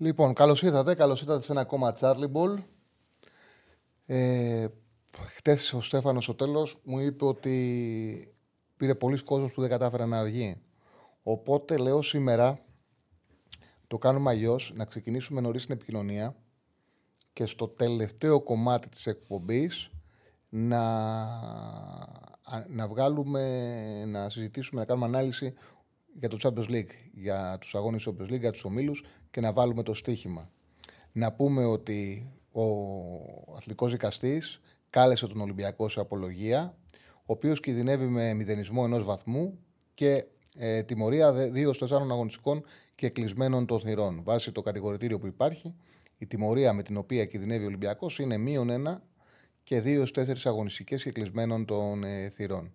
Λοιπόν, καλώς ήρθατε. Καλώς ήρθατε σε ένα ακόμα Charlie Ball. Ε, Χτες ο Στέφανος στο τέλος μου είπε ότι πήρε πολλοί κόσμος που δεν κατάφερε να βγει. Οπότε λέω σήμερα το κάνουμε αλλιώς, να ξεκινήσουμε νωρίς την επικοινωνία και στο τελευταίο κομμάτι της εκπομπής να, να βγάλουμε, να συζητήσουμε, να κάνουμε ανάλυση για το Champions League, για τους αγώνες του Champions League, για τους ομίλους και να βάλουμε το στοίχημα. Να πούμε ότι ο αθλητικός δικαστής κάλεσε τον Ολυμπιακό σε απολογία, ο οποίος κινδυνεύει με μηδενισμό ενός βαθμού και ε, τιμωρία 2-4 αγωνιστικών και κλεισμένων των θυρών. Βάσει το κατηγορητήριο που υπάρχει, η τιμωρία με την οποία κινδυνεύει ο Ολυμπιακός είναι μείον 1 και 2-4 αγωνιστικές και κλεισμένων των ε, θυρών.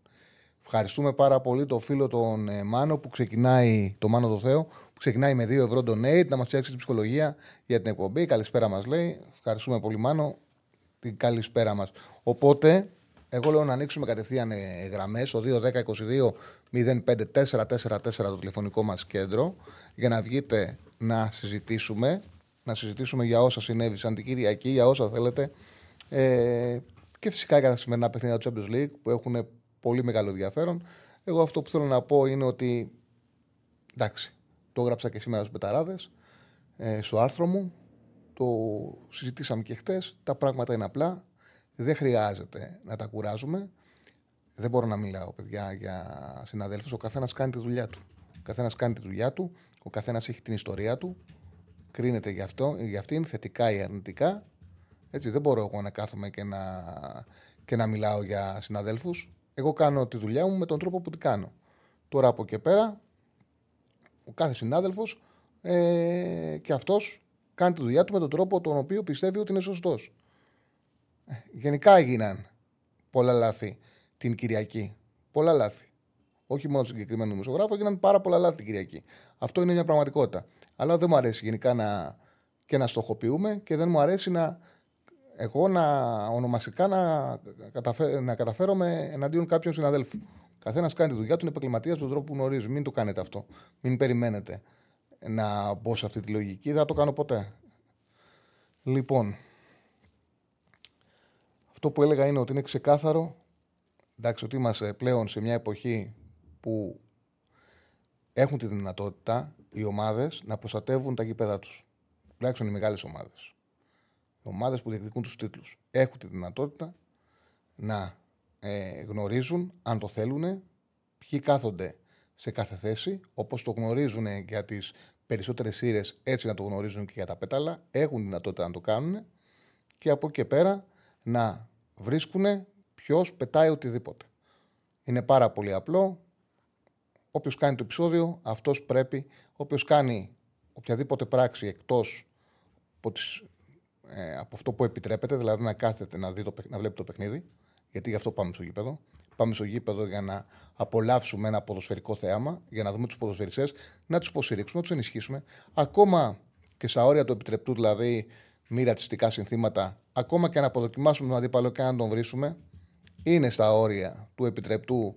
Ευχαριστούμε πάρα πολύ το φίλο τον ε, Μάνο που ξεκινάει, το Μάνο το Θεό, που ξεκινάει με 2 ευρώ donate να μας φτιάξει την ψυχολογία για την εκπομπή. Καλησπέρα μας λέει. Ευχαριστούμε πολύ, Μάνο. Την καλησπέρα μας. Οπότε, εγώ λέω να ανοίξουμε κατευθείαν ε, γραμμές στο 2-10-22-05-444 το τηλεφωνικό μας κέντρο για να βγείτε να συζητήσουμε. Να συζητήσουμε για όσα συνέβησαν την Κυριακή, για όσα θέλετε. Ε, και φυσικά για τα σημερινά παιχνίδια του Champions League που έχουν πολύ μεγάλο ενδιαφέρον. Εγώ αυτό που θέλω να πω είναι ότι. Εντάξει, το έγραψα και σήμερα στους Πεταράδες, ε, στο άρθρο μου. Το συζητήσαμε και χτες. Τα πράγματα είναι απλά. Δεν χρειάζεται να τα κουράζουμε. Δεν μπορώ να μιλάω, παιδιά, για συναδέλφους. Ο καθένας κάνει τη δουλειά του. Ο καθένας κάνει τη δουλειά του. Ο καθένας έχει την ιστορία του. Κρίνεται γι' αυτό, γι' αυτήν, θετικά ή αρνητικά. Έτσι, δεν μπορώ εγώ να κάθομαι και να, και να μιλάω για συναδέλφους. Εγώ κάνω τη δουλειά μου με τον τρόπο που την κάνω. Τώρα από εκεί πέρα, ο κάθε συνάδελφος ε, και αυτός κάνει τη δουλειά του με τον τρόπο τον οποίο πιστεύει ότι είναι σωστός. Ε, γενικά έγιναν πολλά λάθη την Κυριακή. Πολλά λάθη. Όχι μόνο στον συγκεκριμένο δημοσιογράφο, έγιναν πάρα πολλά λάθη την Κυριακή. Αυτό είναι μια πραγματικότητα. Αλλά δεν μου αρέσει γενικά να, και να στοχοποιούμε και δεν μου αρέσει να εγώ να ονομαστικά να, καταφέρω, να καταφέρομαι εναντίον κάποιων συναδέλφων. Καθένας κάνει τη δουλειά του, είναι επαγγελματίας τον τρόπο που γνωρίζει. Μην το κάνετε αυτό. Μην περιμένετε να μπω σε αυτή τη λογική. Δεν θα το κάνω ποτέ. Λοιπόν, αυτό που έλεγα είναι ότι είναι ξεκάθαρο εντάξει, ότι είμαστε πλέον σε μια εποχή που έχουν τη δυνατότητα οι ομάδες να προστατεύουν τα γήπεδα τους. Τουλάχιστον οι μεγάλες ομάδες ομάδες που διεκδικούν τους τίτλους έχουν τη δυνατότητα να ε, γνωρίζουν, αν το θέλουν, ποιοι κάθονται σε κάθε θέση, όπως το γνωρίζουν για τις περισσότερες σύρες, έτσι να το γνωρίζουν και για τα πέταλα. Έχουν δυνατότητα να το κάνουν και από εκεί και πέρα να βρίσκουν ποιος πετάει οτιδήποτε. Είναι πάρα πολύ απλό. Όποιος κάνει το επεισόδιο, αυτός πρέπει. Όποιος κάνει οποιαδήποτε πράξη εκτός από τις ε, από αυτό που επιτρέπεται, δηλαδή να κάθεται να, δει το, να βλέπει το παιχνίδι, γιατί γι' αυτό πάμε στο γήπεδο. Πάμε στο γήπεδο για να απολαύσουμε ένα ποδοσφαιρικό θέαμα, για να δούμε τους ποδοσφαιριστές, να τους υποστηρίξουμε, να τους ενισχύσουμε. Ακόμα και στα όρια του επιτρεπτού, δηλαδή μη ρατσιστικά συνθήματα, ακόμα και να αποδοκιμάσουμε τον αντίπαλο και να τον βρίσουμε, είναι στα όρια του επιτρεπτού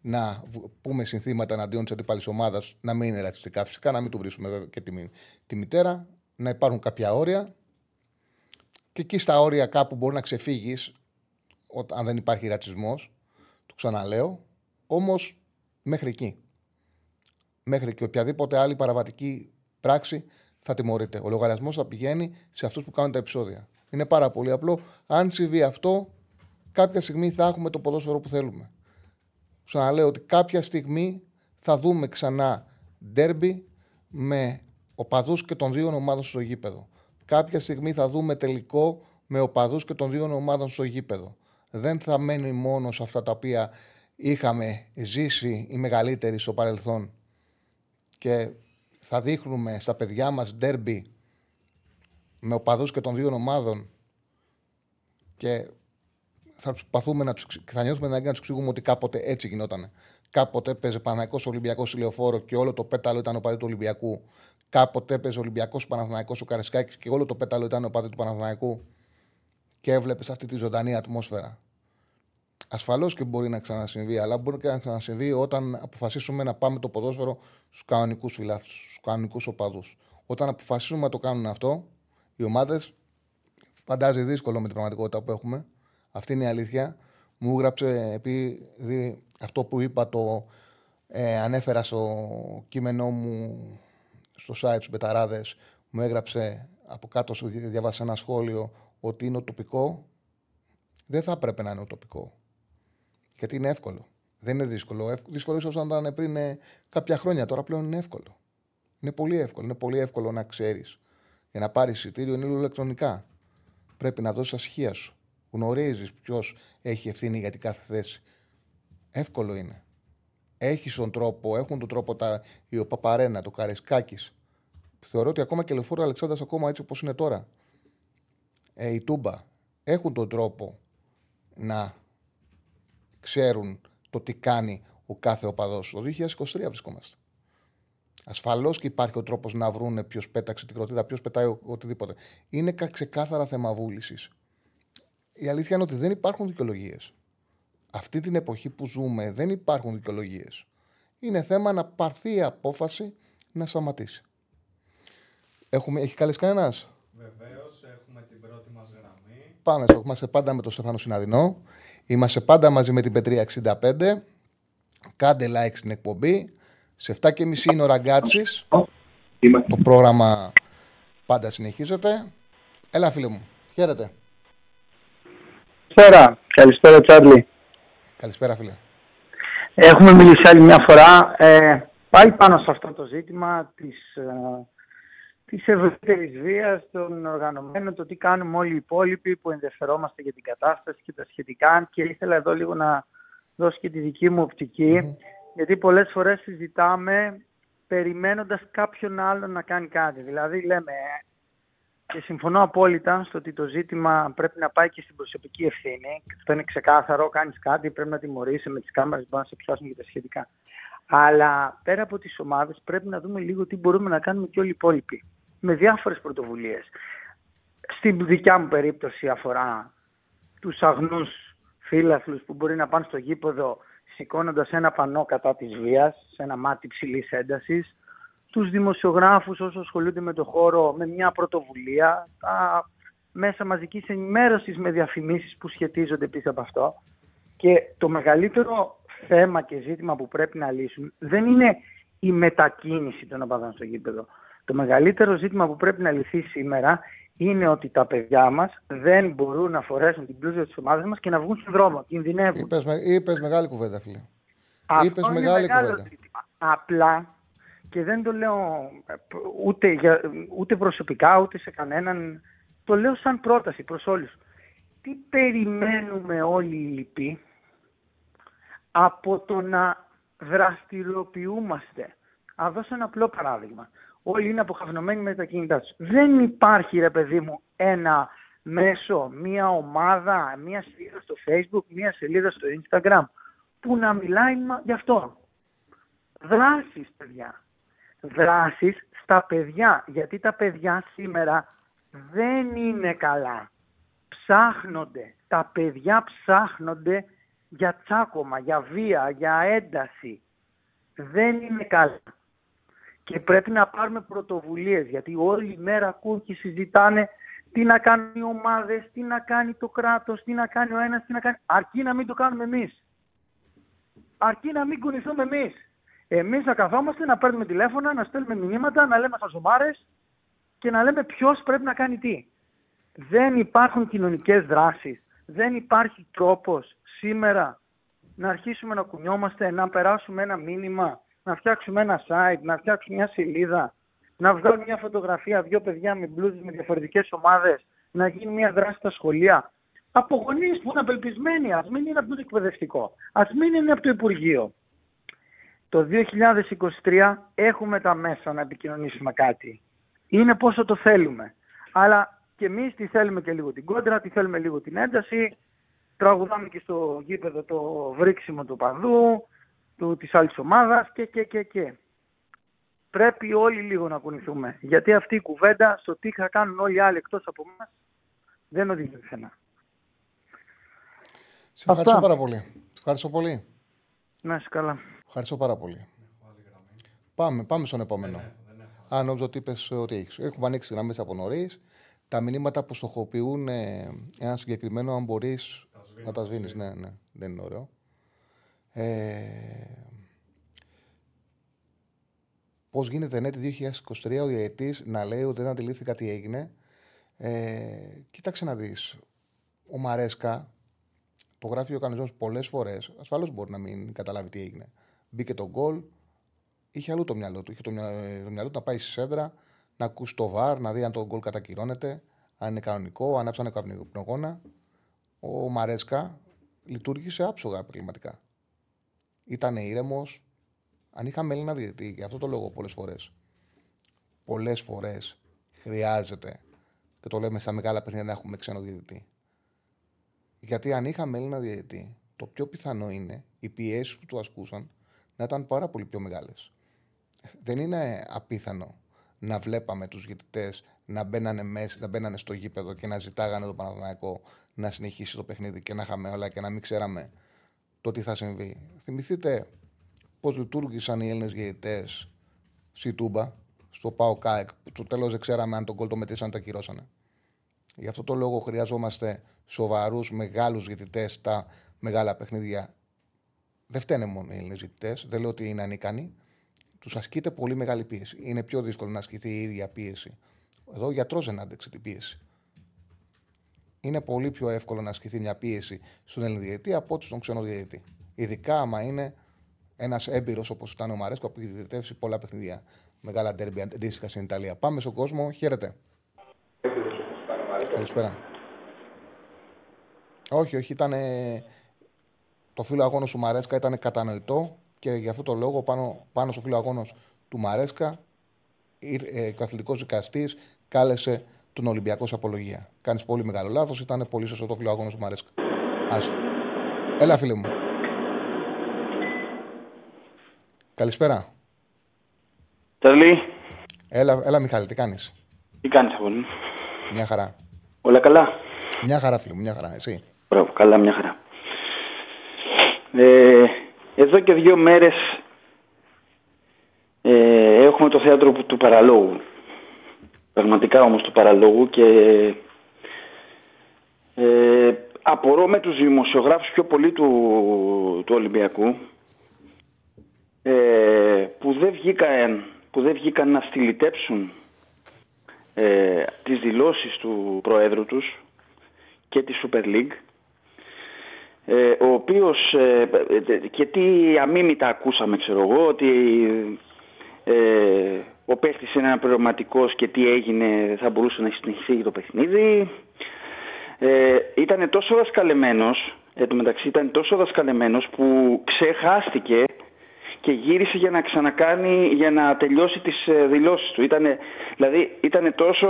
να πούμε συνθήματα εναντίον της αντίπαλης ομάδας, να μην είναι ρατσιστικά φυσικά, να μην του βρίσουμε βέβαια και τη, τη μητέρα, να υπάρχουν κάποια όρια και εκεί στα όρια κάπου μπορεί να ξεφύγεις, αν δεν υπάρχει ρατσισμός. Το ξαναλέω. Όμως μέχρι εκεί. Μέχρι και οποιαδήποτε άλλη παραβατική πράξη θα τιμωρείται. Ο λογαριασμός θα πηγαίνει σε αυτούς που κάνουν τα επεισόδια. Είναι πάρα πολύ απλό. Αν συμβεί αυτό, κάποια στιγμή θα έχουμε το ποδόσφαιρο που θέλουμε. Ξαναλέω ότι κάποια στιγμή θα δούμε ξανά ντέρμπι με οπαδούς και των δύο ομάδων στο γήπεδο. Κάποια στιγμή θα δούμε τελικό με οπαδούς και των δύο ομάδων στο γήπεδο. Δεν θα μένει μόνο σε αυτά τα οποία είχαμε ζήσει οι μεγαλύτεροι στο παρελθόν και θα δείχνουμε στα παιδιά μας ντέρμπι με οπαδούς και των δύο ομάδων και θα προσπαθούμε να τους, θα νιώθουμε να τους εξηγούμε ότι κάποτε έτσι γινόταν. Κάποτε έπαιζε Παναγικός Ολυμπιακός Ηλεοφόρο και όλο το πέταλο ήταν ο παδί του Ολυμπιακού. Κάποτε έπαιζε Ολυμπιακός Παναθηναϊκός ο Καρεσκάκη και όλο το πέταλο ήταν ο παδί του Παναθηναϊκού. Και έβλεπες αυτή τη ζωντανή ατμόσφαιρα. Ασφαλώς και μπορεί να ξανασυμβεί, αλλά μπορεί και να ξανασυμβεί όταν αποφασίσουμε να πάμε το ποδόσφαιρο στους κανονικούς φιλάθλους, στους κανονικούς οπαδούς. Όταν αποφασίσουμε να το κάνουν αυτό, οι ομάδες φαντάζει δύσκολο με την πραγματικότητα που έχουμε. Αυτή είναι η αλήθεια. Μου έγραψε επειδή αυτό που είπα το ε, ανέφερα στο κείμενό μου στο site του Μπεταράδες μου έγραψε από κάτω σου διαβάσα ένα σχόλιο ότι είναι τοπικό δεν θα έπρεπε να είναι τοπικό γιατί είναι εύκολο δεν είναι δύσκολο. Δύσκολο ίσως να ήταν πριν ε, κάποια χρόνια. Τώρα πλέον είναι εύκολο. Είναι πολύ εύκολο. Είναι πολύ εύκολο να ξέρεις. Για να πάρεις εισιτήριο είναι ηλεκτρονικά. Πρέπει να δώσεις ασχεία σου. Γνωρίζεις ποιος έχει ευθύνη για την κάθε θέση. Εύκολο είναι. Έχεις τον τρόπο, έχουν τον τρόπο τα, η ο Παπαρένα, το Καρεσκάκης. Θεωρώ ότι ακόμα και λεωφόρο Αλεξάνδρας, ακόμα έτσι όπως είναι τώρα, ε, η Τούμπα, έχουν τον τρόπο να ξέρουν το τι κάνει ο κάθε οπαδός. Το 2023 βρισκόμαστε. Ασφαλώς και υπάρχει ο τρόπος να βρουν ποιος πέταξε την κροτίδα, ποιος πετάει οτιδήποτε. Είναι ξεκάθαρα θέμα βούλησης. Η αλήθεια είναι ότι δεν υπάρχουν δικαιολογίες. Αυτή την εποχή που ζούμε δεν υπάρχουν δικαιολογίες. Είναι θέμα να πάρθει η απόφαση να σταματήσει. Έχουμε, έχει καλέσει κανένας; Βεβαίως, έχουμε την πρώτη μας γραμμή. Πάμε, είμαστε πάντα με τον Στεφάνο Συναδεινό. Είμαστε πάντα μαζί με την Πετρία 65. Κάντε like στην εκπομπή. Σε 7.30 είναι ο Ραγκάτσης. Το πρόγραμμα πάντα συνεχίζεται. Έλα, φίλε μου. Χαίρετε. Καλησπέρα. Καλησπέρα, Τσάρλι. Καλησπέρα, φίλε. Έχουμε μιλήσει άλλη μια φορά. Ε, πάλι πάνω σε αυτό το ζήτημα της, ε, της ευρύτερης βίας των οργανωμένων, το τι κάνουμε όλοι οι υπόλοιποι που ενδιαφερόμαστε για την κατάσταση και τα σχετικά. Και ήθελα εδώ λίγο να δώσω και τη δική μου οπτικη γιατί πολλές φορές συζητάμε περιμένοντας κάποιον άλλον να κάνει κάτι. Δηλαδή λέμε, και συμφωνώ απόλυτα στο ότι το ζήτημα πρέπει να πάει και στην προσωπική ευθύνη. Αυτό είναι ξεκάθαρο. Κάνεις κάτι, πρέπει να τιμωρήσει με τις κάμερες που να σε πιάσουν και τα σχετικά. Αλλά πέρα από τις ομάδες, πρέπει να δούμε λίγο τι μπορούμε να κάνουμε και όλοι οι υπόλοιποι. Με διάφορες πρωτοβουλίες. Στην δικιά μου περίπτωση αφορά τους αγνούς φίλαθλου που μπορεί να πάνε στο γήπεδο σηκώνοντας ένα πανό κατά της βίας, σε ένα μάτι ψηλής έντασης τους δημοσιογράφους όσο ασχολούνται με το χώρο με μια πρωτοβουλία, τα μέσα μαζικής ενημέρωσης με διαφημίσεις που σχετίζονται πίσω από αυτό. Και το μεγαλύτερο θέμα και ζήτημα που πρέπει να λύσουν δεν είναι η μετακίνηση των οπαδών στο γήπεδο. Το μεγαλύτερο ζήτημα που πρέπει να λυθεί σήμερα είναι ότι τα παιδιά μας δεν μπορούν να φορέσουν την πλούσια της ομάδας μας και να βγουν στον δρόμο. Κινδυνεύουν. Είπες, είπες μεγάλη κουβέντα, φίλε. Αυτό είπες είναι μεγάλη μεγάλο κουβέντα. Ζήτημα. Απλά και δεν το λέω ούτε, για, ούτε προσωπικά ούτε σε κανέναν. Το λέω σαν πρόταση προς όλους. Τι περιμένουμε όλοι οι λοιποί από το να δραστηριοποιούμαστε; Α δώσω ένα απλό παράδειγμα. Όλοι είναι αποχαυνωμένοι με τα κινητά τους. Δεν υπάρχει ρε παιδί μου ένα μέσο, μία ομάδα, μία σελίδα στο facebook, μία σελίδα στο instagram που να μιλάει γι' αυτό. Δράσεις παιδιά δράσεις στα παιδιά. Γιατί τα παιδιά σήμερα δεν είναι καλά. Ψάχνονται. Τα παιδιά ψάχνονται για τσάκωμα, για βία, για ένταση. Δεν είναι καλά. Και πρέπει να πάρουμε πρωτοβουλίες, γιατί όλη η μέρα ακούν και συζητάνε τι να κάνουν οι ομάδες, τι να κάνει το κράτος, τι να κάνει ο ένας, τι να κάνει... Αρκεί να μην το κάνουμε εμείς. Αρκεί να μην κουνηθούμε εμείς. Εμείς να καθόμαστε, να παίρνουμε τηλέφωνα, να στέλνουμε μηνύματα, να λέμε χαζομάρε και να λέμε ποιος πρέπει να κάνει τι. Δεν υπάρχουν κοινωνικές δράσεις. Δεν υπάρχει τρόπος σήμερα να αρχίσουμε να κουνιόμαστε, να περάσουμε ένα μήνυμα, να φτιάξουμε ένα site, να φτιάξουμε μια σελίδα, να βγάλουμε μια φωτογραφία, δύο παιδιά με μπλούζες με διαφορετικές ομάδες, να γίνει μια δράση στα σχολεία. Από γονείς που είναι απελπισμένοι, ας μην είναι από το εκπαιδευτικό, ας μην είναι από το Υπουργείο το 2023 έχουμε τα μέσα να επικοινωνήσουμε κάτι. Είναι πόσο το θέλουμε. Αλλά και εμείς τη θέλουμε και λίγο την κόντρα, τη θέλουμε λίγο την ένταση. Τραγουδάμε και στο γήπεδο το βρίξιμο του παδού, του, της άλλης ομάδας και, και, και, και. Πρέπει όλοι λίγο να κουνηθούμε. Γιατί αυτή η κουβέντα στο τι θα κάνουν όλοι οι άλλοι εκτός από εμάς δεν οδηγεί πουθενά. Σε ευχαριστώ πάρα πολύ. Σε ευχαριστώ πολύ. Να είσαι καλά. Ευχαριστώ πάρα πολύ. Πάμε, πάμε στον επόμενο. Αν νόμιζα ότι είπες ότι έχεις. Έχουμε ανοίξει γραμμέ από νωρίς. Τα μηνύματα που στοχοποιούν ε, ένα συγκεκριμένο, αν μπορείς να τα σβήνεις. Ναι, ναι, δεν είναι ωραίο. Ε, Πώς γίνεται ναι, το 2023 ο διαιτή να λέει ότι δεν αντιλήφθηκα τι έγινε. Ε, κοίταξε να δεις. Ο Μαρέσκα το γράφει ο κανονισμός πολλές φορές. Ασφαλώς μπορεί να μην καταλάβει τι έγινε. Μπήκε το γκολ, είχε αλλού το μυαλό του. Είχε το μυαλό, του να πάει στη σέντρα, να ακούσει το βαρ, να δει αν το γκολ κατακυρώνεται, αν είναι κανονικό, αν άψανε καπνογόνα. Ο Μαρέσκα λειτουργήσε άψογα επαγγελματικά. Ήταν ήρεμος. Αν είχαμε Έλληνα διαιτητή, για αυτό το λόγο πολλές φορές. Πολλές φορές χρειάζεται, και το λέμε στα μεγάλα παιχνίδια, να έχουμε ξένο διαιτητή. Γιατί αν είχαμε Έλληνα διαιτητή, το πιο πιθανό είναι οι πιέσεις που του ασκούσαν να ήταν πάρα πολύ πιο μεγάλες. Δεν είναι απίθανο να βλέπαμε τους διαιτητέ να μπαίνανε, μέσα, να μπαίνανε στο γήπεδο και να ζητάγανε το Παναθηναϊκό να συνεχίσει το παιχνίδι και να είχαμε όλα και να μην ξέραμε το τι θα συμβεί. Θυμηθείτε πώς λειτουργήσαν οι Έλληνες διαιτητέ στη Τούμπα, στο Πάο ΚΑΕΚ, που στο τέλος δεν ξέραμε αν τον κόλ το μετρήσαν ή το ακυρώσανε. Γι' αυτό το λόγο χρειαζόμαστε σοβαρούς, μεγάλους διαιτητέ στα μεγάλα παιχνίδια. Δεν φταίνε μόνο οι Έλληνες διαιτητέ, δεν λέω ότι είναι ανίκανοι. Τους ασκείται πολύ μεγάλη πίεση. Είναι πιο δύσκολο να ασκηθεί η ίδια πίεση. Εδώ ο γιατρός δεν άντεξε την πίεση. Είναι πολύ πιο εύκολο να ασκηθεί μια πίεση στον Έλληνα διαιτητή από ότι στον ξένο διαιτητή. Ειδικά άμα είναι ένας έμπειρος όπως ήταν ο Μαρέσκο που έχει διαιτητεύσει πολλά παιχνίδια. Μεγάλα ντέρμπι αντίστοιχα στην Ιταλία. Πάμε στον κόσμο. Χαίρετε. Καλησπέρα. Όχι, όχι, ήταν. Το φίλο αγώνα του Μαρέσκα ήταν κατανοητό και γι' αυτό το λόγο πάνω, πάνω στο φίλο αγώνα του Μαρέσκα ε, ο αθλητικός δικαστής κάλεσε τον Ολυμπιακό σε απολογία. Κάνεις πολύ μεγάλο λάθος, ήταν πολύ σωστό το φίλο αγώνα του Μαρέσκα. Άστο. Έλα, φίλε μου. Καλησπέρα. Τερλή. Έλα, έλα Μιχάλη, τι κάνεις; Τι κάνεις, αγόρι Μια χαρά. Όλα καλά; Μια χαρά, φίλε μου, μια χαρά. Εσύ. Μπράβο, καλά, μια χαρά. Ε, εδώ και δύο μέρες ε, έχουμε το θέατρο του παραλόγου. Πραγματικά όμως του παραλόγου και ε, απορώ με τους δημοσιογράφους πιο πολύ του, του Ολυμπιακού ε, που, δεν βγήκαν, που δεν βγήκαν να στυλιτέψουν ε, τις δηλώσεις του Προέδρου τους και τη Super League ε, ο οποίος ε, και τι αμήμητα ακούσαμε ξέρω εγώ ότι ε, ο παίχτης είναι αναπληρωματικός και τι έγινε θα μπορούσε να συνεχίσει το παιχνίδι ε, ήταν τόσο δασκαλεμένος εν τω μεταξύ ήταν τόσο δασκαλεμένος που ξεχάστηκε και γύρισε για να ξανακάνει, για να τελειώσει τις ε, δηλώσεις του. Ήτανε, δηλαδή ήταν τόσο,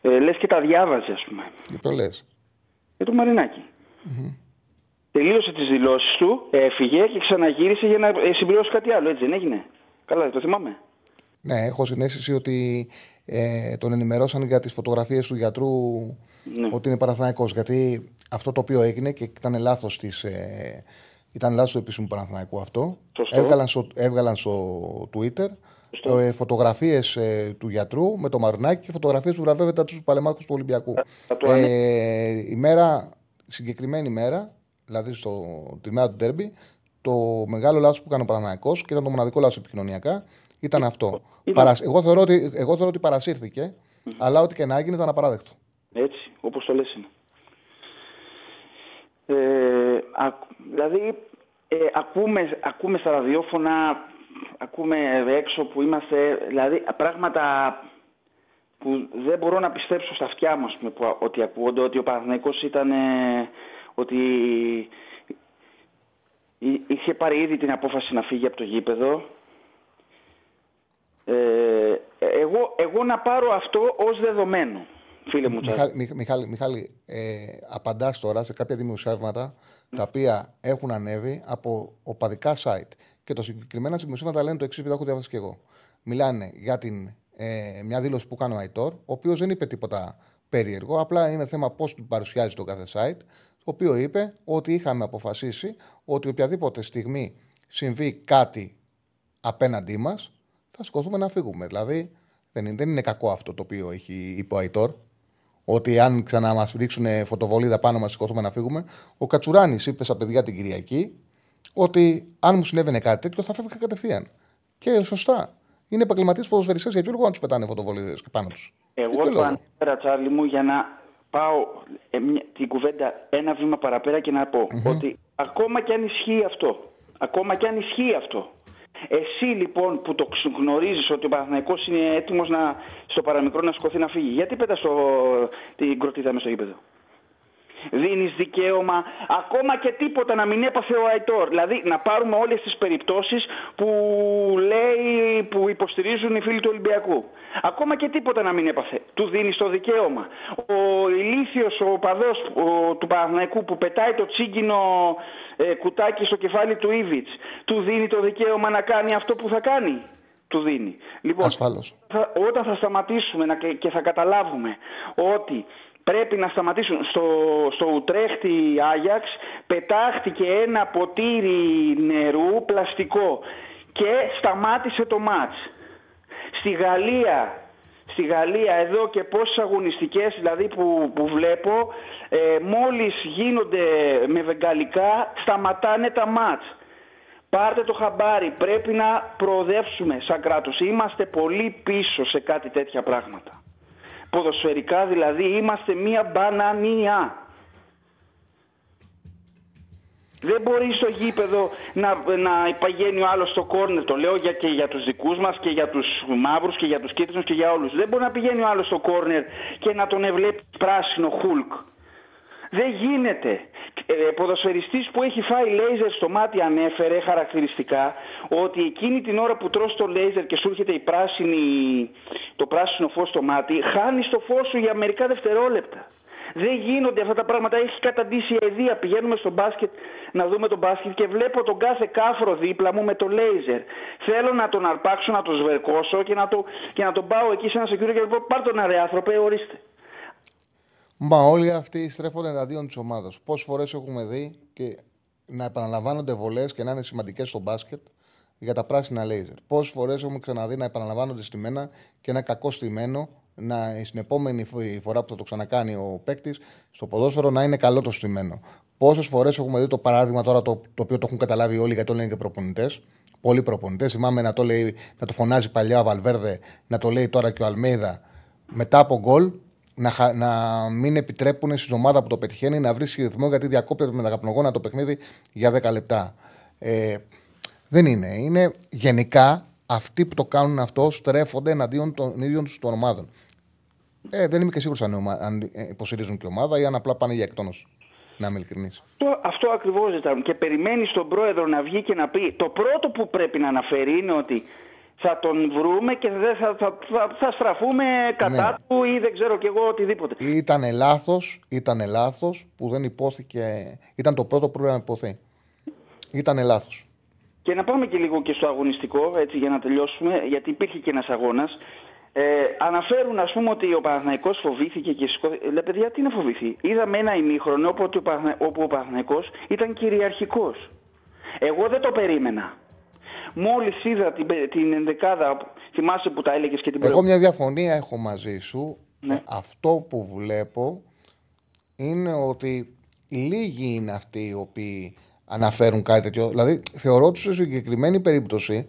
ε, λες και τα διάβαζε ας πούμε. Για το λες. Για το Μαρινάκι. Τελείωσε τις δηλώσεις του, έφυγε και ξαναγύρισε για να ε, συμπληρώσει κάτι άλλο, έτσι δεν έγινε; Καλά, το θυμάμαι. Ναι, έχω συνέστηση ότι ε, τον ενημερώσαν για τις φωτογραφίες του γιατρού ναι. ότι είναι παραθυναϊκός. Γιατί αυτό το οποίο έγινε και ήταν λάθος της, ε, ήταν λάθος του επίσημου Παναθηναϊκού αυτό. Έβγαλαν στο, έβγαλαν στο Twitter ε, φωτογραφίες ε, του γιατρού με το Μαρνάκι και φωτογραφίες που βραβεύεται τους παλεμάκου του Ολυμπιακού. Ε, η μέρα, συγκεκριμένη μέρα, δηλαδή στο, τη μέρα του Ντέρμπι, το μεγάλο λάθος που έκανε ο Παναθηναϊκός και ήταν το μοναδικό λάθος επικοινωνιακά ήταν αυτό. Παρασ... Εγώ, θεωρώ ότι, εγώ θεωρώ ότι παρασύρθηκε, mm-hmm. αλλά ό,τι και να έγινε ήταν απαράδεκτο. Έτσι, όπως το λες είναι. Ε, δηλαδή ε, ακούμε, ακούμε στα ραδιόφωνα, ακούμε έξω που είμαστε, δηλαδή πράγματα που δεν μπορώ να πιστέψω στα αυτιά μου που, ότι ακούγονται, ότι ο Παναθηναϊκός ήταν, ότι Εί- Είχε πάρει ήδη την απόφαση να φύγει από το γήπεδο. Ε, εγώ, εγώ να πάρω αυτό ως δεδομένο, φίλε μου Τσάρλι. Μιχάλη, Μιχ- Μιχάλη, Μιχάλη ε, απαντάς τώρα σε κάποια δημοσιεύματα τα οποία έχουν ανέβει από οπαδικά site. Και το συγκεκριμένα δημοσιεύματα λένε το εξής, που το έχω διαβάσει και εγώ. Μιλάνε για την, ε, μια δήλωση που κάνει ο Αϊτόρ, ο οποίος δεν είπε τίποτα περίεργο, απλά είναι θέμα πώς του παρουσιάζει το κάθε site. Το οποίο είπε ότι είχαμε αποφασίσει ότι οποιαδήποτε στιγμή συμβεί κάτι απέναντί μας, θα σηκωθούμε να φύγουμε. Δηλαδή, δεν είναι, δεν είναι κακό αυτό το οποίο έχει είπε ο Αϊτόρ. Ότι αν ξανά μας ρίξουν φωτοβολίδα πάνω μας, σηκωθούμε να φύγουμε. Ο Κατσουράνης είπε στα παιδιά την Κυριακή ότι αν μου συνέβαινε κάτι τέτοιο θα φεύγα κατευθείαν. Και σωστά. Είναι επαγγελματίες ποδοσφαιριστές. Για ποιο λόγο να τους πετάνε φωτοβολίδες πάνω τους. Εγώ το ανέφερα, Τσάρλι μου, για να πάω ε, μια- την κουβέντα ένα βήμα παραπέρα και να πω ότι ακόμα και αν ισχύει αυτό, ακόμα και αν ισχύει αυτό, εσύ λοιπόν που το γνωρίζεις ότι ο Παναθηναϊκός είναι έτοιμος να, στο παραμικρό να σκοθεί να φύγει, γιατί πέτας στο, την κροτίδα μες στο γήπεδο; Δίνεις δικαίωμα ακόμα και τίποτα να μην έπαθε ο Αϊτόρ. Δηλαδή να πάρουμε όλες τις περιπτώσεις που λέει, που υποστηρίζουν οι φίλοι του Ολυμπιακού. Ακόμα και τίποτα να μην έπαθε. Του δίνεις το δικαίωμα. Ο ηλίθιος, ο παδό του Παναθηναϊκού που πετάει το τσίγκινο ε, κουτάκι στο κεφάλι του Ήβιτ, του δίνει το δικαίωμα να κάνει αυτό που θα κάνει. Του δίνει. Λοιπόν, Ασφαλώς. θα- όταν θα σταματήσουμε να, και θα καταλάβουμε ότι πρέπει να σταματήσουν στο, στο Ουτρέχτη Άγιαξ πετάχτηκε ένα ποτήρι νερού πλαστικό και σταμάτησε το μάτς. Στη Γαλλία, στη Γαλλία εδώ και πόσες αγωνιστικές δηλαδή που, που βλέπω ε, μόλις γίνονται με βεγγαλικά σταματάνε τα μάτς. Πάρτε το χαμπάρι, πρέπει να προοδεύσουμε σαν κράτος. Είμαστε πολύ πίσω σε κάτι τέτοια πράγματα. Ποδοσφαιρικά δηλαδή είμαστε μία μπανανία. Δεν μπορεί στο γήπεδο να, να παγαίνει ο άλλος στο κόρνερ. Το λέω για, και για τους δικούς μας και για τους μαύρους και για τους κίτρινους και για όλους. Δεν μπορεί να πηγαίνει ο άλλος στο κόρνερ και να τον ευλέπει πράσινο χουλκ. Δεν γίνεται. Ε, ποδοσφαιριστής που έχει φάει λέιζερ στο μάτι ανέφερε χαρακτηριστικά ότι εκείνη την ώρα που τρως το λέιζερ και σου έρχεται η πράσινη, το πράσινο φως στο μάτι, χάνεις το φως σου για μερικά δευτερόλεπτα. Δεν γίνονται αυτά τα πράγματα. Έχει καταντήσει η αηδία. Πηγαίνουμε στο μπάσκετ να δούμε τον μπάσκετ και βλέπω τον κάθε κάφρο δίπλα μου με το λέιζερ. Θέλω να τον αρπάξω, να τον σβερκώσω και να, το, και να τον πάω εκεί σε ένα security και να πω: Πάρ τον ρε άνθρωπε, ορίστε. Μα όλοι αυτοί στρέφονται εναντίον της ομάδας. Πόσες φορές έχουμε δει και να επαναλαμβάνονται βολές και να είναι σημαντικές στο μπάσκετ για τα πράσινα λέιζερ. Πόσες φορές έχουμε ξαναδεί να επαναλαμβάνονται στημένα και ένα κακό στημένο να, στην επόμενη φο- φορά που θα το ξανακάνει ο παίκτης στο ποδόσφαιρο να είναι καλό το στημένο. Πόσες φορές έχουμε δει το παράδειγμα τώρα το, το οποίο το έχουν καταλάβει όλοι γιατί το λένε και προπονητές. Πολλοί προπονητές. Θυμάμαι να το, λέει, να το φωνάζει παλιά ο Βαλβέρδε, να το λέει τώρα και ο Αλμέιδα μετά από γκολ να, χα- να μην επιτρέπουν στην ομάδα που το πετυχαίνει να βρίσκει ρυθμό γιατί διακόπτεται με τα καπνογόνα το παιχνίδι για 10 λεπτά. Ε, δεν είναι. Είναι γενικά αυτοί που το κάνουν αυτό στρέφονται εναντίον των ίδιων τους των ομάδων. Ε, δεν είμαι και σίγουρος αν, ομα- αν ε, υποστηρίζουν και ομάδα ή αν απλά πάνε για εκτόνωση. Να είμαι ειλικρινής. Αυτό, αυτό ακριβώς ζητάμε. Και περιμένεις τον πρόεδρο να βγει και να πει: Το πρώτο που πρέπει να αναφέρει είναι ότι θα τον βρούμε και δεν θα, θα, θα, θα στραφούμε κατά Ναι. του ή δεν ξέρω κι εγώ οτιδήποτε. Ήταν λάθος ήταν λάθος που δεν υπόθηκε. Ήταν το πρώτο που πρέπει να υποθεί. Ήταν λάθος. Και να πάμε και λίγο και στο αγωνιστικό, έτσι για να τελειώσουμε, γιατί υπήρχε και ένας αγώνας. Ε, αναφέρουν, ας πούμε, ότι ο Παναθηναϊκός φοβήθηκε και σηκώθηκε. Λέει, παιδιά, τι να φοβηθεί; Είδαμε ένα ημίχρονο όπου, ο Παναθηνα- όπου ο Παναθηναϊκός ήταν κυριαρχικός. Εγώ δεν το περίμενα. Μόλις είδα την, πε- την ενδεκάδα, θυμάσαι που τα έλεγες και την Εγώ μια διαφωνία έχω μαζί σου. Ναι. Ε, Αυτό που βλέπω είναι ότι λίγοι είναι αυτοί οι οποίοι αναφέρουν κάτι τέτοιο. Δηλαδή, θεωρώ ότι σε συγκεκριμένη περίπτωση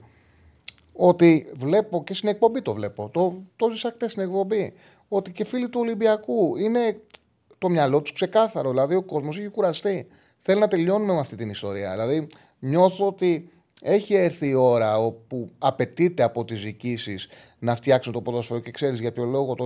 ότι βλέπω και στην εκπομπή το βλέπω. Το, το ζήσα χτες στην εκπομπή. Ότι και φίλοι του Ολυμπιακού είναι το μυαλό τους ξεκάθαρο. Δηλαδή, ο κόσμος έχει κουραστεί. Θέλει να τελειώνουμε με αυτή την ιστορία. Δηλαδή, νιώθω ότι έχει έρθει η ώρα όπου απαιτείται από τις διοικήσεις να φτιάξουν το ποδόσφαιρο και ξέρεις για ποιο λόγο το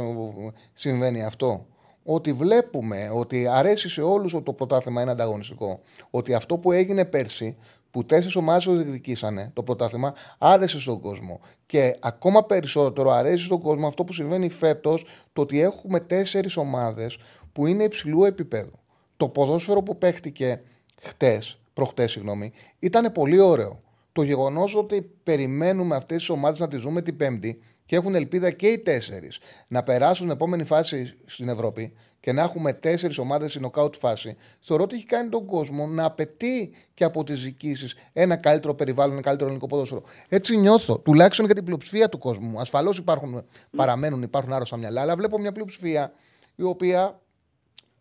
συμβαίνει αυτό. Ότι βλέπουμε ότι αρέσει σε όλους ότι το πρωτάθλημα είναι ανταγωνιστικό. Ότι αυτό που έγινε πέρσι που τέσσερις ομάδες το διεκδικήσανε το πρωτάθλημα, άρεσε στον κόσμο. Και ακόμα περισσότερο αρέσει στον κόσμο αυτό που συμβαίνει φέτος, το ότι έχουμε τέσσερις ομάδες που είναι υψηλού επίπεδου. Το ποδόσφαιρο που παίχτηκε χτες, προχτές, συγγνώμη, ήταν πολύ ωραίο. Το γεγονός ότι περιμένουμε αυτές τις ομάδες να τις δούμε την Πέμπτη και έχουν ελπίδα και οι τέσσερις να περάσουν στην επόμενη φάση στην Ευρώπη και να έχουμε τέσσερις ομάδες στην νοκάουτ φάση, θεωρώ ότι έχει κάνει τον κόσμο να απαιτεί και από τις διοικήσεις ένα καλύτερο περιβάλλον, ένα καλύτερο ελληνικό ποδόσφαιρο. Έτσι νιώθω, τουλάχιστον για την πλειοψηφία του κόσμου. Ασφαλώς υπάρχουν, παραμένουν, υπάρχουν άρρωστα μυαλά, αλλά βλέπω μια πλειοψηφία η οποία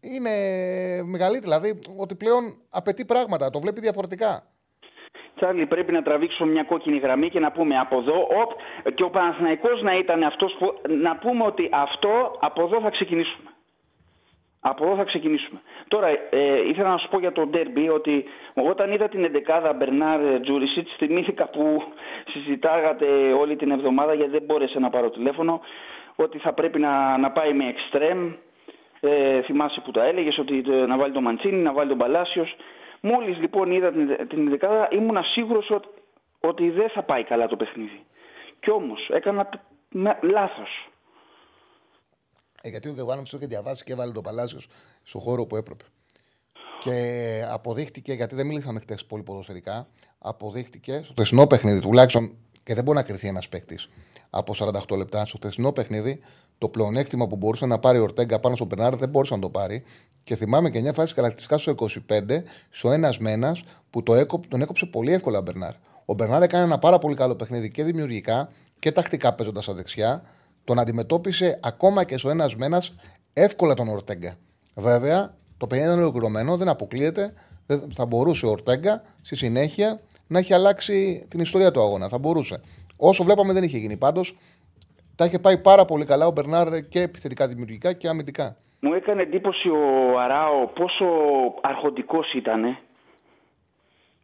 είναι μεγαλύτερη. Δηλαδή ότι πλέον απαιτεί πράγματα, το βλέπει διαφορετικά. Τσάρλι, πρέπει να τραβήξουμε μια κόκκινη γραμμή και να πούμε από εδώ, οπ, και ο Παναθηναϊκός να ήταν αυτός που, να πούμε ότι αυτό, από εδώ θα ξεκινήσουμε. Από εδώ θα ξεκινήσουμε. Τώρα, ε, ήθελα να σου πω για το ντέρμπι ότι όταν είδα την 11 Μπερνάρ Τζούρισιτς, θυμήθηκα που συζητάγατε όλη την εβδομάδα γιατί δεν μπόρεσε να πάρω τηλέφωνο ότι θα πρέπει να, να πάει με εξτρέμ. Ε, θυμάσαι που τα έλεγες ότι ε, να βάλει τον Μαντσίνη, να βάλει τον Παλάσιος. Μόλις λοιπόν είδα την, την 11 ήμουνα σίγουρος ότι, ότι δεν θα πάει καλά το παιχνίδι. Κι όμως έκανα λάθος. Ε, γιατί ο Γεβάνοβιτ το είχε διαβάσει και έβαλε το Παλάσιος στο χώρο που έπρεπε. Και αποδείχτηκε, γιατί δεν μίλησαμε χτες πολύ ποδοσφαιρικά, αποδείχτηκε στο τεσνό παιχνίδι τουλάχιστον και δεν μπορεί να κρυθεί ένας παίκτης από 48 λεπτά. Στο χθεσινό παιχνίδι, το πλεονέκτημα που μπορούσε να πάρει ο Ορτέγκα πάνω στον Μπερνάρ δεν μπορούσε να το πάρει. Και θυμάμαι και μια φάση χαρακτηριστικά στο 25, στο ένας μένα, που το έκοπ, τον έκοψε πολύ εύκολα ο Μπερνάρ. Ο Μπερνάρ έκανε ένα πάρα πολύ καλό παιχνίδι και δημιουργικά και τακτικά παίζοντας στα δεξιά. Τον αντιμετώπισε ακόμα και στο ένας μένα εύκολα τον Ορτέγκα. Βέβαια, το παιχνίδι είναι ολοκληρωμένο, δεν αποκλείεται. θα μπορούσε ο Ορτέγκα στη συνέχεια να έχει αλλάξει την ιστορία του αγώνα. Θα μπορούσε. Όσο βλέπαμε δεν είχε γίνει. Πάντως τα είχε πάει πάρα πολύ καλά ο Μπερνάρ και επιθετικά δημιουργικά και αμυντικά. Μου έκανε εντύπωση ο Αράο πόσο αρχοντικός ήταν.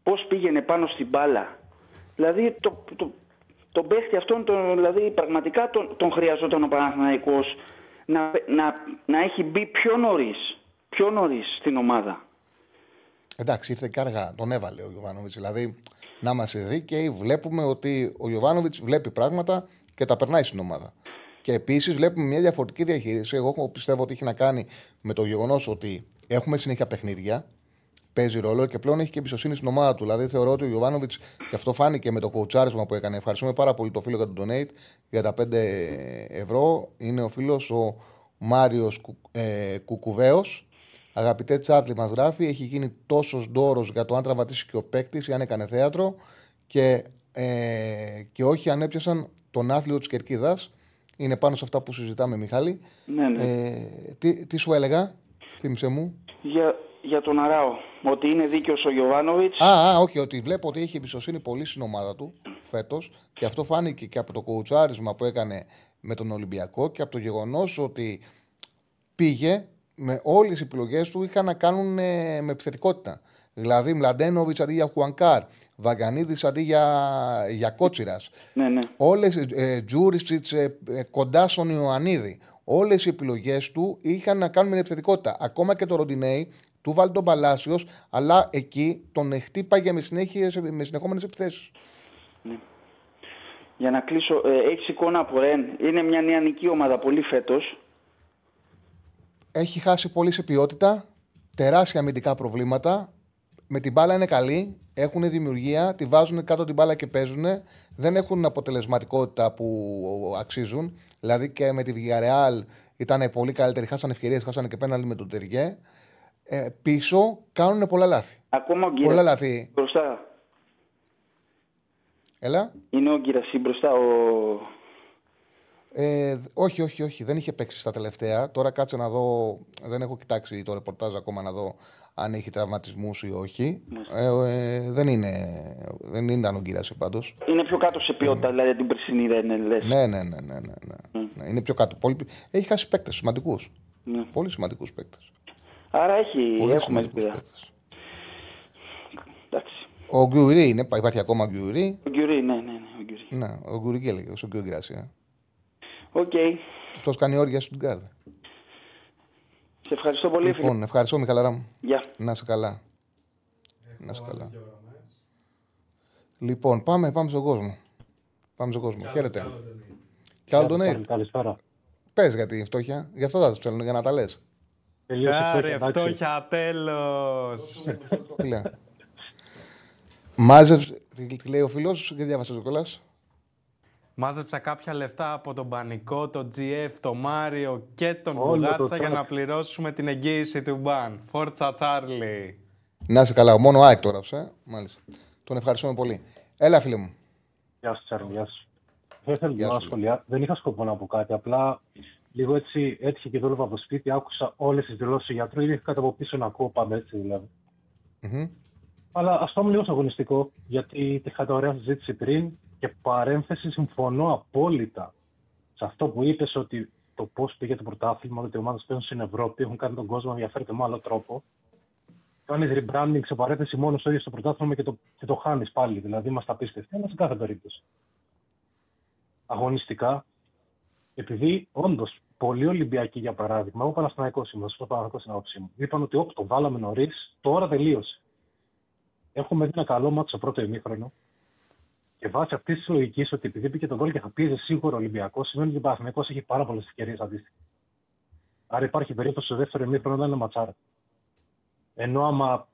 Πώς πήγαινε πάνω στην μπάλα. Δηλαδή το, το, τον παίχτη αυτόν, τον, δηλαδή πραγματικά τον, τον χρειαζόταν ο Παναθηναϊκός να, να, να έχει μπει πιο νωρίς πιο νωρίς στην ομάδα. Εντάξει, ήρθε και αργά. Τον έβαλε ο Γιωβάνοβιτς. Δηλαδή, να είμαστε δίκαιοι, βλέπουμε ότι ο Γιωβάνοβιτς βλέπει πράγματα και τα περνάει στην ομάδα. Και επίσης βλέπουμε μια διαφορετική διαχείριση. Εγώ πιστεύω ότι έχει να κάνει με το γεγονός ότι έχουμε συνέχεια παιχνίδια. Παίζει ρόλο και πλέον έχει και εμπιστοσύνη στην ομάδα του. Δηλαδή θεωρώ ότι ο Γιωβάνοβιτ, και αυτό φάνηκε με το κοουτσάρισμα που έκανε. Ευχαριστούμε πάρα πολύ το φίλο για τον donate για τα 5 ευρώ. Είναι ο φίλος ο Μάριος ε, Κουκουβέος Αγαπητέ Τσάρλι, μας γράφει, έχει γίνει τόσος ντόρος για το αν τραυματίσει και ο παίκτης ή αν έκανε θέατρο και, ε, και όχι αν έπιασαν τον άθλιο της κερκίδας. Είναι πάνω σε αυτά που συζητάμε, Μιχάλη. Ναι, ναι. Ε, τι, τι σου έλεγα, θύμισε μου. Για, για τον Αράο. Ότι είναι δίκαιος ο Γιωβάνοβιτς. Α, α, όχι, ότι βλέπω ότι έχει εμπιστοσύνη πολύ στην ομάδα του φέτος και αυτό φάνηκε και από το κουουουτσάρισμα που έκανε με τον Ολυμπιακό και από το γεγονός ότι πήγε με όλες οι επιλογές του είχαν να κάνουν ε, με επιθετικότητα. Δηλαδή, Μλαντένοβιτ αντί για Χουανκάρ, Βαγκανίδη αντί για, για Κότσιρας. Ναι, ναι. Όλες ε, Τζούρισιτς ε, ε, κοντά στον Ιωαννίδη. Όλες οι επιλογές του είχαν να κάνουν με επιθετικότητα. Ακόμα και το Ροντινέι του βάλει τον Παλάσιος, αλλά εκεί τον χτύπαγε με, με συνεχόμενες επιθέσεις. Ναι. Για να κλείσω, ε, έχεις εικόνα από Ρεν. Είναι μια νεανική ομάδα πολύ φέτος έχει χάσει πολύ σε ποιότητα, τεράστια αμυντικά προβλήματα. Με την μπάλα είναι καλή, έχουν δημιουργία, τη βάζουν κάτω την μπάλα και παίζουν. Δεν έχουν αποτελεσματικότητα που αξίζουν. Δηλαδή και με τη Villarreal ήταν πολύ καλύτερη, χάσανε ευκαιρίες, χάσανε και πέναλτι με τον Τεριέ. Ε, πίσω κάνουν πολλά λάθη. Ακόμα ο Πολλά λάθη. Μπροστά. Έλα. Είναι ο Γκυρασί μπροστά, ο, ε, όχι, όχι, όχι. Δεν είχε παίξει στα τελευταία. Τώρα κάτσε να δω. Δεν έχω κοιτάξει το ρεπορτάζ ακόμα να δω αν έχει τραυματισμούς ή όχι. Ε, ε, δεν είναι. Δεν ήταν ο Γκύραση πάντως. Είναι πιο κάτω σε ποιότητα, mm. δηλαδή την περσινή δεν είναι, λες. Ναι, ναι, ναι. ναι, ναι, ναι. ναι είναι πιο κάτω. Πολύ... Έχει χάσει παίκτες σημαντικούς. Ναι. Πολύ σημαντικούς παίκτες. Άρα έχει. Πολύ έχουμε ελπίδα. Ο Γκιουρί είναι, υπάρχει ακόμα Γκιουρί. Ο Γκιουρί, ναι, ναι, ναι. Ο Γκιουρί, ναι, ο Γκιουρί έλεγε, ο Γκιουρί OK. Okay. Αυτός κάνει όρια στην κάρτα. Σε ευχαριστώ πολύ, λοιπόν, φίλε. ευχαριστώ, Μιχαλαρά μου. Γεια. Να είσαι καλά. Να είσαι καλά. Λοιπόν, πάμε, πάμε στον κόσμο. Πάμε στον κόσμο. Χαίρετε. Κι άλλο τον Νέιτ. Καλησπέρα. Πες για τη φτώχεια. Γι' αυτό θα τους στέλνουν για να τα λες. Τελείωσε η Άρε, εντάξει. φτώχεια, τέλος. Τι λέω. Μάζεψε. Τι τι λέει ο φίλος, και διάβασες το κιόλας. Μάζεψα κάποια λεφτά από τον Πανικό, τον GF, τον Μάριο και τον Όλο το Μπουγάτσα για track. να πληρώσουμε την εγγύηση του μπαν. Φόρτσα Τσάρλι. Να είσαι καλά. Μόνο ΑΕΚ τώρα, ε. Μάλιστα. Τον ευχαριστούμε πολύ. Έλα, φίλε μου. Γεια σου, Τσάρλι, γεια σου. Δεν θέλω Γεια να σου. σχολιά. Δεν είχα σκοπό να πω κάτι. Απλά λίγο έτσι έτυχε και δούλευα από το σπίτι. Άκουσα όλες τις δηλώσεις του γιατρού. Ήδη είχα κάτι από πίσω να ακούω πάντα έτσι δηλαδή. Μμμ. Αλλά ας πάμε λίγο στο αγωνιστικό, γιατί είχατε ωραία συζήτηση πριν και παρένθεση συμφωνώ απόλυτα σε αυτό που είπες ότι το πώς πήγε το πρωτάθλημα, ότι οι ομάδες παίζουν στην Ευρώπη, έχουν κάνει τον κόσμο να ενδιαφέρεται με άλλο τρόπο. Κάνει rebranding σε παρένθεση μόνο στο ίδιο στο πρωτάθλημα και το, και το χάνεις πάλι. Δηλαδή είμαστε απίστευτοι, αλλά σε κάθε περίπτωση. Αγωνιστικά, επειδή όντως πολλοί Ολυμπιακοί για παράδειγμα, εγώ Παναθηναϊκός είμαι, στο Παναθηναϊκό στην άποψή μου, είπαν ότι όπ, το βάλαμε νωρίς, τώρα τελείωσε. Έχουμε δει ένα καλό μάτσο στο πρώτο ημίχρονο. Και βάσει αυτής της λογικής ότι επειδή πήγε τον γκολ και θα πίεζε σίγουρα ο Ολυμπιακός, σημαίνει ότι ο Παναθηναϊκός έχει πάρα πολλές ευκαιρίες αντίστοιχα. Άρα υπάρχει περίπτωση στο δεύτερο ημίχρονο να είναι ματσάρα. Ενώ άμα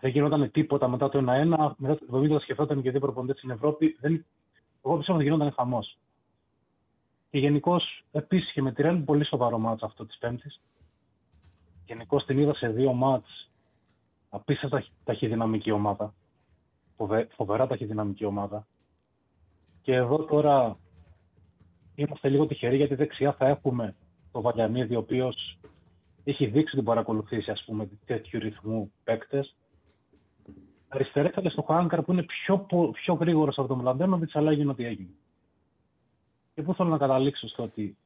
δεν γινόταν τίποτα μετά το 1-1, μετά το 70 θα σκεφτόταν και δύο προπονητές στην Ευρώπη, δεν... εγώ πιστεύω ότι γινόταν χαμός. Και γενικώς επίσης και με τη Ρεν πολύ σοβαρό μάτσο αυτό της Πέμπτης. Γενικώς την είδα σε δύο μάτς απίστευτα ταχυδυναμική ομάδα. Φοβε- Φοβερά ταχυδυναμική ομάδα. Και εδώ τώρα είμαστε λίγο τυχεροί γιατί δεξιά θα έχουμε το Βαγιαννίδη, ο οποίος έχει δείξει την παρακολουθήσει ας πούμε τέτοιου ρυθμού παίκτες. Αριστερά ήθελες τον Χουάνκαρ που είναι πιο, πο- πιο γρήγορος από τον Μλαντένοβιτς, αλλά έγινε ό,τι έγινε. Και πού θέλω να καταλήξω στο ότι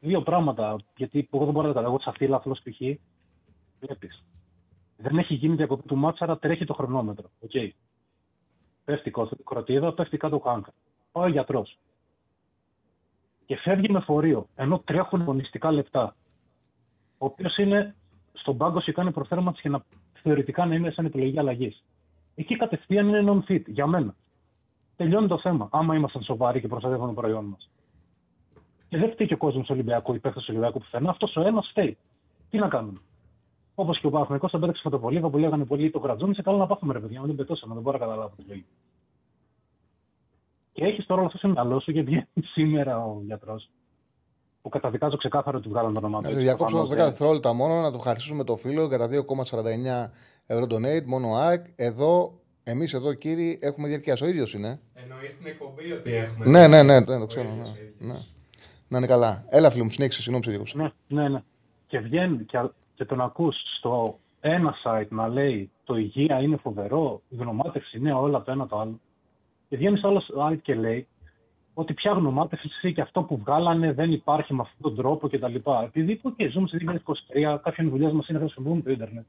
δύο πράγματα, γιατί εγώ δεν μπορώ να τα καταλάβω, σε λάθο π.χ. Βλέπεις. Δεν έχει γίνει διακοπή του ματς, άρα τρέχει το χρονόμετρο. Οκ. Πέφτει η κροτίδα, πέφτει κάτω ο Χάνκαρ. Πάει ο γιατρός. Και φεύγει με φορείο, ενώ τρέχουν αγωνιστικά λεπτά. Ο οποίος είναι στον πάγκο και κάνει προθέρμανση και να θεωρητικά να είναι σαν επιλογή αλλαγής. Εκεί κατευθείαν είναι non-fit για μένα. Τελειώνει το θέμα. Άμα ήμασταν σοβαροί και προστατεύουμε το προϊόν μας. Και δεν φταίει και ο κόσμος του Ολυμπιακού, η παίχτε του Ολυμπιακού πουθενά. Αυτός ο ένας φταίει. Τι να κάνουμε; Όπως και ο Παναθηναϊκός θα πέταξε με το πολύ, που λέγανε πολύ το γρατζόνι, σε καλά να πάθουμε ρε παιδιά, να μην πετώσαμε, δεν μπορώ να καταλάβω τη λογική. Και έχεις τώρα όλο αυτό στο μυαλό σου και βγαίνει σήμερα ο γιατρός. Που καταδικάζω ξεκάθαρα ότι βγάλαν το όνομά του. Να έτσι, διακόψω προφανώς, 10 δεν- δευτερόλεπτα μόνο, να το ευχαριστήσουμε το φίλο για τα 2,49 ευρώ donate, μόνο ΑΕΚ. Εδώ, εμείς εδώ κύριοι, έχουμε διαρκείας. Ο ίδιος είναι. Εννοείς την εκπομπή ότι έχουμε. Ναι, ναι, ναι, ναι, το Ο ξέρω. ίδιος, Ναι, ο ίδιος. ναι. Να είναι καλά. Έλα, φίλο μου, συνέχισε. Συγγνώμη, σε διέκοψα. Ναι, ναι, ναι. Και βγαίνει και, και τον ακούς στο ένα site να λέει το υγεία είναι φοβερό, η γνωμάτευση είναι όλα το ένα το άλλο. Και βγαίνει στο άλλο site και λέει ότι πια γνωμάτευση και αυτό που βγάλανε δεν υπάρχει με αυτόν τον τρόπο κτλ. Επειδή που και ζούμε σε 2023, κάποιοι δουλειές μας είναι να χρησιμοποιούμε το Ιντερνετ.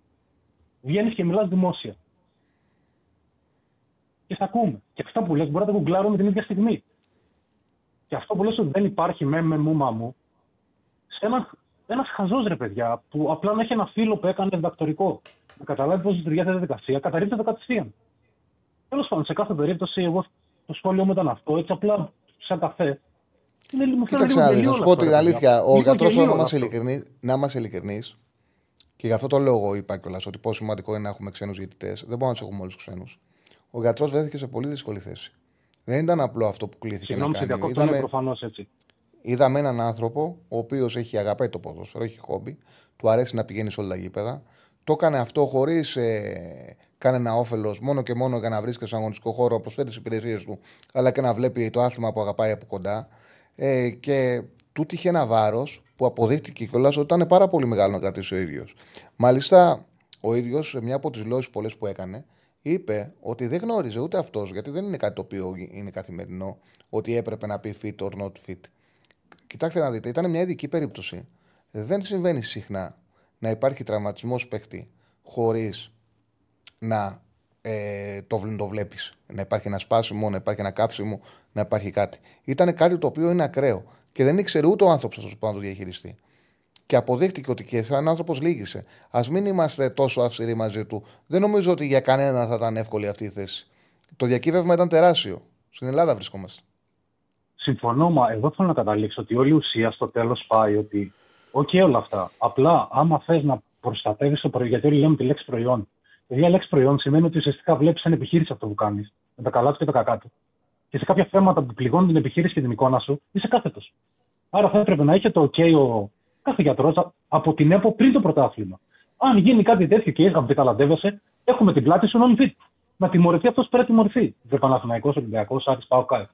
Βγαίνεις και μιλάς δημόσια. Και θα ακούμε. Και αυτά που λες μπορεί να τα γκουγκλάρουμε την ίδια στιγμή. Και αυτό που λες ότι δεν υπάρχει με με μου μα μου, σε ένα ένας χαζός ρε παιδιά, που απλά να έχει ένα φίλο που έκανε διδακτορικό, να καταλάβει πώς λειτουργεί αυτή η διαδικασία, καταρρύπτεται κατευθείαν. Τέλος πάντων, σε κάθε περίπτωση, εγώ το σχόλιο μου ήταν αυτό, έτσι απλά σαν καφέ. Είναι λίγο, μου φαίνεται Κοίταξε λίγο να δεις, γελίο να σου όλο πω αυτό, την ρε αλήθεια. παιδιά. Ο Λίγο γιατρός, γελίο να όλο είμαστε αυτό. ειλικρινεί, να είμαστε ειλικρινείς, και γι' αυτό το λόγο είπα κιόλας ότι πόσο σημαντικό είναι να έχουμε ξένους διαιτητές. Δεν μπορούμε να τους έχουμε όλους του ξένους. Ο γιατρός βρέθηκε σε πολύ δύσκολη θέση. Δεν ήταν απλό αυτό που κλήθηκε Συγγνώμη, να σε κάνει. διακόπτω, είναι Είδαμε, προφανώς έτσι. Είδαμε έναν άνθρωπο ο οποίος έχει αγαπάει το ποδόσφαιρο, έχει χόμπι, του αρέσει να πηγαίνει σε όλα τα γήπεδα. Το έκανε αυτό χωρίς ε, κανένα όφελος, μόνο και μόνο για να βρίσκεται στον αγωνιστικό χώρο, προσφέρει τι υπηρεσίες του, αλλά και να βλέπει το άθλημα που αγαπάει από κοντά. Ε, και του είχε ένα βάρος που αποδείχτηκε κιόλας ότι ήταν πάρα πολύ μεγάλο να κρατήσει ο ίδιος. Μάλιστα, ο ίδιος, σε μια από τις δηλώσεις πολλές που έκανε, είπε ότι δεν γνώριζε ούτε αυτός, γιατί δεν είναι κάτι το οποίο είναι καθημερινό, ότι έπρεπε να πει fit or not fit. Κοιτάξτε να δείτε, ήταν μια ειδική περίπτωση. Δεν συμβαίνει συχνά να υπάρχει τραυματισμός παίχτη χωρίς να ε, το, βλ- το βλέπεις. Να υπάρχει ένα σπάσιμο, να υπάρχει ένα κάψιμο, να υπάρχει κάτι. Ήταν κάτι το οποίο είναι ακραίο και δεν ήξερε ούτε ο άνθρωπος να το διαχειριστεί. Και αποδείχτηκε ότι και σαν άνθρωπος λύγησε. Α μην είμαστε τόσο αυστηροί μαζί του. Δεν νομίζω ότι για κανένα θα ήταν εύκολη αυτή η θέση. Το διακύβευμα ήταν τεράστιο. Στην Ελλάδα βρισκόμαστε. Συμφωνώ, μα εγώ θέλω να καταλήξω ότι όλη η ουσία στο τέλος πάει ότι. Οκ, όλα αυτά. Απλά, άμα θες να προστατεύεις το προϊόν, γιατί όλοι λέμε τη λέξη προϊόν. Η λέξη προϊόν σημαίνει ότι ουσιαστικά βλέπεις σαν επιχείρηση αυτό που κάνεις, με τα καλά του και τα κακά του. Και σε κάποια θέματα που πληγώνουν την επιχείρηση και την εικόνα σου, είσαι κάθετος. Άρα θα έπρεπε να είχε το OK ο κάθε γιατρός από την ΕΠΟ πριν το πρωτάθλημα. Αν γίνει κάτι τέτοιο και είχαμε ταλαντεύεσαι, έχουμε την πλάτη σου non fit. Να τιμωρηθεί αυτός που πρέπει να τιμωρηθεί. Δεν Παναθυναϊκό, Ολυμπιακός, Άρης, πάω κάτω.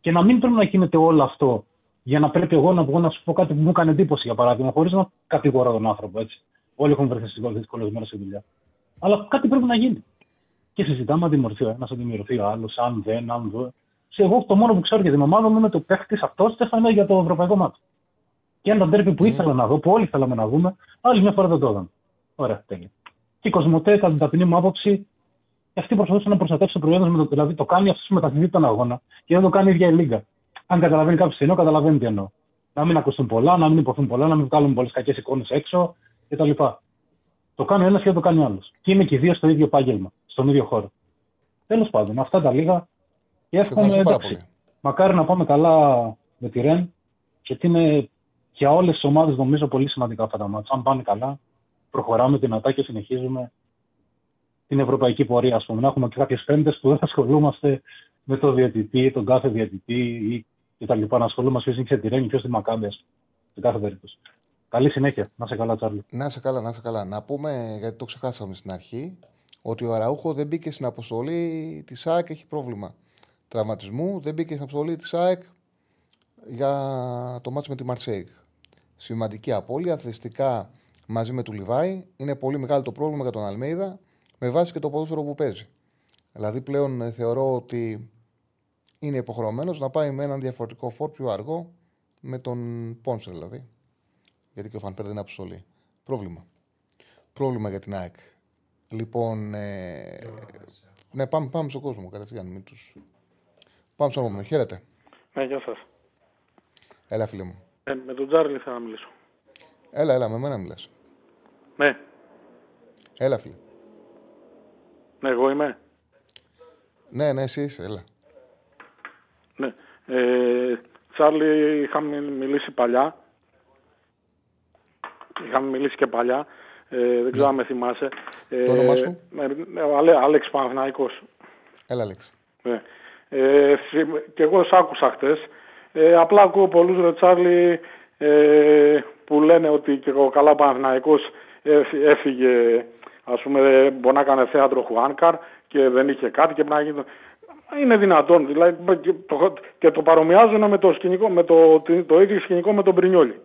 Και να μην πρέπει να γίνεται όλο αυτό για να πρέπει εγώ να βγω να σου πω κάτι που μου έκανε εντύπωση, για παράδειγμα, χωρίς να κατηγορώ τον άνθρωπο. Έτσι. Όλοι έχουν βρεθεί στις δύσκολε μέρες στη δουλειά. Αλλά κάτι πρέπει να γίνει. Και συζητάμε αν δημιουργηθεί ο ένας, αν δημιουργηθεί ο άλλος, αν δεν, αν δεν. Σε εγώ το μόνο που ξέρω για την ομάδα μου είναι το παίχτη αυτό στέφανε για το ευρωπαϊκό μάτι. Και ένα τέρπι που ήθελα να δω, που όλοι θέλαμε να δούμε, άλλη μια φορά δεν το είδαμε. Ωραία, τέλεια. Και η Κοσμοτέ, κατά την ταπεινή μου άποψη, αυτή προσπαθούσε να προστατεύσει το προϊόν με δηλαδή το κάνει αυτός μεταθυμεί τον αγώνα και δεν το κάνει η ίδια η Λίγκα. Αν καταλαβαίνει κάποιος τι εννοώ, καταλαβαίνει τι εννοώ. Να μην ακουστούν πολλά, να μην υποθούν πολλά, να μην βγάλουν πολλές κακές εικόνες έξω κτλ. Το κάνει ο ένας και το κάνει ο άλλος. Και είναι και οι δύο στο ίδιο επάγγελμα, στον ίδιο χώρο. Τέλος πάντων, αυτά τα λίγα. Και εύχομαι. Εντάξει, μακάρι να πάμε καλά με τη Ρεν, γιατί είναι για όλες τις ομάδες νομίζω πολύ σημαντικά αυτά τα μάτια. Αν πάνε καλά, προχωράμε δυνατά και συνεχίζουμε την ευρωπαϊκή πορεία. Ας πούμε. Να έχουμε και κάποιες πέμπτες που δεν ασχολούμαστε με το διαιτητή, τον κάθε διαιτητή ή κτλ. Να ασχολούμαστε ποιο είναι τη Ρένη, ποιο τη Μακάμπες. Σε κάθε περίπτωση. Καλή συνέχεια. Να σε καλά, Τσάρλι. Να σε καλά, να σε καλά. Να πούμε, γιατί το ξεχάσαμε στην αρχή, ότι ο Αραούχο δεν μπήκε στην αποστολή της ΑΕΚ, έχει πρόβλημα τραυματισμού. Δεν μπήκε στην αποστολή της ΑΕΚ για το μάτσο με τη Μαρσέικ. Σημαντική απώλεια, αθλητικά μαζί με του Λιβάη. Είναι πολύ μεγάλο το πρόβλημα για τον Αλμέιδα με βάση και το ποδόσφαιρο που παίζει. Δηλαδή πλέον ε, θεωρώ ότι είναι υποχρεωμένος να πάει με έναν διαφορετικό φόρ πιο αργό με τον Πόνσερ δηλαδή. Γιατί και ο Φανπέρ δεν είναι αποστολή. Πρόβλημα. Πρόβλημα για την ΑΕΚ. Λοιπόν. Ε... Ναι, πάμε, πάμε στον κόσμο κατευθείαν. Μην τους... Πάμε στον επόμενο. Χαίρετε. Ναι, γεια σας. Έλα, φίλε μου. Ε, με τον Τζάρλι θα μιλήσω. Έλα, έλα, με μένα μιλάς. Ναι. Έλα, φίλε. Ναι, εγώ είμαι. Ναι, ναι, εσύ είσαι, έλα. Ναι. Ε, Τσάρλι, είχαμε μιλήσει παλιά. Είχαμε μιλήσει και παλιά. Ε, δεν ξέρω ναι. αν με θυμάσαι. Ε, το όνομά σου; Ε, ο Άλεξ Παναθηναϊκός. Έλα, Άλεξ. Ναι. Ε, και εγώ σ' άκουσα χτες. Ε, απλά ακούω πολλούς ρε Τσάρλι ε, που λένε ότι και ο καλά Παναθηναϊκός έφυγε ας πούμε μπορεί να έκανε θέατρο Χουάνκαρ και δεν είχε κάτι και να γίνει... Είναι δυνατόν, δηλαδή και το, και το παρομοιάζουν με το, σκηνικό, με το, το ίδιο σκηνικό με τον Πρινιόλη.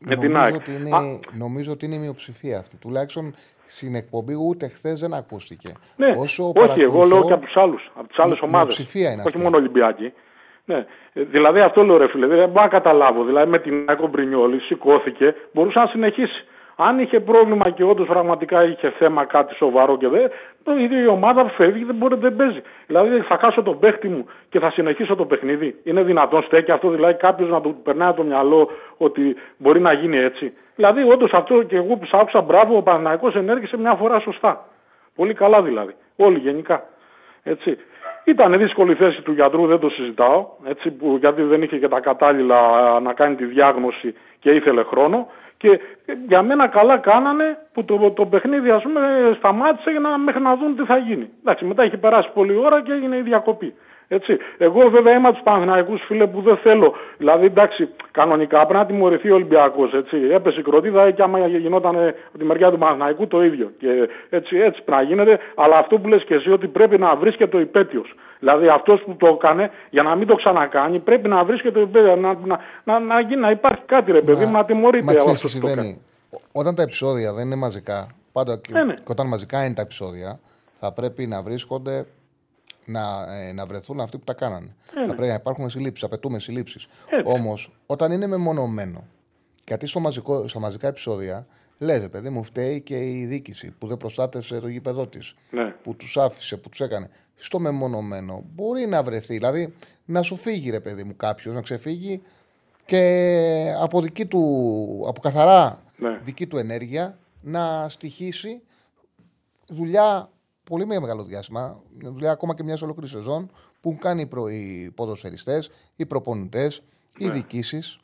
Νομίζω, ότι είναι, νομίζω ότι είναι η μειοψηφία αυτή. Τουλάχιστον στην εκπομπή ούτε χθες δεν ακούστηκε. Ναι, Όσο όχι, εγώ λέω και από τους άλλους, από τις άλλες ομάδες. Όχι μόνο Ολυμπιακοί. Ναι. Ε, δηλαδή αυτό λέω ρε φίλε, δεν μπορώ να καταλάβω. Δηλαδή με την Άκο Μπρινιόλη σηκώθηκε, μπορούσε να συνεχίσει. Αν είχε πρόβλημα και όντως πραγματικά είχε θέμα κάτι σοβαρό και δεν, το ίδιο η ομάδα φεύγει δεν μπορεί, δεν παίζει. Δηλαδή θα χάσω τον παίχτη μου και θα συνεχίσω το παιχνίδι. Είναι δυνατόν στέκει αυτό, δηλαδή κάποιος να του περνάει το μυαλό ότι μπορεί να γίνει έτσι. Δηλαδή όντως αυτό και εγώ που σ' άκουσα μπράβο, ο Παναναϊκό ενέργησε μια φορά σωστά. Πολύ καλά δηλαδή. Όλοι γενικά. Έτσι. Ήταν δύσκολη η θέση του γιατρού, δεν το συζητάω, έτσι, που, γιατί δεν είχε και τα κατάλληλα να κάνει τη διάγνωση και ήθελε χρόνο. Και για μένα καλά κάνανε που το, το παιχνίδι ας πούμε σταμάτησε για να, μέχρι να δουν τι θα γίνει. Εντάξει, μετά έχει περάσει πολλή ώρα και έγινε η διακοπή. Έτσι. Εγώ βέβαια είμαι από τους Παναθηναϊκούς φίλε που δεν θέλω. Δηλαδή εντάξει, κανονικά πρέπει να τιμωρηθεί ο Ολυμπιακός. Έπεσε η κροτίδα και άμα γινόταν από τη μεριά του Παναθηναϊκού το ίδιο. Και έτσι, έτσι πρέπει να γίνεται. Αλλά αυτό που λες και εσύ ότι πρέπει να βρίσκεται ο υπέτειος. Δηλαδή αυτός που το έκανε για να μην το ξανακάνει πρέπει να βρίσκεται ο υπέτειος. Να, να, να, να, να υπάρχει κάτι ρε παιδί μου να τιμωρείται. Μα αυτός συμβαίνει. Όταν τα επεισόδια δεν είναι μαζικά, πάντα ναι, ναι. και όταν μαζικά είναι τα επεισόδια, θα πρέπει να βρίσκονται να, ε, να βρεθούν αυτοί που τα κάνανε. Ε, θα πρέπει να υπάρχουν συλλήψεις, απαιτούμε συλλήψεις. Ε, Όμως, όταν είναι μεμονωμένο, γιατί στο μαζικό, στα μαζικά επεισόδια λέει, παιδί μου, φταίει και η δίκηση που δεν προστάτευσε το γήπεδό της, ναι. που τους άφησε, που τους έκανε. Στο μεμονωμένο μπορεί να βρεθεί, δηλαδή να σου φύγει, ρε παιδί μου, κάποιος, να ξεφύγει και από, δική του, από καθαρά ναι. δική του ενέργεια να στοιχήσει δουλειά πολύ μεγάλο διάστημα. Δουλειά ακόμα και μιας ολόκληρης σεζόν που κάνει οι ποδοσφαιριστές, οι προπονητές, οι ναι. διοικήσεις.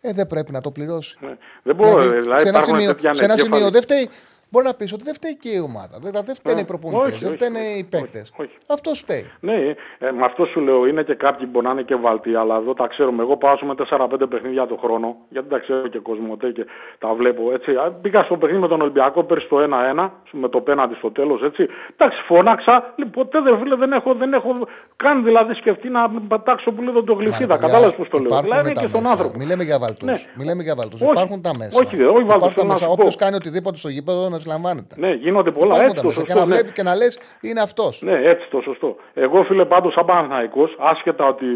Ε, δεν πρέπει να το πληρώσει. Ναι. Δεν μπορώ, δηλαδή, δηλαδή σε ένα σημείο, σε ένα σημείο δεν φταίει Μπορεί να πεις ότι δεν φταίει και η ομάδα. Δηλαδή δεν φταίνε οι προπονητές, δεν φταίνε οι παίκτες. Αυτό φταίει. Ναι, ε, με αυτό σου λέω είναι και κάποιοι μπορεί να είναι και βαλτοί, αλλά εδώ τα ξέρουμε. Εγώ πάω με 4-5 παιχνίδια το χρόνο, γιατί τα ξέρω και κοσμοτέ και τα βλέπω. Έτσι. Πήγα στο παιχνίδι με τον Ολυμπιακό πέρσι το 1-1, με το πέναντι στο τέλος. Εντάξει, φώναξα. Λοιπόν, ποτέ δεν, φίλε, δεν, έχω, δεν έχω καν δηλαδή σκεφτεί να πετάξω που λέω το γλυφίδα. Κατάλαβες πώς το λέω. Δηλαδή και στον άνθρωπο. Μιλάμε για βαλτούς. Ναι. Μιλάμε για βαλτούς. Υπάρχουν τα μέσα. Όχι, όχι βαλτούς. Όποιος κάνει οτιδήποτε στο γήπεδο να συλλαμβάνεται. Ναι, γίνονται πολλά. Έτσι το σωστό. Και να ναι. βλέπει και να λες είναι αυτός. Ναι, έτσι το σωστό. Εγώ φίλε πάντως σαν Παναθναϊκό, άσχετα ότι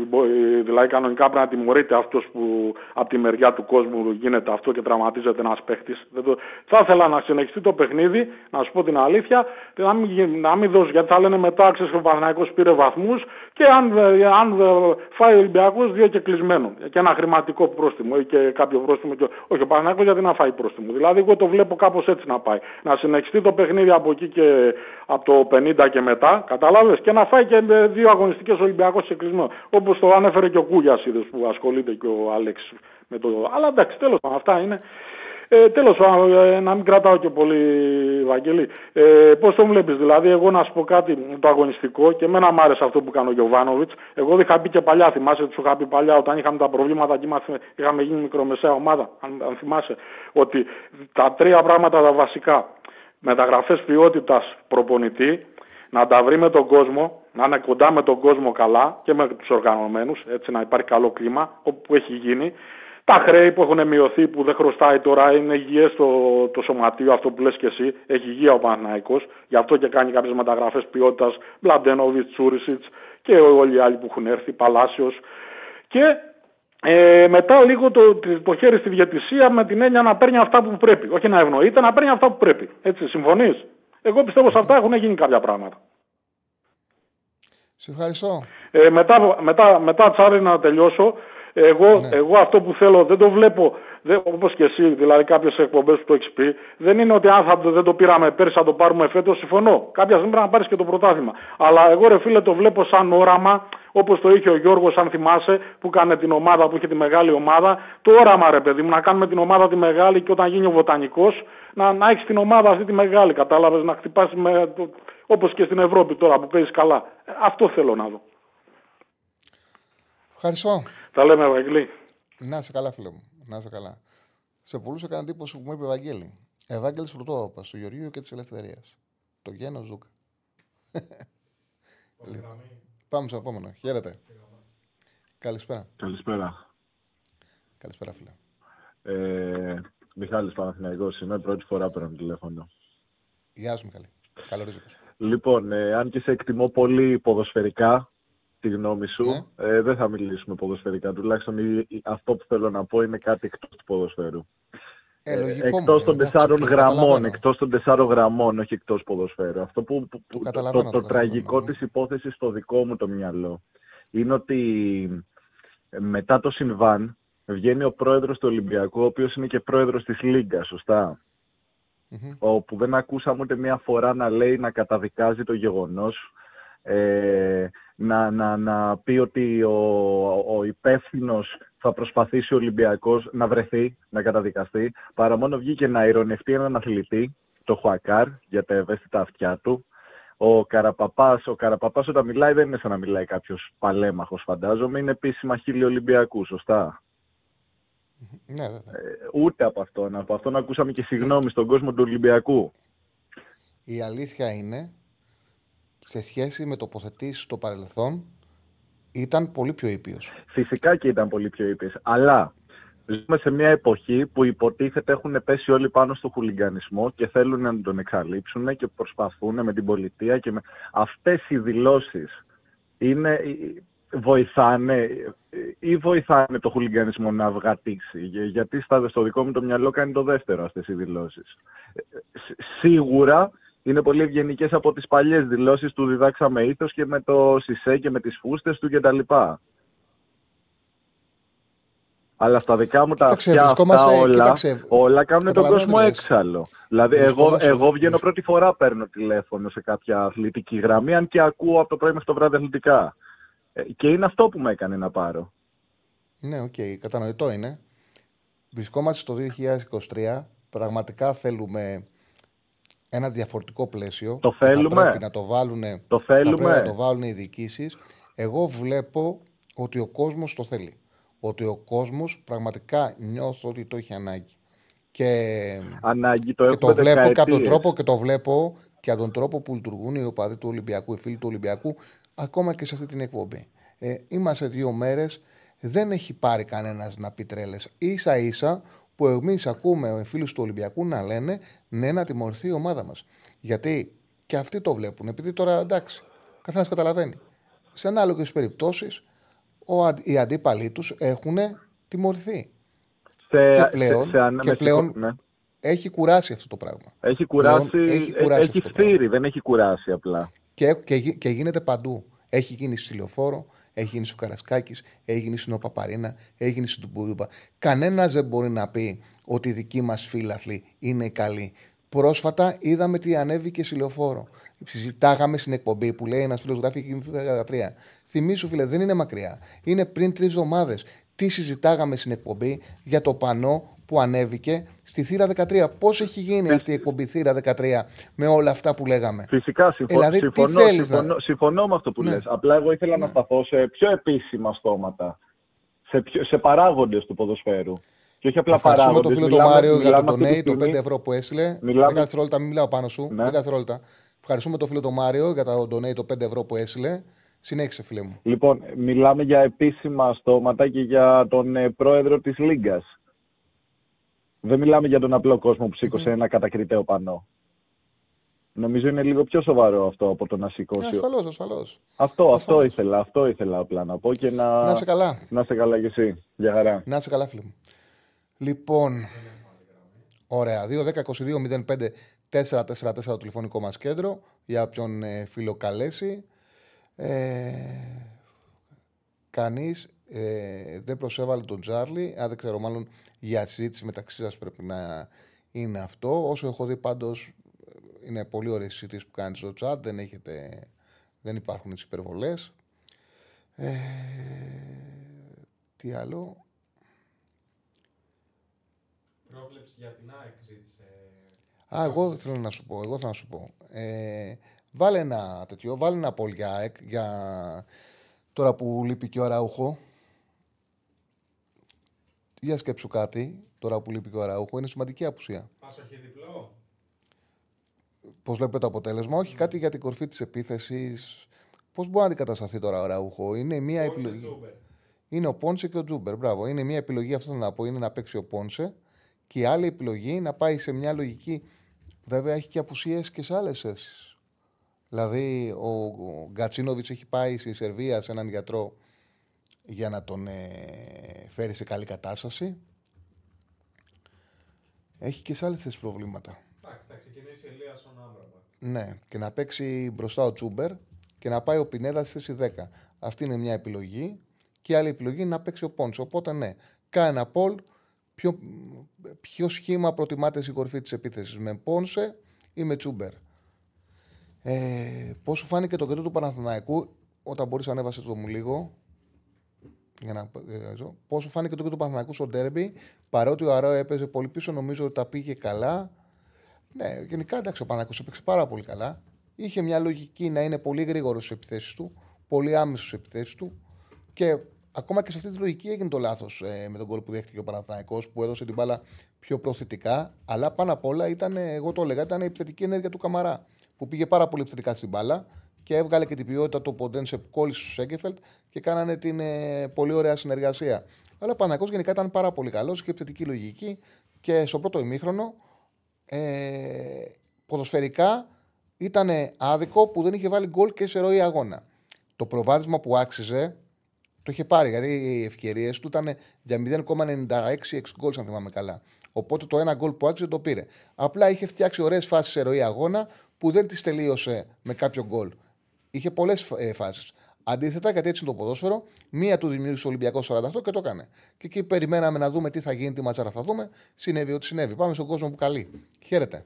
δηλαδή κανονικά πρέπει να τιμωρείται αυτός που από τη μεριά του κόσμου γίνεται αυτό και τραυματίζεται ένας παίχτης. Το... Θα ήθελα να συνεχιστεί το παιχνίδι, να σου πω την αλήθεια, να μην, να μην δώσει γιατί θα λένε μετά ξέρεις ο Παναθναϊκό πήρε βαθμούς και αν, αν φάει ο Ολυμπιακός δύο και κλεισμένο. Και ένα χρηματικό πρόστιμο ή και κάποιο πρόστιμο. Και... Όχι, ο Παναθναϊκό γιατί να φάει πρόστιμο. Δηλαδή εγώ το βλέπω κάπως έτσι να πάει. Να συνεχιστεί το παιχνίδι από εκεί και από το 50 και μετά, κατάλαβες, και να φάει και δύο αγωνιστικές Ολυμπιακός σε κλεισμένο. Όπως το ανέφερε και ο Κούγιας, που ασχολείται και ο Άλεξ με το. Αλλά εντάξει, τέλος πάντων, αυτά είναι. Ε, Τέλος ε, να μην κρατάω και πολύ, Βαγγελή. Ε, Πώς το βλέπεις, δηλαδή, εγώ να σου πω κάτι το αγωνιστικό και εμένα μου άρεσε αυτό που έκανε ο Γιωβάνοβιτς. Εγώ δεν είχα πει και παλιά, θυμάσαι, του είχα πει παλιά όταν είχαμε τα προβλήματα και είχαμε γίνει μικρομεσαία ομάδα, αν, αν θυμάσαι, ότι τα τρία πράγματα τα βασικά μεταγραφές ποιότητας προπονητή, να τα βρει με τον κόσμο, να είναι κοντά με τον κόσμο καλά και με τους οργανωμένους, έτσι να υπάρχει καλό κλίμα, όπου έχει γίνει. Τα χρέη που έχουν μειωθεί, που δεν χρωστάει τώρα, είναι υγιές το, το σωματείο, αυτό που λες και εσύ. Έχει υγεία ο Παναναϊκό, γι' αυτό και κάνει κάποιες μεταγραφές ποιότητας. Μπλαντένοβιτς, Τσούρισιτς και όλοι οι άλλοι που έχουν έρθει, Παλάσιος. Και ε, μετά λίγο το, το χέρι στη διατησία με την έννοια να παίρνει αυτά που πρέπει. Όχι να ευνοείται, να παίρνει αυτά που πρέπει. Έτσι, συμφωνείς; Εγώ πιστεύω σε αυτά έχουν γίνει κάποια πράγματα. Σε ευχαριστώ. Ε, μετά, μετά, μετά τσάρι να τελειώσω. Εγώ, ναι. εγώ αυτό που θέλω δεν το βλέπω όπως και εσύ, δηλαδή κάποιες εκπομπές που το έχεις πει, δεν είναι ότι αν θα, δεν το πήραμε πέρσι θα το πάρουμε φέτος. Συμφωνώ. Κάποια στιγμή πρέπει να πάρεις και το πρωτάθλημα. Αλλά εγώ ρε φίλε το βλέπω σαν όραμα, όπως το είχε ο Γιώργος, αν θυμάσαι, που έκανε την ομάδα, που είχε τη μεγάλη ομάδα. Το όραμα ρε παιδί μου, να κάνουμε την ομάδα τη μεγάλη και όταν γίνει ο βοτανικός, να, να έχεις την ομάδα αυτή τη μεγάλη. Κατάλαβες να χτυπάσει όπως και στην Ευρώπη τώρα που παίζεις καλά. Ε, αυτό θέλω να δω. Ευχαριστώ. Τα λέμε, Ευαγγελί. Να σε καλά, φίλε μου. Να είσαι καλά. Σε πολλούς έκανε εντύπωση που μου είπε Ευαγγέλη. Ευάγγελης Πρωτόπαπα, του Γεωργίου και της Ελευθερίας. Το Γένος Ζούκα. Πάμε στο επόμενο. Χαίρετε. Καλησπέρα. Καλησπέρα. Καλησπέρα, φίλε. Ε, Μιχάλης Παναθηναϊκός είμαι, πρώτη φορά παίρνω τηλέφωνο. Γεια σου Μιχάλη. Καλό ρίζικο. Λοιπόν, ε, αν και σε εκτιμώ πολύ ποδοσφαιρικά, τη γνώμη σου. Ναι. Ε, δεν θα μιλήσουμε ποδοσφαιρικά. Τουλάχιστον αυτό που θέλω να πω είναι κάτι εκτός του ποδοσφαίρου. Ε, ε εκτός των τεσσάρων γραμμών, εκτός των τεσσάρων γραμμών, όχι εκτός ποδοσφαίρου. Αυτό που, που, που το, το, το, το τραγικό της υπόθεσης στο δικό μου το μυαλό είναι ότι ε, μετά το συμβάν βγαίνει ο πρόεδρος του Ολυμπιακού, ο οποίος είναι και πρόεδρος της Λίγκας, σωστά; Mm-hmm. Όπου δεν ακούσαμε ούτε μία φορά να λέει να καταδικάζει το γεγονός ε, να, να, να πει ότι ο, ο υπεύθυνος θα προσπαθήσει ο Ολυμπιακός να βρεθεί, να καταδικαστεί, παρά μόνο βγήκε να ηρωνευτεί έναν αθλητή, το Χουακάρ, για τα ευαίσθητα αυτιά του. Ο Καραπαπάς, ο Καραπαπάς όταν μιλάει δεν είναι σαν να μιλάει κάποιος παλέμαχος φαντάζομαι, είναι επίσημα χίλιο Ολυμπιακού, σωστά; Ναι, Ε, ούτε από αυτόν. Από αυτόν ακούσαμε και συγγνώμη στον κόσμο του Ολυμπιακού. Η αλήθεια είναι σε σχέση με τοποθετήσεις στο παρελθόν ήταν πολύ πιο ήπιος. Φυσικά και ήταν πολύ πιο ήπιος. Αλλά ζούμε σε μια εποχή που υποτίθεται έχουν πέσει όλοι πάνω στο χουλιγκανισμό και θέλουν να τον εξαλείψουν και προσπαθούν με την πολιτεία και με... Αυτές οι δηλώσεις είναι, βοηθάνε ή βοηθάνε το χουλιγκανισμό να αυγατήσει. Γιατί στο δικό μου το μυαλό κάνει το δεύτερο αυτές οι δηλώσεις. Ε, σίγουρα είναι πολύ ευγενικές από τις παλιές δηλώσεις του διδάξαμε ήθος και με το ΣΥΣΕ και με τις φούστες του κτλ. Αλλά στα δικά μου τα αυτιά αυτά όλα, κοίταξε, όλα κάνουν τον κόσμο έξαλλο. Δηλαδή, εγώ, εγώ βγαίνω πρώτη φορά παίρνω τηλέφωνο σε κάποια αθλητική γραμμή, αν και ακούω από το πρωί μέχρι το βράδυ αθλητικά. Ε, και είναι αυτό που με έκανε να πάρω. Ναι, OK, okay, κατανοητό είναι. Βρισκόμαστε στο 2023. Πραγματικά θέλουμε ένα διαφορετικό πλαίσιο. Το θέλουμε. Θα πρέπει να το βάλουν, το θέλουμε. να το βάλουν οι διοικήσεις. Εγώ βλέπω ότι ο κόσμος το θέλει. Ότι ο κόσμος πραγματικά νιώθει ότι το έχει ανάγκη. Και, ανάγκη, το, και το βλέπω και από τον τρόπο και το βλέπω και από τον τρόπο που λειτουργούν οι οπαδοί του Ολυμπιακού, οι φίλοι του Ολυμπιακού, ακόμα και σε αυτή την εκπομπή. Ε, είμαστε δύο μέρες, δεν έχει πάρει κανένας να πει τρέλες. σα ίσα που εμείς ακούμε οι φίλου του Ολυμπιακού να λένε ναι, να τιμωρηθεί η ομάδα μας. Γιατί και αυτοί το βλέπουν. Επειδή τώρα εντάξει, καθένας καταλαβαίνει. Σε ανάλογες περιπτώσεις, οι αντίπαλοι τους έχουν τιμωρηθεί. Σε, και πλέον, σε, σε και πλέον ναι. έχει κουράσει αυτό το πράγμα. Έχει κουράσει, πλέον, έχει, κουράσει έχει σφύρει, δεν έχει κουράσει απλά. Και, και, και γίνεται παντού. Έχει γίνει στη Λεωφόρο, έχει γίνει στο Καρασκάκης, έχει γίνει στην Οπαπαρίνα, έχει γίνει στην Τουμπούδουπα. Κανένας δεν μπορεί να πει ότι οι δικοί μας φίλαθλοι είναι καλοί. Πρόσφατα είδαμε τι ανέβηκε στη Λεωφόρο. Συζητάγαμε στην εκπομπή που λέει ένας φίλος γράφει εκείνη το 2013. Θυμήσου, φίλε, δεν είναι μακριά. Είναι πριν τρεις εβδομάδες. Τι συζητάγαμε στην εκπομπή για το πανό που ανέβηκε στη θύρα 13. Πώς έχει γίνει αυτή η εκπομπή θύρα 13 με όλα αυτά που λέγαμε; Φυσικά συμφωνώ, δηλαδή, συμφωνώ, συμφωνώ, συμφωνώ, με αυτό που ναι. λες. Απλά εγώ ήθελα ναι. να σταθώ σε πιο επίσημα στόματα. Σε, σε παράγοντες του ποδοσφαίρου. Και όχι απλά παράγοντες. το φίλο του Μάριο για το donate, το 5 ευρώ που έστειλε. Μιλάμε... 10 δευτερόλεπτα, μην μιλάω πάνω σου. Ναι. 10 δευτερόλεπτα. Ευχαριστούμε το φίλο του Μάριο για το donate, το 5 ευρώ που έστειλε. Συνέχισε, φίλε μου. Λοιπόν, μιλάμε για επίσημα στόματα και για τον ε, πρόεδρο της Λίγκας. Δεν μιλάμε για τον απλό κόσμο που σήκωσε ένα κατακριτέο πανό. Νομίζω είναι λίγο πιο σοβαρό αυτό από το να σηκώσει. Ασφαλώς, ασφαλώς. Αυτό, αυτό ήθελα, αυτό ήθελα απλά να πω και να. Να σε καλά. Να σε καλά κι εσύ. Για χαρά. Να σε καλά, φίλε μου. Λοιπόν. Ωραία. 2-10-22-05-444 το τηλεφωνικό μας κέντρο για όποιον ε, φίλο καλέσει. Ε, Κανείς ε, δεν προσέβαλε τον Τζάρλι. Αν δεν ξέρω, μάλλον για συζήτηση μεταξύ σας πρέπει να είναι αυτό. Όσο έχω δει πάντως, είναι πολύ ωραίες συζητήσεις που κάνεις στο chat. Δεν, έχετε, δεν υπάρχουν τις υπερβολές. Ε, τι άλλο; Πρόβλεψη για την ΑΕΚ ζήτησε. Α, εγώ θέλω να σου πω. Εγώ θα να σου πω. Ε, βάλε ένα τέτοιο, βάλε ένα πόλ για ΑΕΚ για τώρα που λείπει και ο Ραούχο. Για σκέψου κάτι, τώρα που λείπει και ο Ραούχο, είναι σημαντική απουσία. Πάσο έχει διπλό; Πώς βλέπετε το αποτέλεσμα, όχι κάτι για την κορφή της επίθεσης. Πώς μπορεί να αντικατασταθεί τώρα ο Ραούχο, Είναι μια επιλογή. Είναι ο Πόνσε και ο Τζούμπερ. Μπράβο. Είναι μια επιλογή, αυτό να πω, είναι να παίξει ο Πόνσε. Και η άλλη επιλογή να πάει σε μια λογική. Βέβαια έχει και απουσίες και σε άλλες θέσεις. Δηλαδή ο Γκατσίνοβιτς έχει πάει στη Σερβία σε έναν γιατρό για να τον ε, φέρει σε καλή κατάσταση. Έχει και σε άλλες θέσεις προβλήματα. Εντάξει, θα ξεκινήσει η Ελία Άμραμπα. Ναι, και να παίξει μπροστά ο Τσούμπερ και να πάει ο Πινέδας στη θέση 10. Αυτή είναι μια επιλογή. Και η άλλη επιλογή είναι να παίξει ο Πόντσο. Οπότε ναι, κάνει ένα πόλ. Ποιο, ποιο σχήμα προτιμάται στην κορφή της επίθεσης, με Πόνσε ή με Τσούμπερ; Ε, Πώς σου φάνηκε το κέντρο του Παναθηναϊκού όταν μπορείς να ανέβασες το μου λίγο για να, ε, Πώς σου φάνηκε το και του Παναθηναϊκού στο ντέρμπι, παρότι ο Αράο έπαιζε πολύ πίσω, νομίζω ότι τα πήγε καλά. Ναι, γενικά εντάξει, ο Παναθηναϊκός έπαιξε πάρα πολύ καλά. Είχε μια λογική να είναι πολύ γρήγορος στις επιθέσεις του, πολύ άμεσος στις επιθέσεις του και ακόμα και σε αυτή τη λογική έγινε το λάθος ε, με τον κόλπο που δέχτηκε ο Παναθηναϊκός που έδωσε την μπάλα πιο προθετικά. Αλλά πάνω απ' όλα ήταν, εγώ το έλεγα, ήταν η επιθετική ενέργεια του Καμαρά που πήγε πάρα πολύ επιθετικά στην μπάλα και έβγαλε και την ποιότητα του Ποντένσε που κόλλησε στο Σέγκεφελτ και κάνανε την ε, πολύ ωραία συνεργασία. Αλλά ο Παναγό γενικά ήταν πάρα πολύ καλός, είχε επιθετική λογική και στο πρώτο ημίχρονο ε, ποδοσφαιρικά ήταν άδικο που δεν είχε βάλει γκολ και σε ροή αγώνα. Το προβάδισμα που άξιζε το είχε πάρει, γιατί οι ευκαιρίες του ήταν για 0,96 εξ γκολ, αν θυμάμαι καλά. Οπότε το ένα γκολ που άξιζε το πήρε. Απλά είχε φτιάξει ωραίες φάσεις σε ροή αγώνα που δεν τις τελείωσε με κάποιο γκολ. Είχε πολλές ε, φάσεις. Αντίθετα, γιατί έτσι είναι το ποδόσφαιρο, μία του δημιούργησε ο Ολυμπιακός 48 και το έκανε. Και εκεί περιμέναμε να δούμε τι θα γίνει, τι ματσάρα θα δούμε. Συνέβη ό,τι συνέβη. Πάμε στον κόσμο που καλεί. Χαίρετε.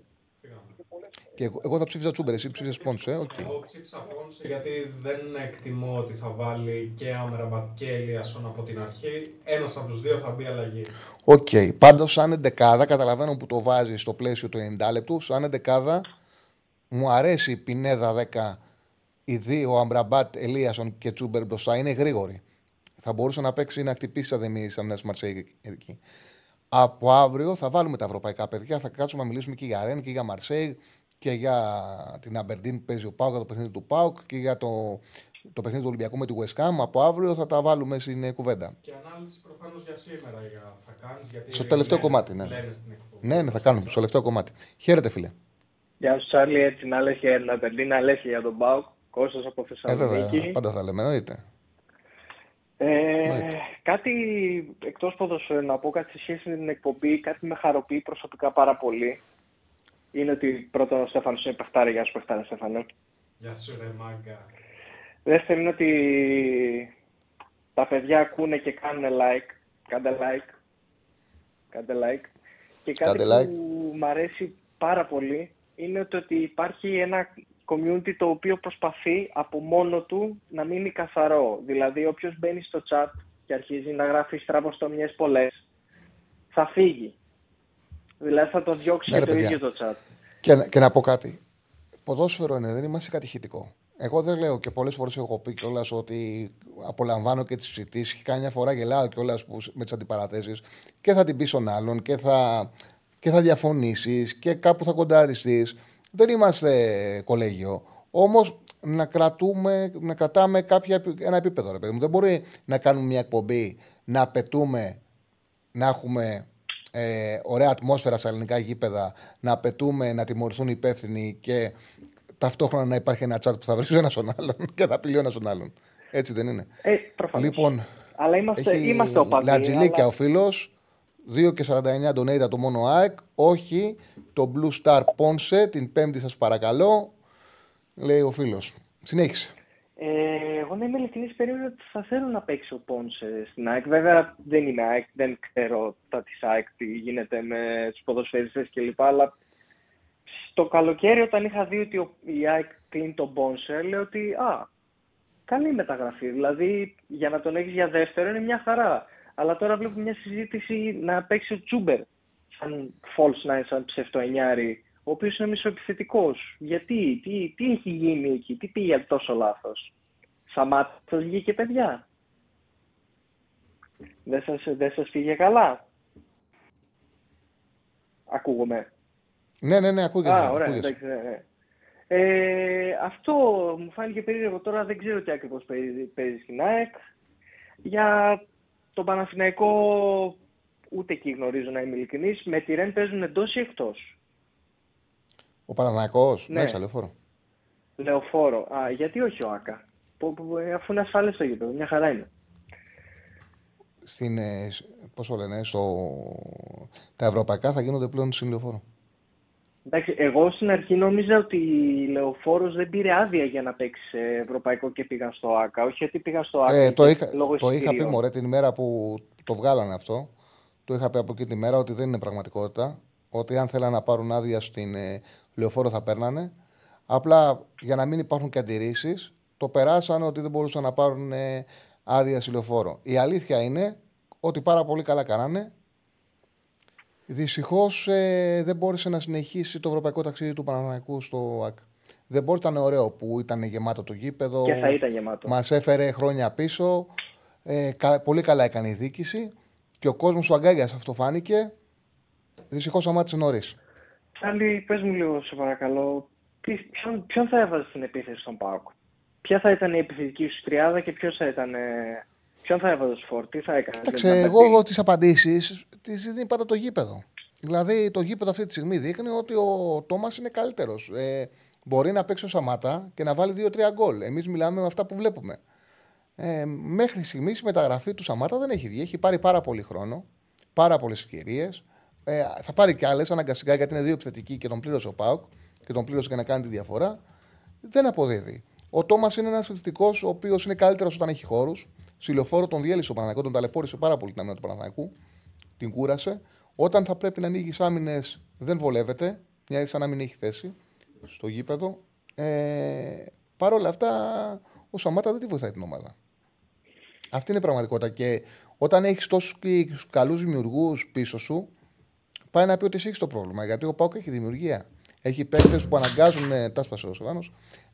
Και εγώ, εγώ θα ψήφιζα Τσούμπερ, εσύ ψήφιζα Πόνσε. Okay. Εγώ ψήφισα Πόνσε γιατί δεν εκτιμώ ότι θα βάλει και Αμραμπάτ και Ελίασον από την αρχή. Ένας από τους δύο θα μπει αλλαγή. OK. Okay. Πάντως, σαν εντεκάδα, καταλαβαίνω που το βάζεις στο πλαίσιο του 90 λεπτού, σαν εντεκάδα μου αρέσει η Πινέδα 10, οι δύο, Αμραμπάτ, Ελίασον και Τσούμπερ μπροστά. Είναι γρήγοροι. Θα μπορούσε να παίξει να χτυπήσει αδεμή σαν Μαρσέη εκεί. Από αύριο θα βάλουμε τα ευρωπαϊκά παιδιά, θα κάτσουμε να μιλήσουμε και για Ρεν και για Μαρσέη και για την Αμπερντίν που παίζει ο Πάουκ, για το παιχνίδι του Πάουκ και για το, το παιχνίδι του Ολυμπιακού με τη West Ham. Από αύριο θα τα βάλουμε στην κουβέντα. Και ανάλυση προφανώς για σήμερα για, θα κάνεις. Στο τελευταίο κομμάτι, ναι. Ναι, ναι, θα κάνουμε. Στο τελευταίο κομμάτι. Χαίρετε, φίλε. Γεια σου, Τσάρλι. Έτσι να λες για την Αμπερντίν, να λες για τον Πάουκ. Κώστας από Θεσσαλονίκη. Ε, βέβαια, πάντα θα λέμε, εννοείται. Ε, κάτι εκτός ποδοσφαίρου να πω κάτι σε σχέση με την εκπομπή, κάτι με χαροποιεί προσωπικά πάρα πολύ είναι ότι πρώτον ο Στέφανος είναι παιχτάρι. Γεια σου, παιχτάρι, Στέφανο. Γεια σου, ρε μάγκα. Δεύτερον είναι ότι τα παιδιά ακούνε και κάνουν like. Κάντε like. Κάντε like. Και κάτι like. που μου αρέσει πάρα πολύ είναι ότι υπάρχει ένα community το οποίο προσπαθεί από μόνο του να μείνει καθαρό. Δηλαδή, όποιος μπαίνει στο chat και αρχίζει να γράφει στραβοστομιές πολλές, θα φύγει. Δηλαδή θα το διώξει ναι, και το ίδιο το chat. Και, και να πω κάτι. Ποδόσφαιρο είναι, δεν είμαστε κατηχητικό. Εγώ δεν λέω και πολλές φορές έχω πει κιόλας ότι απολαμβάνω και τις συζητήσεις. Και κάμια φορά γελάω κιόλας με τις αντιπαραθέσεις και θα την πεις στον άλλον και θα, και θα διαφωνήσεις και κάπου θα κοντάριστεί. Δεν είμαστε κολέγιο. Όμως να, κρατούμε, να κρατάμε κάποια, ένα επίπεδο. Ρε παιδί μου. Δεν μπορεί να κάνουμε μια εκπομπή να απαιτούμε να έχουμε ε, ωραία ατμόσφαιρα στα ελληνικά γήπεδα, να απαιτούμε να τιμωρηθούν οι υπεύθυνοι και ταυτόχρονα να υπάρχει ένα τσάτ που θα βρει ένας στον άλλον και θα πει ένας στον άλλον. Έτσι δεν είναι. Ε, Λοιπόν, αλλά είμαστε, έχει είμαστε οπαδοί. Λατζιλίκια αλλά... ο φίλος. 2 και 49 donate το μόνο ΑΕΚ. Όχι το Blue Star Ponce την Πέμπτη, σας παρακαλώ. Λέει ο φίλος. Συνέχισε. Ε, εγώ να είμαι ειλικρινής, περίμενα ότι θα θέλω να παίξει ο Πόνσε στην ΑΕΚ. Βέβαια δεν είμαι ΑΕΚ, δεν ξέρω τα της ΑΕΚ, τι γίνεται με τους ποδοσφαιριστές κλπ. Αλλά το καλοκαίρι, όταν είχα δει ότι η ΑΕΚ κλείνει τον Πόνσε, λέω ότι α, καλή μεταγραφή. Δηλαδή για να τον έχεις για δεύτερο είναι μια χαρά. Αλλά τώρα βλέπω μια συζήτηση να παίξει ο Τσούμπερ σαν false nine, σαν ψευτοενιάρη ο οποίος είναι μισοεπιθετικός. Γιατί, τι, τι έχει γίνει εκεί, τι πήγε τόσο λάθος. Σαμάτα σας βγήκε παιδιά. Δεν σας, δεν σας πήγε καλά. Ακούγομαι. Ναι, ναι, ναι, ακούγεται. Α, ωραία, εντάξει, ναι, ναι. Ε, αυτό μου φάνηκε περίεργο τώρα, δεν ξέρω τι ακριβώς παίζει, παίζει στην ΑΕΚ. Για τον Παναθηναϊκό ούτε εκεί γνωρίζω να είμαι ειλικρινής. Με τη Ρεν παίζουν εντός ή εκτός; Ο Παναναναϊκό, ναι. μέσα, λεωφόρο. Λεωφόρο. Α, γιατί όχι ο Άκα; Αφού είναι ασφαλέ το γήπεδο, μια χαρά είναι. Στην, ε, πώς λένε, στο... τα ευρωπαϊκά θα γίνονται πλέον στην λεωφόρο. Εντάξει, εγώ στην αρχή νόμιζα ότι η Λεωφόρος δεν πήρε άδεια για να παίξει σε ευρωπαϊκό και πήγαν στο ΑΚΑ. Όχι γιατί πήγαν στο ΑΚΑ. Ε, το είχα, το είχα πει μωρέ την ημέρα που το βγάλανε αυτό. Το είχα πει από εκεί τη μέρα ότι δεν είναι πραγματικότητα. Ότι αν θέλανε να πάρουν άδεια στην ε, λεωφόρο θα παίρνανε. Απλά για να μην υπάρχουν και αντιρρήσεις, το περάσανε ότι δεν μπορούσαν να πάρουν ε, άδεια στη λεωφόρο. Η αλήθεια είναι ότι πάρα πολύ καλά κάνανε. Δυστυχώς ε, δεν μπόρεσε να συνεχίσει το ευρωπαϊκό ταξίδι του Παναναναϊκού στο ΑΚ. Δεν μπορούσε, ήταν ωραίο που ήταν γεμάτο το γήπεδο. Και θα ήταν γεμάτο. Μας έφερε χρόνια πίσω. Ε, πολύ καλά έκανε η δίκηση. Και ο κόσμος του αγκάγια αυτό φάνηκε. Δυστυχώς σταμάτησε νωρίς. Άλλη, πες μου λίγο, σε παρακαλώ, ποιον, ποιον θα έβαζες στην επίθεση στον Πάοκ; Ποια θα ήταν η επιθετική σου τριάδα και ποιος θα ήταν. Ποιον θα έβαζες φόρ, τι θα έκανες. Εντάξει, εγώ, εγώ τις απαντήσεις τις δίνει πάντα το γήπεδο. Δηλαδή το γήπεδο αυτή τη στιγμή δείχνει ότι ο Τόμας είναι καλύτερος. Ε, μπορεί να παίξει ο Σαμάτα και να βάλει 2-3 γκολ. Εμείς μιλάμε με αυτά που βλέπουμε. Ε, μέχρι στιγμής η μεταγραφή του Σαμάτα δεν έχει βγει. Έχει πάρει πάρα πολύ χρόνο, πάρα πολλές ευκαιρίες. Ε, θα πάρει και άλλες αναγκαστικά γιατί είναι δύο επιθετικοί και τον πλήρωσε ο Πάουκ και τον πλήρωσε για να κάνει τη διαφορά. Δεν αποδίδει. Ο Τόμας είναι ένας επιθετικός ο οποίος είναι καλύτερος όταν έχει χώρους. Συλλοφόρο τον διέλυσε ο Παναγιώτο, τον ταλαιπώρησε πάρα πολύ την άμυνα του Παναγιακού. Την κούρασε. Όταν θα πρέπει να ανοίγεις άμυνες, δεν βολεύεται. Μοιάζει σαν να μην έχει θέση στο γήπεδο. Ε, Παρ' όλα αυτά, ο Σαμάτα δεν τη βοηθάει την ομάδα. Αυτή είναι η πραγματικότητα. Και όταν έχεις τόσους καλούς δημιουργούς πίσω σου, πάει να πει ότι εσύ έχεις το πρόβλημα. Γιατί ο Πάουκ έχει δημιουργία. Έχει παίκτες που αναγκάζουν. Τάσπασε ο Σεβάνο.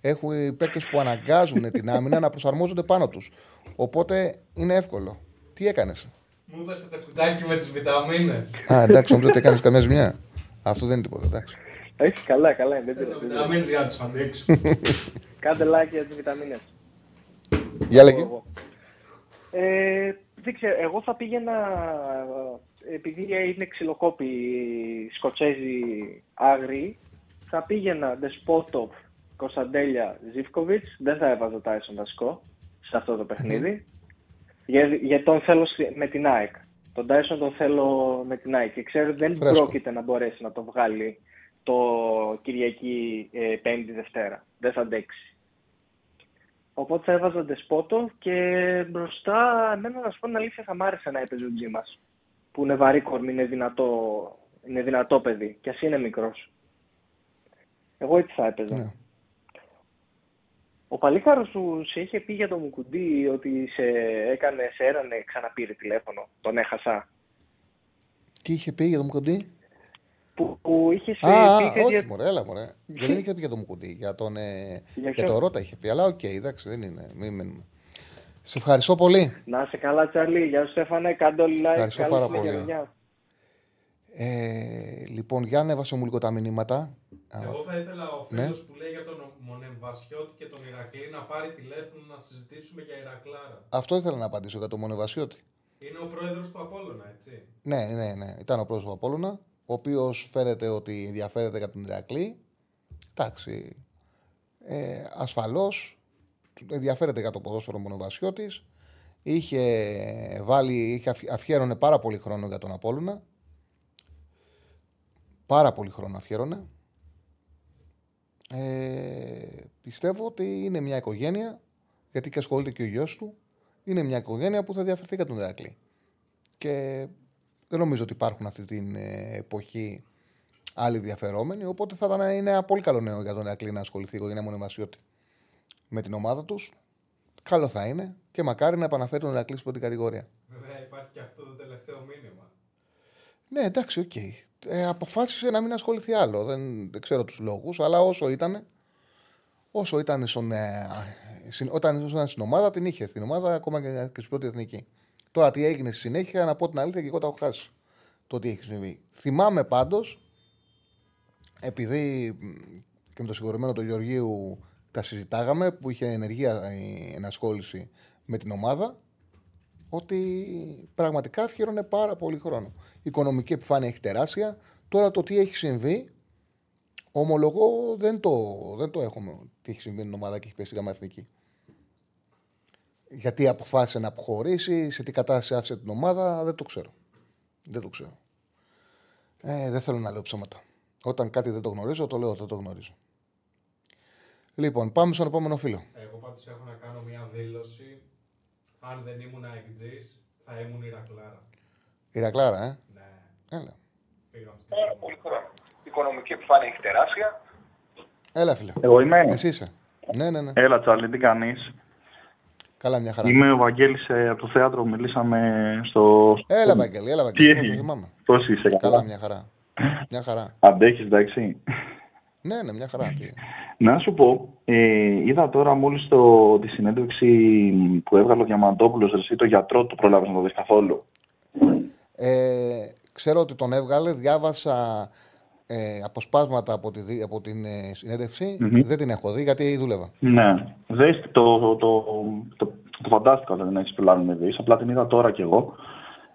Έχουν παίκτες που αναγκάζουν την άμυνα να προσαρμόζονται πάνω τους. Οπότε είναι εύκολο. Τι έκανες; Μου έδωσε το κουτάκι με τις βιταμίνες. Α, εντάξει, νομίζω ότι έκανες καμιά ζημιά. Αυτό δεν είναι τίποτα, εντάξει. Έχει καλά, καλά. Δεν Βιταμίνες για να του αντέξω. Κάντε like για τις βιταμίνες. Για λέγε. Ε, δεν ξέρω, εγώ θα πήγαινα, επειδή είναι ξυλοκόπη Σκοτσέζοι άγριοι, θα πήγαινα Δεσπότοφ, Κωνσταντέλια, Ζιβκοβιτ. Δεν θα έβαζα Τάισον βασικό σε αυτό το παιχνίδι. Γιατί για τον θέλω με την ΑΕΚ. Τον Τάισον τον θέλω με την ΑΕΚ και ξέρω ότι δεν Φρέσκο. πρόκειται να μπορέσει να το βγάλει το Κυριακή ε, Πέμπτη Δευτέρα. Δεν θα αντέξει. Οπότε θα έβαζα Ντεσπότο και μπροστά, εμένα να σου πω την αλήθεια, θα μ' άρεσε να έπαιζε ο Τζίμας. Που είναι βαρύ κορμί, είναι δυνατό, είναι δυνατό παιδί, κι ας είναι μικρός. Εγώ έτσι θα έπαιζα. Ναι. Ο παλίκαρο σου σε είχε πει για το Μουκουντή ότι σε έκανε, σε έρανε, ξαναπήρε τηλέφωνο. Τον έχασα. Τι είχε πει για το Μουκουντή; Που, που είχε πει. Α, όχι, για... μωρέ, έλα, μωρέ. δεν είχε πει για το Μουκουντή. Για, τον, ε, για, για το Ρότα είχε πει. Αλλά OK, okay, εντάξει, δεν είναι. Μην μένουμε. Σε ευχαριστώ πολύ. Να 'σαι καλά, Τσαρλί. Γεια σου, Στέφανε. Κάντε όλοι like. Ευχαριστώ πάρα πολύ. Ε, λοιπόν, για ανέβασε μου λίγο τα μηνύματα. Εγώ θα ήθελα ο φίλος ναι. που λέει για τον Μονεμβασιώτη και τον Ηρακλή να πάρει τηλέφωνο να συζητήσουμε για Ηρακλάρα. Αυτό ήθελα να απαντήσω για τον Μονεμβασιώτη. Είναι ο πρόεδρος του Απόλωνα, έτσι. Ναι, ναι, ναι. Ήταν ο πρόεδρος του Απόλωνα, ο οποίος φαίνεται ότι ενδιαφέρεται για τον Ηρακλή. Εντάξει. Ε, Ασφαλώς ενδιαφέρεται για το ποδόσφαιρο Μονεμβασιώτη. Είχε βάλει, είχε αφιέρωνε πάρα πολύ χρόνο για τον Απόλωνα. Πάρα πολύ χρόνο αφιέρωνε. Ε, πιστεύω ότι είναι μια οικογένεια, γιατί και ασχολείται και ο γιος του, είναι μια οικογένεια που θα ενδιαφερθεί για τον Ηρακλή. Και δεν νομίζω ότι υπάρχουν αυτή την ε, εποχή άλλοι ενδιαφερόμενοι. Οπότε θα ήταν είναι ένα πολύ καλό νέο για τον Ηρακλή να ασχοληθεί η οικογένεια Μονεμβασιώτη με την ομάδα τους. Καλό θα είναι και μακάρι να επαναφέρει τον Ηρακλή στην κατηγορία. Βέβαια υπάρχει και αυτό το τελευταίο μήνυμα. Ναι, εντάξει, OK. Okay ε, αποφάσισε να μην ασχοληθεί άλλο. Δεν, δεν ξέρω τους λόγους, αλλά όσο ήταν. Όσο ήταν στον, ε, όταν ήταν στην ομάδα, την είχε στην ομάδα ακόμα και στην πρώτη εθνική. Τώρα τι έγινε στη συνέχεια, να πω την αλήθεια και εγώ τα έχω χάσει. Το τι έχει συμβεί. Θυμάμαι πάντως, επειδή και με το συγχωρημένο του Γεωργίου τα συζητάγαμε, που είχε ενεργεία η ενασχόληση με την ομάδα, ότι πραγματικά αφιέρωνε πάρα πολύ χρόνο. Η οικονομική επιφάνεια έχει τεράστια. Τώρα το τι έχει συμβεί, ομολογώ δεν το, δεν το έχουμε. Τι έχει συμβεί στην ομάδα και έχει πέσει η εθνική. Γιατί αποφάσισε να αποχωρήσει, σε τι κατάσταση άφησε την ομάδα, δεν το ξέρω. Δεν το ξέρω. Ε, δεν θέλω να λέω ψέματα. Όταν κάτι δεν το γνωρίζω, το λέω, δεν το γνωρίζω. Λοιπόν, πάμε στον επόμενο φίλο. Εγώ πάντως έχω να κάνω μια δήλωση αν δεν ήμουν αεκτζής, θα ήμουν Ηρακλάρα. Ηρακλάρα, ε; Ναι. Έλα. Πάρα πολύ χρόνο. Η οικονομική επιφάνεια έχει τεράστια. Έλα, φίλε. Εγώ είμαι; Εσύ είσαι. Ναι, ναι, ναι. Έλα, Τσάρλι, τι κάνεις; Καλά, μια χαρά. Είμαι ο Βαγγέλης ε, από το θέατρο. Μιλήσαμε στο. Έλα, Βαγγέλη, έλα, Βαγγέλη. Πώς είσαι, καλά; Καλά, μια χαρά. Μια χαρά. Αντέχεις, εντάξει; Ναι, ναι, μια χαρά. Να σου πω, ε, είδα τώρα μόλις τη συνέντευξη που έβγαλε ο Διαμαντόπουλος, εσύ το γιατρό του προλάβεις να το δεις καθόλου. Ε, ξέρω ότι τον έβγαλε, διάβασα ε, αποσπάσματα από, τη, από την ε, συνεντευξη δεν την έχω δει γιατί δούλευα. Ναι, δες, το, το, το, το, το φαντάστηκα δεν έχεις προλάβει να δεις, απλά την είδα τώρα κι εγώ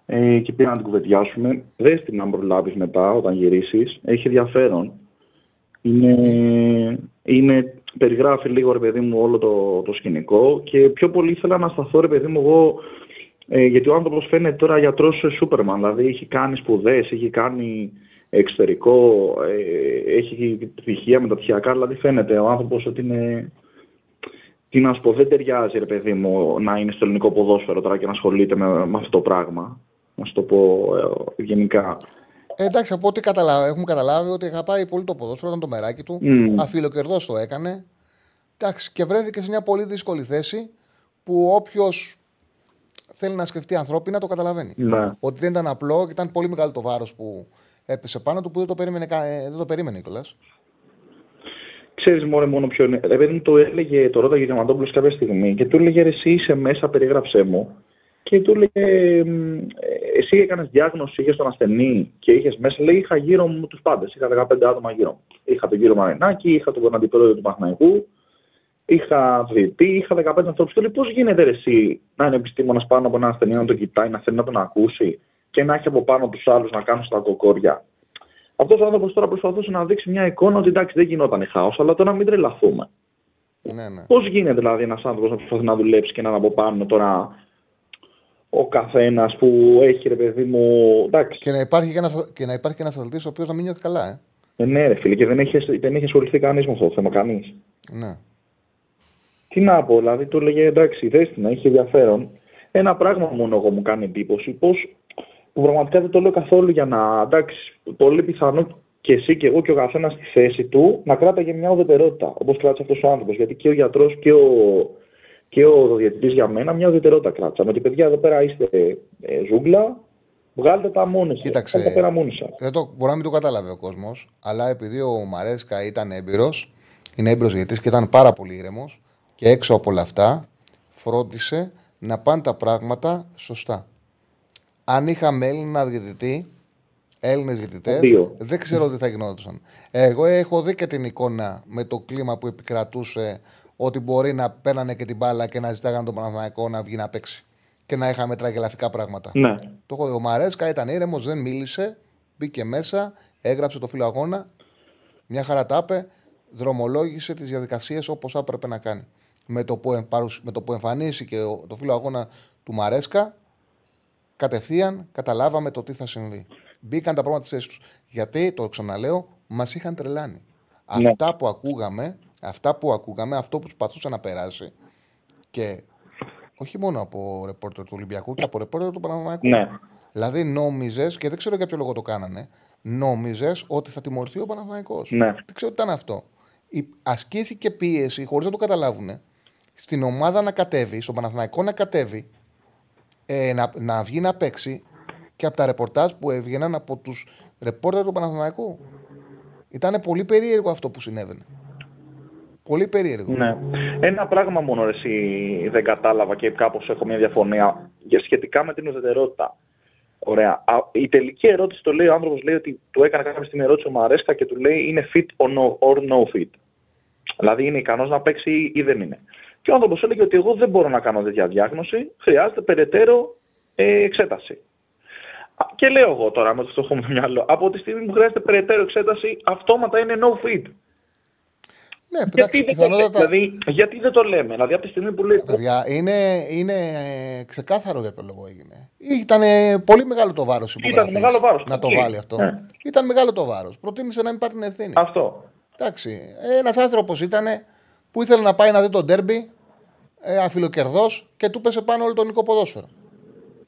ε, και πήγα να την κουβεντιάσουμε. Δες την αν προλάβεις μετά όταν γυρίσεις, έχει ενδιαφέρον είναι, είναι, περιγράφει λίγο ρε παιδί μου όλο το, το σκηνικό και πιο πολύ ήθελα να σταθώ ρε παιδί μου εγώ ε, γιατί ο άνθρωπος φαίνεται τώρα γιατρός Σούπερμαν. Δηλαδή έχει κάνει σπουδές, έχει κάνει εξωτερικό, ε, έχει πτυχία μεταπτυχιακά. Δηλαδή φαίνεται ο άνθρωπος ότι είναι. τι να σου πω, δεν ταιριάζει ρε παιδί μου να είναι στο ελληνικό ποδόσφαιρο τώρα και να ασχολείται με, με αυτό το πράγμα. Να σου το πω ε, γενικά. Ε, εντάξει, από ό,τι καταλάβει, έχουμε καταλάβει ότι πάει πολύ το ποδόσφαιρο, ήταν το μεράκι του. Mm. Αφιλοκερδός το έκανε. Εντάξει, και βρέθηκε σε μια πολύ δύσκολη θέση που όποιος θέλει να σκεφτεί ανθρώπινα το καταλαβαίνει. Ναι. Ότι δεν ήταν απλό και ήταν πολύ μεγάλο το βάρος που έπεσε πάνω του που δεν το περίμενε, ε, δεν το περίμενε Ξέρεις μόνο, μόνο ποιο είναι. Επειδή μου το έλεγε, το ρώταγε Διαμαντόπουλος κάποια στιγμή και του έλεγε εσύ είσαι μέσα, περιγράψέ μου. Και του έλεγε, εσύ έκανες διάγνωση, είχες τον ασθενή και είχες μέσα. Λέει, είχα γύρω μου τους πάντες. Είχα 15 άτομα γύρω μου. Είχα τον κύριο Μαρινάκη, είχα τον αντιπρόεδρο του Παχναϊκού, είχα διετή, είχα 15 ανθρώπους. Του λέει, πώς γίνεται ρε, εσύ να είναι επιστήμονας πάνω από έναν ασθενή, να τον κοιτάει, να θέλει να τον ακούσει και να έχει από πάνω τους άλλους να κάνουν στα κοκόρια. Αυτός ο άνθρωπος τώρα προσπαθούσε να δείξει μια εικόνα ότι εντάξει δεν γινόταν χάος, αλλά τώρα μην τρελαθούμε. Ναι, ναι. Πώς γίνεται δηλαδή ένας άνθρωπος να προσπαθεί να δουλέψει και να είναι από πάνω τώρα ο καθένας που έχει ρε παιδί μου. Εντάξει. Και να υπάρχει και ένα, και να υπάρχει και ένας ο οποίος να μην νιώθει καλά, ε. ε. ναι, ρε φίλε, και δεν έχει, δεν έχει ασχοληθεί κανείς με αυτό το θέμα, κανείς. Ναι. Τι να πω, δηλαδή του έλεγε εντάξει, δες την, έχει ενδιαφέρον. Ένα πράγμα μόνο εγώ μου κάνει εντύπωση, πώ που πραγματικά δεν το λέω καθόλου για να. εντάξει, πολύ πιθανό και εσύ και εγώ και ο καθένας στη θέση του να κράταγε μια ουδετερότητα. Όπως κράτησε αυτός ο άνθρωπος. Γιατί και ο γιατρός και ο, και ο διαιτητή για μένα μια ουδετερότητα κράτσαμε. Ότι παιδιά εδώ πέρα είστε ε, ζούγκλα, βγάλτε τα μόνοι σας. Κοίταξε. Τα πέρα μόνοι σας. Δεν το, μπορεί να μην το κατάλαβε ο κόσμος, αλλά επειδή ο Μαρέσκα ήταν έμπειρος, είναι έμπειρος διαιτητή και ήταν πάρα πολύ ήρεμος και έξω από όλα αυτά φρόντισε να πάνε τα πράγματα σωστά αν είχαμε Έλληνα διαιτητή, Έλληνες διαιτητές, δεν ξέρω τι θα γινόταν. Εγώ έχω δει και την εικόνα με το κλίμα που επικρατούσε ότι μπορεί να παίρνανε και την μπάλα και να ζητάγανε τον Παναθηναϊκό να βγει να παίξει και να είχαμε τραγελαφικά πράγματα. Ναι. Το έχω δει. Ο Μαρέσκα ήταν ήρεμος, δεν μίλησε, μπήκε μέσα, έγραψε το φύλλο αγώνα, μια χαρά τάπε, δρομολόγησε τις διαδικασίες όπως έπρεπε να κάνει. Με το που, με το που εμφανίστηκε το φύλλο αγώνα του Μαρέσκα, κατευθείαν καταλάβαμε το τι θα συμβεί. Μπήκαν τα πράγματα στη θέση τους. Γιατί, το ξαναλέω, μας είχαν τρελάνει. Ναι. Αυτά που ακούγαμε, αυτά που ακούγαμε, αυτό που προσπαθούσε να περάσει και όχι μόνο από ρεπόρτερ του Ολυμπιακού και από ρεπόρτερ του Παναμαϊκού. Ναι. Δηλαδή νόμιζες, και δεν ξέρω για ποιο λόγο το κάνανε, νόμιζες ότι θα τιμωρηθεί ο Παναμαϊκό. Ναι. Δεν ξέρω τι ήταν αυτό. Ασκήθηκε πίεση, χωρίς να το καταλάβουν, στην ομάδα να κατέβει, στον Παναθηναϊκό να κατέβει ε, να, να βγει να παίξει και από τα ρεπορτάζ που έβγαιναν από τους ρεπόρτερ του Παναθηναϊκού. Ήταν πολύ περίεργο αυτό που συνέβαινε. Πολύ περίεργο. Ναι. Ένα πράγμα μόνο εσύ δεν κατάλαβα και κάπως έχω μια διαφωνία για σχετικά με την ουδετερότητα. Ωραία. Η τελική ερώτηση το λέει ο άνθρωπος λέει ότι του έκανε κάποια στιγμή ερώτηση ο Μαρέσκα και του λέει είναι fit or no, or no fit. Δηλαδή είναι ικανός να παίξει ή δεν είναι. Και ο άνθρωπος έλεγε ότι εγώ δεν μπορώ να κάνω τέτοια διάγνωση, χρειάζεται περαιτέρω ε, εξέταση. Και λέω εγώ τώρα, με το στόχο μου μυαλό, από τη στιγμή που χρειάζεται περαιτέρω εξέταση, αυτόματα είναι no fit. Ναι, γιατί, δεν το λέμε, δηλαδή, γιατί δεν το λέμε, δηλαδή από τη στιγμή που λέει. Παιδιά, είναι, είναι ε, ξεκάθαρο για ποιο λόγο έγινε. Ήταν πολύ μεγάλο το βάρος Ήταν μεγάλο βάρος. Να το βάλει αυτό. Ναι. Ήταν μεγάλο το βάρος. Προτίμησε να μην πάρει την ευθύνη. Αυτό. Εντάξει. Ένας άνθρωπος ήταν που ήθελε να πάει να δει τον τέρμπι ε, αφιλοκερδός και του πέσε πάνω όλο το νικό ποδόσφαιρο.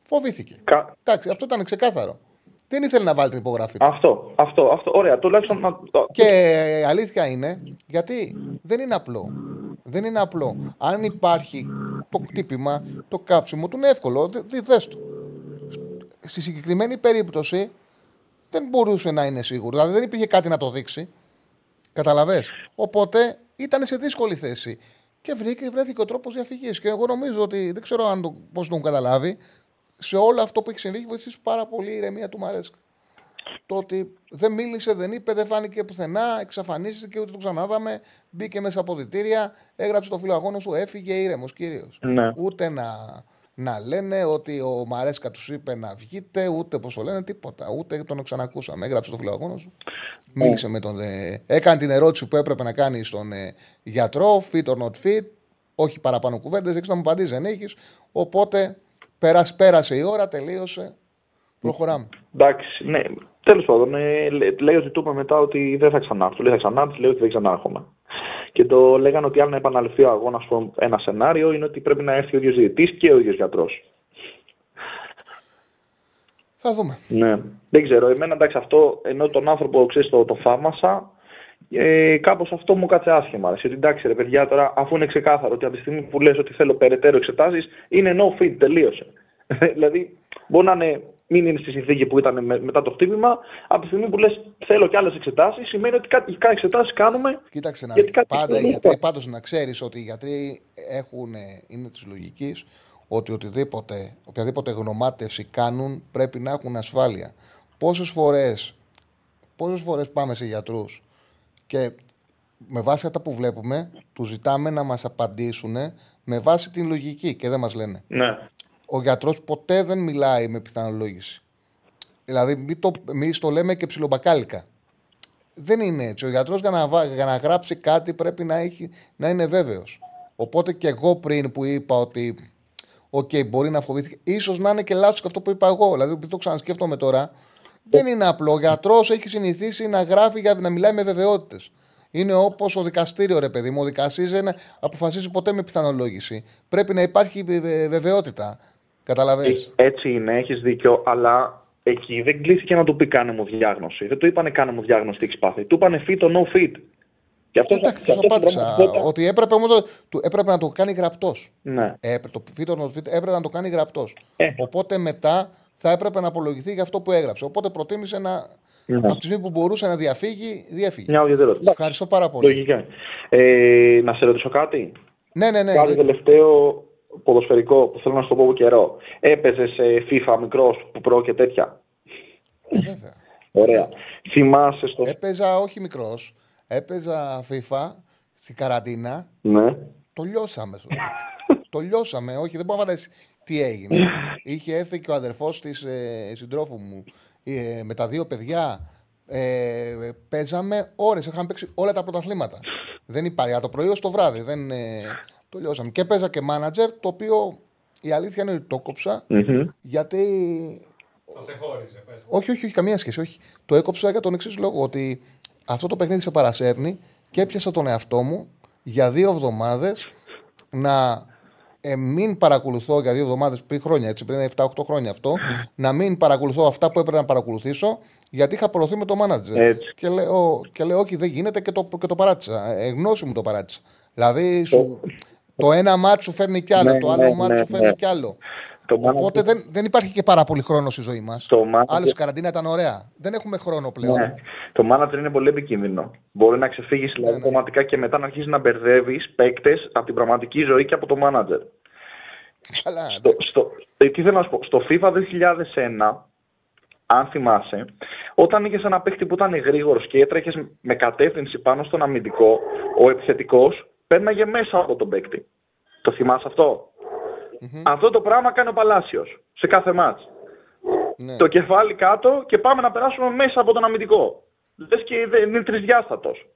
Φοβήθηκε. Κα... Εντάξει, αυτό ήταν ξεκάθαρο. Δεν ήθελε να βάλει την υπογραφή του. Αυτό, αυτό, αυτό. Ωραία, τουλάχιστον να. Και ε, αλήθεια είναι, γιατί δεν είναι απλό. Δεν είναι απλό. Αν υπάρχει το κτύπημα, το κάψιμο του είναι εύκολο. Δες το. Στη συγκεκριμένη περίπτωση δεν μπορούσε να είναι σίγουρο. Δηλαδή δεν υπήρχε κάτι να το δείξει. Καταλαβες; Οπότε ήταν σε δύσκολη θέση και βρήκε, βρέθηκε ο τρόπος διαφυγής. Και εγώ νομίζω ότι δεν ξέρω αν το, πώς τον καταλάβει. Σε όλο αυτό που έχει συμβεί, έχει βοηθήσει πάρα πολύ η ηρεμία του Μαρέσκα. Το ότι δεν μίλησε, δεν είπε, δεν φάνηκε πουθενά, εξαφανίστηκε ούτε το ξανάδαμε. Μπήκε μέσα από διτήρια, έγραψε το φιλοαγόνο σου, έφυγε ήρεμος κύριο. Ναι. Ούτε να, να λένε ότι ο Μαρέσκα τους είπε να βγείτε, ούτε πώς το λένε, τίποτα. Ούτε τον ξανακούσαμε. Έγραψε το φιλοαγόνο σου. Μίλησε με τον. Ε, έκανε την ερώτηση που έπρεπε να κάνει στον ε, γιατρό, fit or not fit. Όχι παραπάνω κουβέντες, δεν να μου απαντήσει, δεν έχεις. Οπότε πέρασε, πέρασε η ώρα, τελείωσε. Προχωράμε. Εντάξει, ναι. Τέλος πάντων, ε, λέει ότι του είπα μετά ότι δεν θα ξανάρθω. Λέει θα ξανάρθω, λέει ότι δεν ξανάρχομαι. Και το λέγανε ότι αν επαναληφθεί ο αγώνας, ένα σενάριο είναι ότι πρέπει να έρθει ο ίδιος διαιτητής και ο ίδιος γιατρός. Θα δούμε. Ναι. Δεν ξέρω. Εμένα εντάξει αυτό, ενώ τον άνθρωπο ξέρεις το, το θαύμασα, ε, κάπως αυτό μου κάτσε άσχημα. Ότι εντάξει, ρε παιδιά, τώρα αφού είναι ξεκάθαρο ότι από τη στιγμή που λες ότι θέλω περαιτέρω εξετάσεις, είναι no fit, τελείωσε. δηλαδή, μπορεί να είναι, μην είναι στη συνθήκη που ήταν μετά το χτύπημα, από τη στιγμή που λες θέλω και άλλες εξετάσεις, σημαίνει ότι κάτι, κάτι εξετάσεις κάνουμε. Κοίταξε να δεις. Πάντα οι γιατροί, πάντως να ξέρεις ότι οι γιατροί έχουν, είναι της λογικής ότι οτιδήποτε, οποιαδήποτε γνωμάτευση κάνουν πρέπει να έχουν ασφάλεια. Πόσες φορές πόσες φορές πάμε σε γιατρούς και με βάση αυτά που βλέπουμε, τους ζητάμε να μας απαντήσουν με βάση την λογική και δεν μας λένε. Ναι. Ο γιατρός ποτέ δεν μιλάει με πιθανολόγηση. Δηλαδή, μην το, το λέμε και ψιλομπακάλικα. Δεν είναι έτσι. Ο γιατρός για, να, για να γράψει κάτι πρέπει να, έχει, να είναι βέβαιος. Οπότε και εγώ πριν που είπα ότι OK, okay, μπορεί να φοβήθηκε. Ίσως να είναι και λάθος και αυτό που είπα εγώ. Δηλαδή, που το ξανασκέφτομαι τώρα, δεν είναι απλό. Ο γιατρός έχει συνηθίσει να γράφει για να μιλάει με βεβαιότητες. Είναι όπως το δικαστήριο, ρε παιδί μου. Ο δικαστής δεν αποφασίζει ποτέ με πιθανολόγηση. Πρέπει να υπάρχει βεβαιότητα. Καταλαβαίνεις. Ε, έτσι είναι, έχεις δίκιο, αλλά εκεί δεν κλήθηκε να του πει κάνε μου διάγνωση. Δεν του είπανε κάνε μου διάγνωση τι έχεις πάθει. Του είπανε fit or no fit. Και αυτό θα απάντησα. Ότι έπρεπε, όμως, έπρεπε να το κάνει γραπτός. Ναι. Έπρεπε, το φίτο έπρεπε να το κάνει γραπτός. Ε. Οπότε μετά θα έπρεπε να απολογηθεί για αυτό που έγραψε. Οπότε προτίμησε να. Ναι. Από τη στιγμή που μπορούσε να διαφύγει, διαφύγει. Μια Ευχαριστώ πάρα πολύ. Λογικά. Ε, να σε ρωτήσω κάτι; Ναι, ναι, ναι. Κάτι τελευταίο ποδοσφαιρικό που θέλω να σου το πω από καιρό. Έπαιζε σε FIFA μικρός που προ και τέτοια; Ε, βέβαια. Ωραία. Θυμάσαι στο. Έπαιζα όχι μικρός. Έπαιζα FIFA στην καραντίνα. Ναι. Το λιώσαμε. το λιώσαμε. Όχι, δεν μπορώ να φανταστεί τι έγινε; Είχε έρθει και ο αδερφός της ε, συντρόφου μου ε, με τα δύο παιδιά. Ε, παίζαμε ώρες. Είχαμε παίξει όλα τα πρωταθλήματα. Δεν υπάρχει. το πρωί ω το βράδυ. Δεν, ε, το λιώσαμε. Και παίζα και μάνατζερ, το οποίο η αλήθεια είναι ότι το κοψα γιατί. Θα σε χώριζε, πες. Όχι, όχι, όχι, καμία σχέση. Όχι. Το έκοψα για τον εξής λόγο. Ότι αυτό το παιχνίδι σε παρασέρνει και έπιασα τον εαυτό μου για δύο εβδομάδες να ε, μην παρακολουθώ για δύο εβδομάδες πριν χρόνια, έτσι πριν 7-8 χρόνια αυτό, να μην παρακολουθώ αυτά που έπρεπε να παρακολουθήσω, γιατί είχα προωθεί με το μάνατζερ. Και λέω, και λέω, Όχι, δεν γίνεται και το, και το παράτησα. Ε, γνώση μου το παράτησα. Δηλαδή, σου, το ένα μάτσο φέρνει κι άλλο, ναι, το άλλο ναι, μάτσο ναι, φέρνει ναι. κι άλλο. Το Οπότε δεν, δεν υπάρχει και πάρα πολύ χρόνος στη ζωή μας. Άλλος η καραντίνα ήταν ωραία. Δεν έχουμε χρόνο πλέον. Ναι. Το manager είναι πολύ επικίνδυνο. Μπορεί να ξεφύγεις ναι, δηλαδή, ναι. ναι. και μετά να αρχίσεις να μπερδεύεις παίκτες από την πραγματική ζωή και από το manager. Καλά. Στο, στο, ε, τι θέλω να σου πω. Στο FIFA 2001, αν θυμάσαι, όταν είχες ένα παίκτη που ήταν γρήγορος και έτρεχες με κατεύθυνση πάνω στον αμυντικό, ο επιθετικός πέρναγε μέσα από τον παίκτη. Το θυμάσαι αυτό; Mm-hmm. Αυτό το πράγμα κάνει ο Παλάσιος σε κάθε μάτς. Ναι. Το κεφάλι κάτω και πάμε να περάσουμε μέσα από τον αμυντικό. Λες και δεν είναι τρισδιάστατος.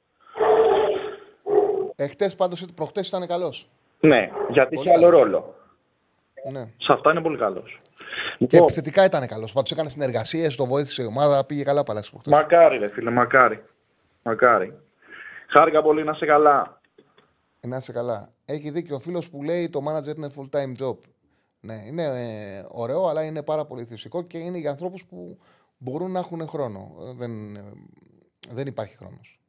Εχθές πάντως, προχτές ήταν καλός. Ναι, γιατί είχε άλλο ρόλο. Ναι. Σε αυτά είναι πολύ καλός. Και λοιπόν, επιθετικά ήταν καλός. Πάντως έκανε συνεργασίες, το βοήθησε η ομάδα, πήγε καλά παλά Μακάρι, ρε φίλε, μακάρι. Μακάρι. Χάρηκα πολύ να είσαι καλά. Να είσαι καλά. Έχει δίκιο ο φίλος που λέει το manager είναι full time job. Ναι, είναι ε, ωραίο, αλλά είναι πάρα πολύ εθιστικό και είναι για ανθρώπους που μπορούν να έχουν χρόνο. Δεν, ε, δεν υπάρχει χρόνος.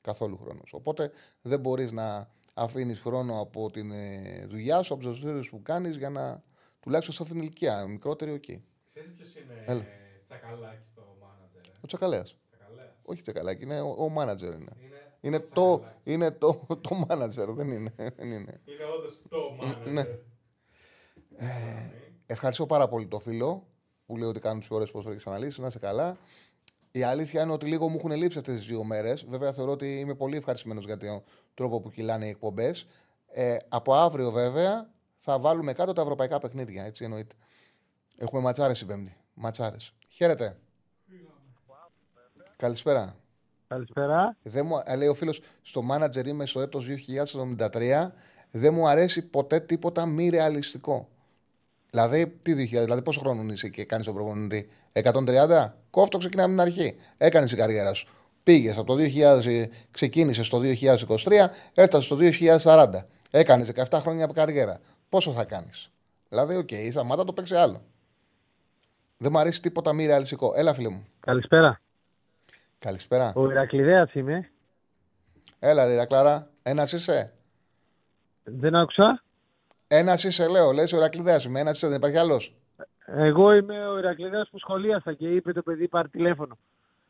Καθόλου χρόνος. Οπότε δεν μπορείς να αφήνεις χρόνο από τη ε, δουλειά σου, από τις δραστηριότητες που κάνεις για να τουλάχιστον σε αυτήν την ηλικία. Μικρότερη, OK. Okay. Ξέρεις ποιος είναι Έλα. τσακαλάκι στο manager. Ε; Ο τσακαλέας. Όχι τσακαλάκι, είναι ο, ο manager είναι. είναι είναι το, είναι το, το manager, δεν είναι. Δεν είναι. είναι όντω το manager. Ναι. Ε, ευχαριστώ πάρα πολύ το φίλο που λέει ότι κάνουν τις ωραίες ποδοσφαιρικέ αναλύσει. Να είσαι καλά. Η αλήθεια είναι ότι λίγο μου έχουν λείψει αυτές τις δύο μέρες. Βέβαια, θεωρώ ότι είμαι πολύ ευχαριστημένος για τον τρόπο που κυλάνε οι εκπομπές. Ε, από αύριο, βέβαια, θα βάλουμε κάτω τα ευρωπαϊκά παιχνίδια. Έτσι εννοείται. Έχουμε ματσάρες η Πέμπτη. Ματσάρες. Χαίρετε. Καλησπέρα. Καλησπέρα. Δεν μου, λέει ο φίλος, στο manager είμαι στο έτος 2073. Δεν μου αρέσει ποτέ τίποτα μη ρεαλιστικό. Δηλαδή, τι 2000, δηλαδή πόσο χρόνο είσαι και κάνεις τον προπονητή, 130. Κόφτο ξεκινάμε από την αρχή. Έκανες την καριέρα σου. Πήγες από το 2000, ξεκίνησες το 2023, έφτασες στο 2040. Έκανες 17 χρόνια από καριέρα. Πόσο θα κάνεις; Δηλαδή, OK, okay, η Σαμάτα το παίξει άλλο. Δεν μου αρέσει τίποτα μη ρεαλιστικό. Έλα, φίλε μου. Καλησπέρα. Καλησπέρα. Ο Ηρακλειδέας είμαι. Έλα, ρε Ηρακλάρα. Ένας είσαι; Δεν άκουσα. Ένας είσαι, λέω. Λες ο Ηρακλειδέας είμαι. Ένας είσαι, δεν υπάρχει άλλος; Εγώ είμαι ο Ηρακλειδέας που σχολίασα και είπε το παιδί πάρει τηλέφωνο.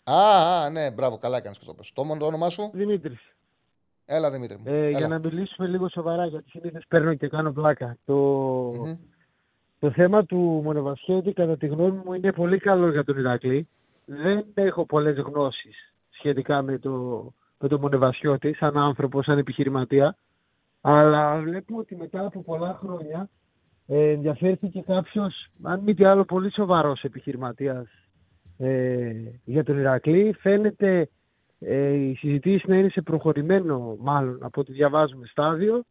Α, α ναι, μπράβο, καλά έκανες και το πες. Το, το όνομά σου; Δημήτρης. Έλα, Δημήτρη. Μου. Ε, Έλα. Για να μιλήσουμε λίγο σοβαρά, γιατί συνήθως παίρνω και κάνω πλάκα. Το, mm-hmm. το θέμα του Μονεβασιώτη, κατά τη γνώμη μου, είναι πολύ καλό για τον Ηρακλή. Δεν έχω πολλές γνώσεις σχετικά με το, με τον Μονεβασιώτη, σαν άνθρωπος, σαν επιχειρηματία. Αλλά βλέπουμε ότι μετά από πολλά χρόνια ε, ενδιαφέρθηκε κάποιος, αν μη τι άλλο, πολύ σοβαρός επιχειρηματίας ε, για τον Ηρακλή. Φαίνεται ε, οι συζητήσει να είναι σε προχωρημένο, μάλλον από ό,τι διαβάζουμε, στάδιο.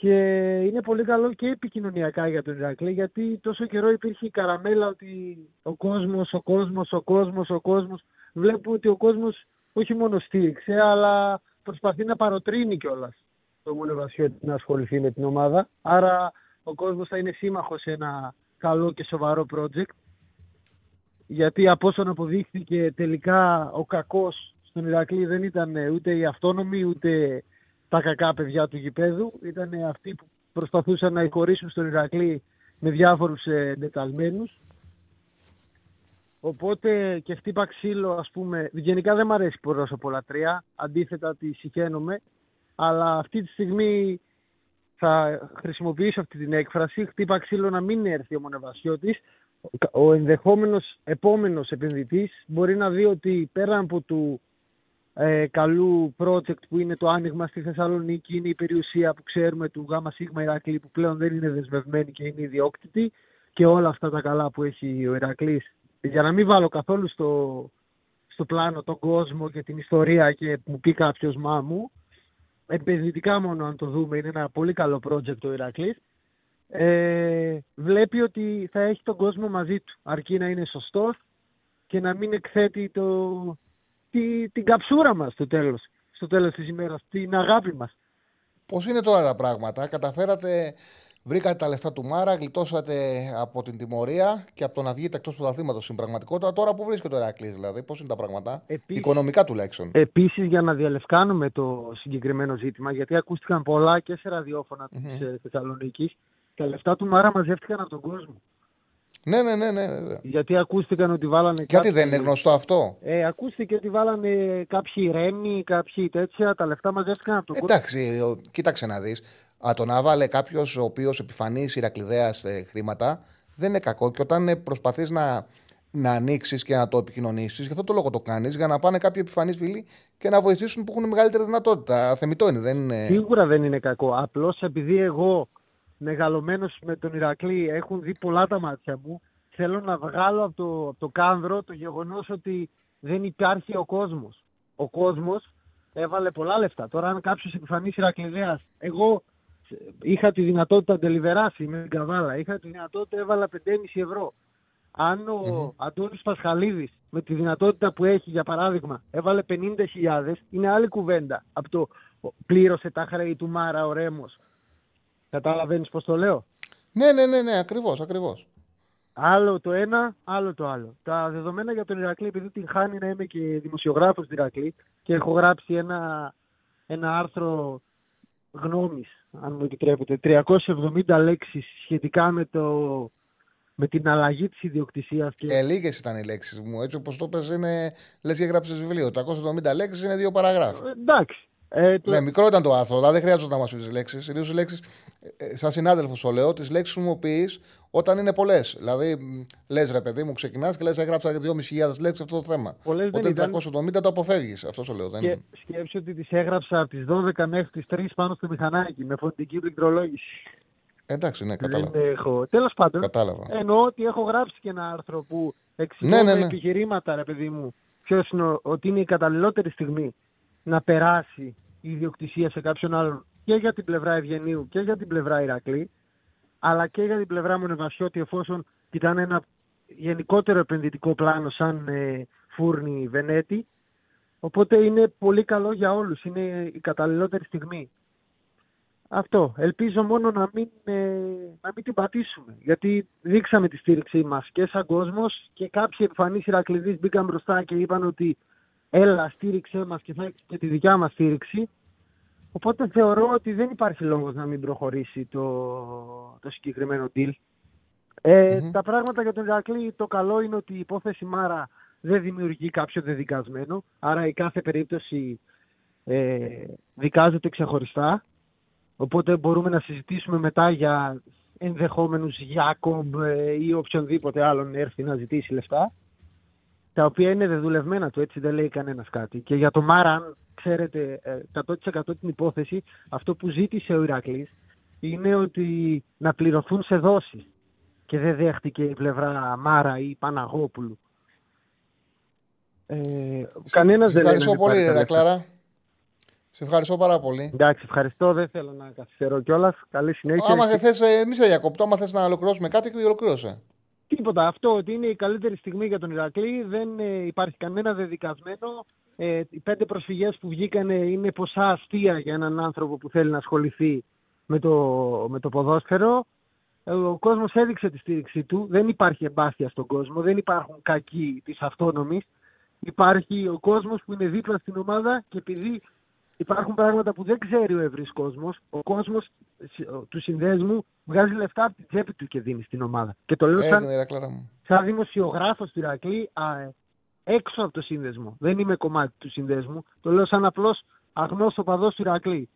Και είναι πολύ καλό και επικοινωνιακά για τον Ηρακλή, γιατί τόσο καιρό υπήρχε η καραμέλα ότι ο κόσμος, ο κόσμος, ο κόσμος, ο κόσμος. Βλέπουμε ότι ο κόσμος όχι μόνο στήριξε, αλλά προσπαθεί να παροτρύνει κιόλας το Μονεβασιώτη να ασχοληθεί με την ομάδα. Άρα ο κόσμος θα είναι σύμμαχος σε ένα καλό και σοβαρό project. Γιατί από όσον αποδείχθηκε τελικά ο κακός στον Ηρακλή δεν ήταν ούτε οι αυτόνομοι ούτε τα κακά παιδιά του γηπέδου. Ήταν αυτοί που προσπαθούσαν να εικορίσουν στον Ηρακλή με διάφορους εντεταλμένους. Οπότε και χτύπα ξύλο, ας πούμε, γενικά δεν μου αρέσει πολλά τρία, αντίθετα τη συχαίνομαι, αλλά αυτή τη στιγμή θα χρησιμοποιήσω αυτή την έκφραση, χτύπα ξύλο να μην έρθει ο Μονεβασιώτης. Ο ενδεχόμενος επόμενος επενδυτής μπορεί να δει ότι πέραν από του ε, καλού project που είναι το άνοιγμα στη Θεσσαλονίκη, είναι η περιουσία που ξέρουμε του ΓΑΜΑ ΣΥΓΜΑ Ηρακλή που πλέον δεν είναι δεσμευμένη και είναι ιδιόκτητη και όλα αυτά τα καλά που έχει ο Ηρακλής. Για να μην βάλω καθόλου στο, στο πλάνο τον κόσμο και την ιστορία και μου πει κάποιος μα μου, επενδυτικά μόνο αν το δούμε, είναι ένα πολύ καλό project ο Ηρακλής, ε, βλέπει ότι θα έχει τον κόσμο μαζί του, αρκεί να είναι σωστός και να μην εκθέτει το, τη, την καψούρα μας στο τέλος, στο τέλος της ημέρας, την αγάπη μας. Πώς είναι τώρα τα πράγματα, καταφέρατε Βρήκατε τα λεφτά του Μάρα, γλιτώσατε από την τιμωρία και από το να βγείτε εκτός πρωταθλήματο στην πραγματικότητα. Τώρα που βρίσκεται ο Ερακλή, δηλαδή, πώς είναι τα πράγματα, επίσης, οικονομικά τουλάχιστον. Επίσης, για να διαλευκάνουμε το συγκεκριμένο ζήτημα, γιατί ακούστηκαν πολλά και σε ραδιόφωνα mm-hmm. τη ε, Θεσσαλονίκης, τα λεφτά του Μάρα μαζεύτηκαν από τον κόσμο. Ναι, ναι, ναι, ναι. Βέβαια. Γιατί ακούστηκαν ότι βάλανε. Γιατί κάποιοι... δεν είναι γνωστό αυτό; Ε, ακούστηκε ότι βάλανε κάποιοι ρέμοι, κάποιοι τέτοια. Τα λεφτά μαζεύτηκαν από τον κόσμο. Εντάξει, κοίταξε να δεις. Α, το να βάλε κάποιος ο οποίος επιφανεί Ηρακλειδέας χρήματα δεν είναι κακό. Και όταν προσπαθείς να, να ανοίξεις και να το επικοινωνήσεις, γι' αυτό το λόγο το κάνεις, για να πάνε κάποιοι επιφανείς φίλοι και να βοηθήσουν που έχουν μεγαλύτερη δυνατότητα. Θεμητό είναι, δεν είναι. Σίγουρα δεν είναι κακό. Απλώς επειδή εγώ μεγαλωμένος με τον Ηρακλή έχουν δει πολλά τα μάτια μου, θέλω να βγάλω από το, από το κάνδρο το γεγονός ότι δεν υπάρχει ο κόσμος. Ο κόσμος έβαλε πολλά λεφτά. Τώρα, αν κάποιος επιφανείς Ηρακλειδέας, εγώ είχα τη δυνατότητα τελειβεράσει με την καβάλα, είχα τη δυνατότητα έβαλα 5,5 ευρώ. Αν ο mm-hmm. Αντώνης Πασχαλίδης με τη δυνατότητα που έχει για παράδειγμα έβαλε 50.000 είναι άλλη κουβέντα από το πλήρωσε τα χρέη του Μάρα ο Ρέμος. Καταλαβαίνεις πώς το λέω; Ναι, ναι, ναι, ναι, ακριβώς, ακριβώς. Άλλο το ένα, άλλο το άλλο. Τα δεδομένα για τον Ηρακλή, επειδή την χάνει να είμαι και δημοσιογράφος του Ηρακλή και έχω γράψει ένα, ένα άρθρο γνώμης, αν μου επιτρέπετε, 370 λέξεις σχετικά με, το, με την αλλαγή της ιδιοκτησίας. Και... Ε, λίγες ήταν οι λέξεις μου. Έτσι όπως το πες είναι, λες και γράψεις βιβλίο. 370 λέξεις είναι δύο παραγράφοι. Ε, εντάξει. Ε, το... Ναι, μικρό ήταν το άρθρο, δηλαδή δεν χρειάζεται να μας πεις τις λέξεις. Συνήθω οι λέξεις, ε, σαν συνάδελφο το λέω, τις λέξεις χρησιμοποιεί όταν είναι πολλές. Δηλαδή, λες ρε παιδί μου, ξεκινάς και λες, έγραψα 2.500 λέξεις αυτό το θέμα. Πολλές όταν ήταν... 370 το αποφεύγεις. Αυτό το λέω. Δεν... Και σκέψω ότι τις έγραψα από τις 12 μέχρι τις 3 πάνω στο μηχανάκι με φωνητική πληκτρολόγηση. Εντάξει, ναι, κατάλαβα. Έχω... Τέλος πάντων, κατάλαβα. εννοώ ότι έχω γράψει και ένα άρθρο που εξηγεί ναι, ναι, ναι. επιχειρήματα, ρε παιδί μου, ποιος είναι, ότι είναι η καταλληλότερη στιγμή να περάσει η ιδιοκτησία σε κάποιον άλλον και για την πλευρά Ευγενίου και για την πλευρά Ηρακλή, αλλά και για την πλευρά Μονεβασιώτη εφόσον κοιτάνε ένα γενικότερο επενδυτικό πλάνο σαν ε, φούρνη Βενέτη. Οπότε είναι πολύ καλό για όλους. Είναι η καταλληλότερη στιγμή. Αυτό. Ελπίζω μόνο να μην, ε, να μην την πατήσουμε. Γιατί δείξαμε τη στήριξή μας και σαν κόσμος και κάποιοι εμφανείς Ηρακλειδείς μπήκαν μπροστά και είπαν ότι έλα στήριξέ μας και θα έχεις και τη δικιά μας στήριξη. Οπότε θεωρώ ότι δεν υπάρχει λόγος να μην προχωρήσει το, το συγκεκριμένο deal. Ε, Τα πράγματα για τον Ηρακλή το καλό είναι ότι η υπόθεση Μάρα δεν δημιουργεί κάποιο δεδικασμένο. Άρα η κάθε περίπτωση ε, δικάζεται ξεχωριστά. Οπότε μπορούμε να συζητήσουμε μετά για ενδεχόμενους Γιάκομπ ε, ή οποιονδήποτε άλλον έρθει να ζητήσει λεφτά. Τα οποία είναι δεδουλευμένα του, έτσι δεν λέει κανένας κάτι. Και για το Μάρα, αν ξέρετε 100% ε, την υπόθεση, αυτό που ζήτησε ο Ηρακλής είναι ότι να πληρωθούν σε δόσεις. Και δεν δέχτηκε η πλευρά Μάρα ή Παναγόπουλου. Ε, Κανένας δεν Ευχαριστώ πολύ, Ρε Κλάρα. Σε ευχαριστώ πάρα πολύ. Εντάξει, ευχαριστώ. Δεν θέλω να καθυστερώ κιόλας. Καλή συνέχεια. Άμα δεν θε, εμεί θα διακοπτώ. Άμα θες να ολοκληρώσουμε κάτι, και ολοκλήρωσε. Τίποτα. Αυτό ότι είναι η καλύτερη στιγμή για τον Ηρακλή. Δεν ε, υπάρχει κανένα δεδικασμένο. Ε, οι πέντε προσφυγές που βγήκαν είναι ποσά αστεία για έναν άνθρωπο που θέλει να ασχοληθεί με το, με το ποδόσφαιρο. Ε, ο κόσμος έδειξε τη στήριξή του. Δεν υπάρχει εμπάθεια στον κόσμο. Δεν υπάρχουν κακοί της αυτόνομης υπάρχει ο κόσμος που είναι δίπλα στην ομάδα και επειδή υπάρχουν πράγματα που δεν ξέρει ο ευρύς κόσμος, ο κόσμος του συνδέσμου βγάζει λεφτά από την τσέπη του και δίνει στην ομάδα. Και το λέω σαν, σαν δημοσιογράφος του Ηρακλή έξω από το σύνδεσμο. Δεν είμαι κομμάτι του συνδέσμου. Το λέω σαν απλός αγνός οπαδός του Ηρακλή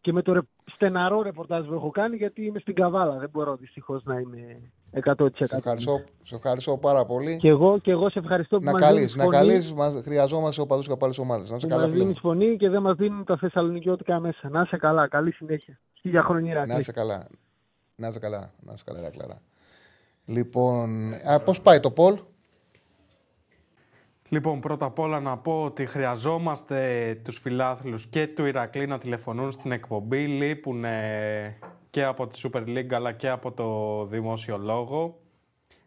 και με το στεναρό ρεπορτάζ που έχω κάνει γιατί είμαι στην Καβάλα. Δεν μπορώ δυστυχώς να είμαι 100%. Σε ευχαριστώ, σε ευχαριστώ πάρα πολύ. Και εγώ, και εγώ σε ευχαριστώ που να καλείς, Να καλείς, χρειαζόμαστε οπαδού και από άλλε ομάδε. Να σε καλά, Μας δίνεις φωνή και δεν μας δίνουν τα θεσσαλονικιώτικα μέσα. Να σε καλά, καλή συνέχεια. Χίλια χρόνια Να σε καλά. Να σε καλά, να σε καλά, Κλάρα. Λοιπόν, πώς πάει το Πολ. Λοιπόν, πρώτα απ' όλα να πω ότι χρειαζόμαστε τους φιλάθλους και του Ηρακλή να τηλεφωνούν στην εκπομπή. Λείπουν και από τη Super League αλλά και από το δημόσιο λόγο.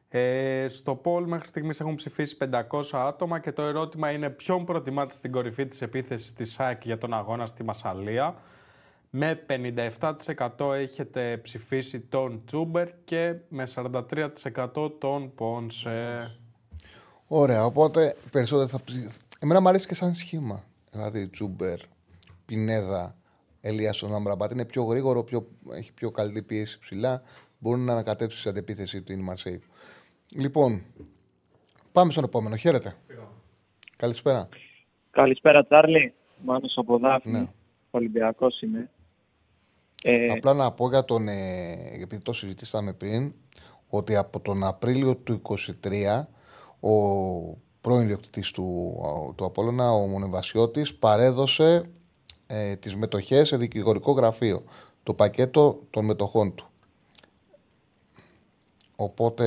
Ε, στο Πολ μέχρι στιγμής έχουν ψηφίσει 500 άτομα και το ερώτημα είναι ποιον προτιμάτε στην κορυφή της επίθεσης της ΣΑΕΚ για τον αγώνα στη Μασαλία. Με 57% έχετε ψηφίσει τον Τσούμπερ και με 43% τον Πόνσε. Ωραία, οπότε περισσότερο θα Εμένα μου αρέσει και σαν σχήμα. Δηλαδή Τζούμπερ, Πινέδα, Ελίασον Αμραμπάτ. Είναι πιο γρήγορο, πιο, έχει πιο καλή πίεση ψηλά. Μπορεί να ανακατέψει σε αντεπίθεση του Μαρσέη. Λοιπόν, πάμε στον επόμενο. Χαίρετε. Καλησπέρα. Καλησπέρα, Τσάρλι. Μάνος από Δάφνη. Ναι. Ολυμπιακός είμαι. Ε... Απλά να πω για τον, ε, επειδή το συζητήσαμε πριν, ότι από τον Απρίλιο του 2023 ο πρώην διοκτητή του, του Απόλλωνα, ο Μονεβασιώτης, παρέδωσε ε, τις μετοχές σε δικηγορικό γραφείο, το πακέτο των μετοχών του. Οπότε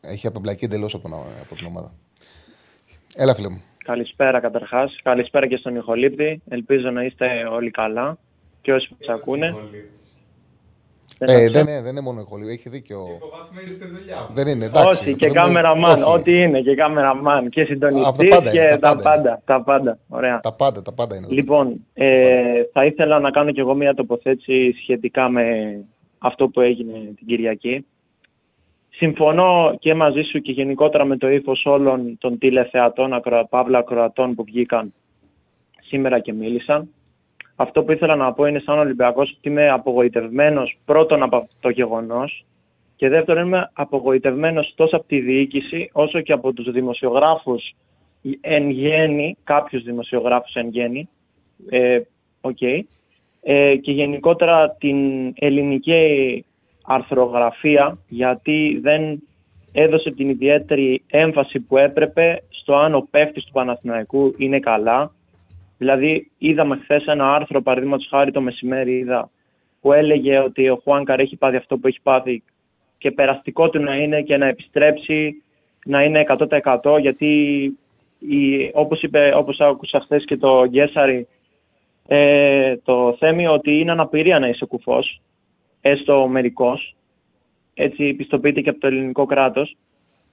έχει απεμπλακεί εντελώς από, από την ομάδα. Έλα φίλε μου. Καλησπέρα καταρχάς. Καλησπέρα και στον Ιχολήπτη. Ελπίζω να είστε όλοι καλά και όσοι μας ακούνε. Ε, δεν, είναι, δεν είναι μόνο εχολή, έχει δίκιο. Υποβαθμίζει τη δουλειά. Δεν είναι, εντάξει. Όχι, και κάμεραμαν. Ό,τι είναι, και κάμεραμαν. Και συντονιστής και τα πάντα, τα πάντα. Ωραία. Τα πάντα, τα πάντα είναι. Λοιπόν, ε, θα ήθελα να κάνω κι εγώ μια τοποθέτηση σχετικά με αυτό που έγινε την Κυριακή. Συμφωνώ και μαζί σου και γενικότερα με το ύφος όλων των τηλεθεατών, παύλα ακροατών που βγήκαν σήμερα και μίλησαν. Αυτό που ήθελα να πω είναι σαν Ολυμπιακός ότι είμαι απογοητευμένος πρώτον από το γεγονός και δεύτερον είμαι απογοητευμένος τόσο από τη διοίκηση όσο και από τους δημοσιογράφους εν γέννη, κάποιους δημοσιογράφους εν γέννη, ε, okay, ε, και γενικότερα την ελληνική αρθρογραφία γιατί δεν έδωσε την ιδιαίτερη έμφαση που έπρεπε στο αν ο παίχτης του Παναθηναϊκού είναι καλά Δηλαδή, είδαμε χθες ένα άρθρο, παραδείγματος χάρη το μεσημέρι, είδα, που έλεγε ότι ο Χουάνκαρ έχει πάθει αυτό που έχει πάθει και περαστικό του να είναι και να επιστρέψει να είναι 100% γιατί η, όπως, είπε, όπως άκουσα χθες και το Γκέσαρη ε, το θέμα ότι είναι αναπηρία να είσαι κουφός έστω μερικός έτσι πιστοποιείται και από το ελληνικό κράτος.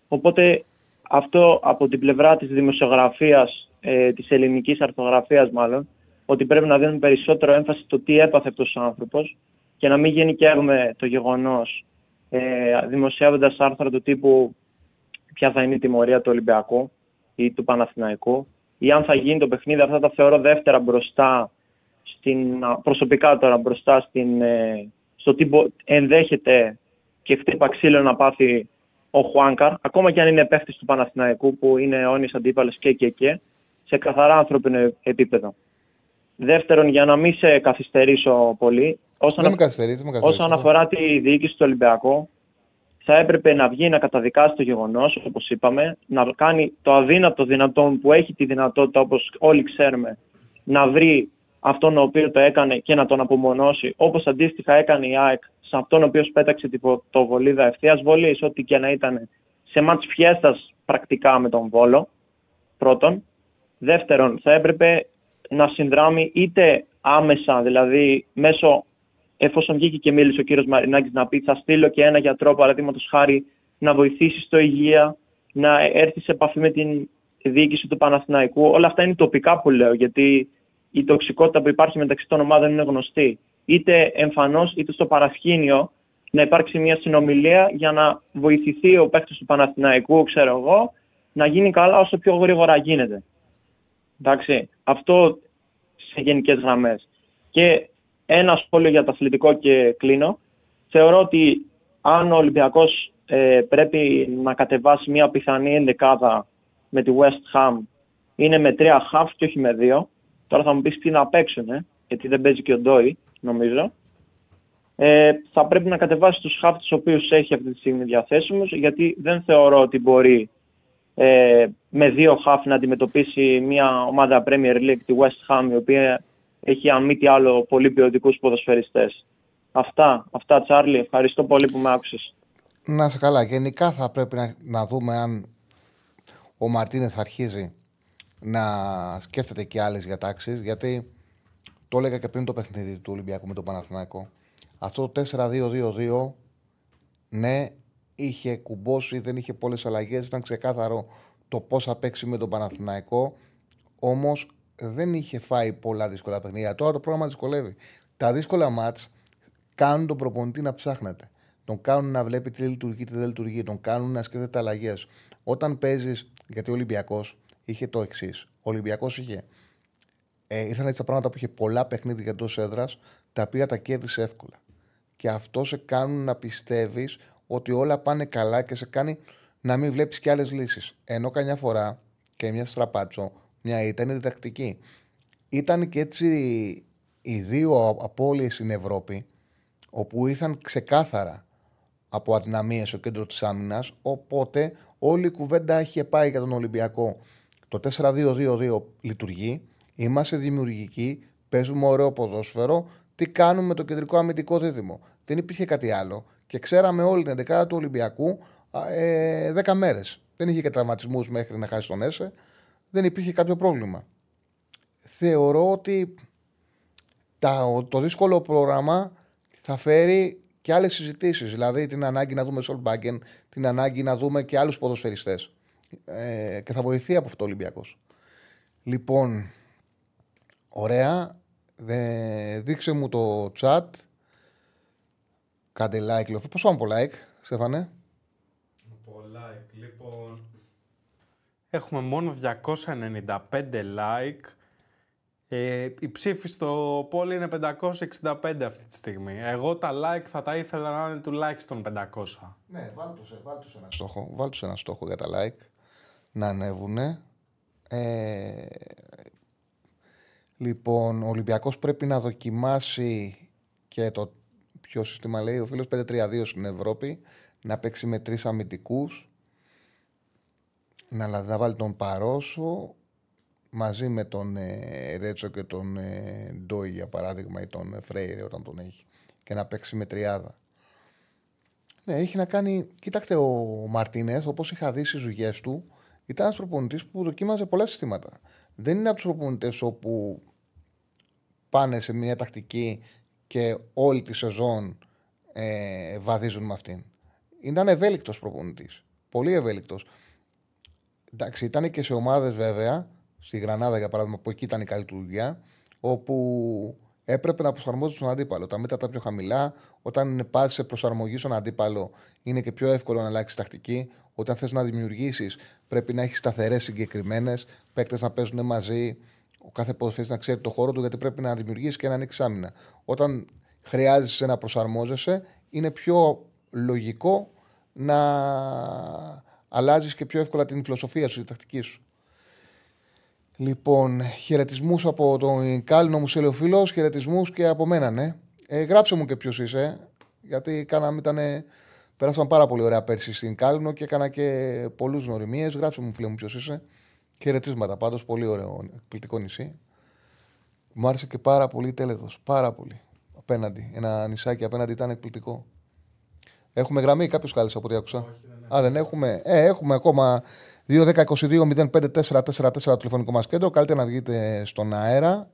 Οπότε αυτό από την πλευρά της δημοσιογραφίας, ε, της ελληνικής αρθογραφίας μάλλον, ότι πρέπει να δίνουμε περισσότερο έμφαση στο τι έπαθε αυτός ο άνθρωπος και να μην γενικεύουμε το γεγονός ε, δημοσιεύοντας άρθρα του τύπου ποια θα είναι η τιμωρία του Ολυμπιακού ή του Παναθηναϊκού ή αν θα γίνει το παιχνίδι, αυτά τα θεωρώ δεύτερα μπροστά, στην, προσωπικά τώρα μπροστά στην, ε, στο τι ενδέχεται και χτύπα ξύλο να πάθει ο Χουάνκαρ, ακόμα και αν είναι παίχτη του Παναθηναϊκού που είναι αιώνιος αντίπαλος και, και, και, σε καθαρά ανθρώπινο επίπεδο. Δεύτερον, για να μην σε καθυστερήσω πολύ, όσον, δεν με όσον αφορά τη διοίκηση του Ολυμπιακού, θα έπρεπε να βγει να καταδικάσει το γεγονός, όπως είπαμε, να κάνει το αδύνατο δυνατόν που έχει τη δυνατότητα, όπως όλοι ξέρουμε, να βρει αυτόν ο οποίος το έκανε και να τον απομονώσει, όπως αντίστοιχα έκανε η ΑΕΚ σε αυτόν ο οποίος πέταξε την πρωτοβολίδα ευθείας βολής, ό,τι και να ήταν σε μάτς φιέστας πρακτικά με τον Βόλο. Πρώτον. Δεύτερον, θα έπρεπε να συνδράμει είτε άμεσα, δηλαδή μέσω, εφόσον βγήκε και μίλησε ο κύριος Μαρινάκης να πει, θα στείλω και ένα γιατρό, παραδείγματος χάρη, να βοηθήσει στο υγεία, να έρθει σε επαφή με την διοίκηση του Παναθηναϊκού. Όλα αυτά είναι τοπικά που λέω, γιατί η τοξικότητα που υπάρχει μεταξύ των ομάδων είναι γνωστή. Είτε εμφανώς είτε στο παρασκήνιο να υπάρξει μια συνομιλία για να βοηθηθεί ο παίκτης του Παναθηναϊκού, ξέρω εγώ, να γίνει καλά όσο πιο γρήγορα γίνεται. Εντάξει, αυτό σε γενικές γραμμές. Και ένα σχόλιο για το αθλητικό και κλείνω. Θεωρώ ότι αν ο Ολυμπιακός ε, πρέπει να κατεβάσει μια πιθανή ενδεκάδα με τη West Ham, είναι με τρία χαφ και όχι με δύο. Τώρα θα μου πεις τι να παίξουν, ε, γιατί δεν παίζει και ο Ντόι, νομίζω. Ε, θα πρέπει να κατεβάσει τους χαφ τους οποίους έχει αυτή τη στιγμή διαθέσιμους, γιατί δεν θεωρώ ότι μπορεί ε, με δύο χαφ να αντιμετωπίσει μια ομάδα Premier League, τη West Ham, η οποία έχει αν μη τι άλλο πολύ ποιοτικούς ποδοσφαιριστές. Αυτά, αυτά Τσάρλι, ευχαριστώ πολύ που με άκουσες. Να σε καλά. Γενικά θα πρέπει να, να δούμε αν ο Μαρτίνεθ αρχίζει να σκέφτεται και άλλες διατάξεις. Γιατί το έλεγα και πριν το παιχνίδι του Ολυμπιακού με τον Παναθηναϊκό. Αυτό το 4-2-2-2, ναι, είχε κουμπώσει, δεν είχε πολλές αλλαγές. Ήταν ξεκάθαρο το πώς θα παίξει με τον Παναθηναϊκό. Όμως δεν είχε φάει πολλά δύσκολα παιχνίδια. Τώρα το πρόγραμμα δυσκολεύει. Τα δύσκολα μάτς κάνουν τον προπονητή να ψάχνεται. Τον κάνουν να βλέπει τι λειτουργεί, τι δεν λειτουργεί. Τον κάνουν να σκέφτεται αλλαγές. Όταν παίζεις, γιατί ο Ολυμπιακός είχε το εξής. Ο Ολυμπιακός είχε. Ε, ήρθαν έτσι τα πράγματα που είχε πολλά παιχνίδια εντός έδρας, τα οποία τα κέρδισε εύκολα. Και αυτό σε κάνουν να πιστεύεις ότι όλα πάνε καλά και σε κάνει να μην βλέπεις και άλλες λύσεις. Ενώ καμιά φορά και μια στραπάτσο, μια ήταν διδακτική. Ήταν και έτσι οι δύο απώλειες στην Ευρώπη, όπου ήρθαν ξεκάθαρα από αδυναμίες στο κέντρο της άμυνας. Οπότε όλη η κουβέντα είχε πάει για τον Ολυμπιακό. Το 4-2-2-2 λειτουργεί. Είμαστε δημιουργικοί. Παίζουμε ωραίο ποδόσφαιρο. Τι κάνουμε με το κεντρικό αμυντικό δίδυμο. Δεν υπήρχε κάτι άλλο και ξέραμε όλη την 11 του Ολυμπιακού ε, 10 μέρες. Δεν είχε και τραυματισμού μέχρι να χάσει τον Έσε. Δεν υπήρχε κάποιο πρόβλημα. Θεωρώ ότι τα, το δύσκολο πρόγραμμα θα φέρει και άλλες συζητήσεις. Δηλαδή την ανάγκη να δούμε Σολμπάγκεν, την ανάγκη να δούμε και άλλους ποδοσφαιριστές. Ε, και θα βοηθεί από αυτό ο Ολυμπιακός. Λοιπόν, ωραία. δείξε μου το chat. Κάντε like, λέω. Πώς πάμε από like, Στέφανε; Από like, λοιπόν... Έχουμε μόνο 295 like. Ε, η ψήφη στο πόλι είναι 565 αυτή τη στιγμή. Εγώ τα like θα τα ήθελα να είναι τουλάχιστον 500. Ναι, βάλτε τους, ένα στόχο. Βάλτε ένα στόχο για τα like. Να ανέβουνε. Ε, λοιπόν, ο Ολυμπιακός πρέπει να δοκιμάσει και το ποιο σύστημα λέει ο φίλος 5-3-2 στην Ευρώπη, να παίξει με τρεις αμυντικούς, να, να βάλει τον Παρόσο μαζί με τον ε, Ρέτσο και τον ε, Ντόι για παράδειγμα ή τον ε, Φρέιρε όταν τον έχει και να παίξει με τριάδα. Ναι, έχει να κάνει. Κοίταξτε, ο Μαρτίνες, όπως είχα δει στις ζουγέ του, ήταν ένας προπονητής που δοκίμαζε πολλά συστήματα. Δεν είναι από τους προπονητές όπου πάνε σε μια τακτική και όλη τη σεζόν ε, βαδίζουν με αυτήν. Ήταν ευέλικτος προπονητής. Πολύ ευέλικτος. Εντάξει, ήταν και σε ομάδες βέβαια, στη Γρανάδα για παράδειγμα, που εκεί ήταν η καλή του δουλειά, όπου έπρεπε να προσαρμόζει τον αντίπαλο. Τα μέτρα τα πιο χαμηλά, όταν πα σε προσαρμογή στον αντίπαλο, είναι και πιο εύκολο να αλλάξεις τακτική. Όταν θες να δημιουργήσεις, πρέπει να έχεις σταθερές συγκεκριμένες, παίκτες να παίζουν μαζί, ο κάθε ποδοσφαίρι να ξέρει το χώρο του, γιατί πρέπει να δημιουργήσει και να ανοίξει άμυνα. Όταν χρειάζεσαι να προσαρμόζεσαι, είναι πιο λογικό να αλλάζεις και πιο εύκολα την φιλοσοφία σου, τη τακτική σου. Λοιπόν, χαιρετισμούς από τον Κάλινο μου σε φίλος, χαιρετισμούς και από μένα, ναι. Ε, γράψε μου και ποιος είσαι, γιατί κάναμε, ήτανε, πέρασαν πάρα πολύ ωραία πέρσι στην Κάλινο και έκανα και πολλούς γνωριμίες. Γράψε μου, φίλε μου, ποιος είσαι. Χαιρετίσματα πάντως, πολύ ωραίο, εκπληκτικό νησί. Μου άρεσε και πάρα πολύ τέλεδο. Πάρα πολύ. Απέναντι. Ένα νησάκι απέναντι ήταν εκπληκτικό. Έχουμε γραμμή, κάποιος κάλεσε από ό,τι άκουσα. δεν Α, δεν έχουμε. Ε, έχουμε ακόμα 2-10-22-05-4-4-4 το τηλεφωνικό μας κέντρο. Καλύτερα να βγείτε στον αέρα.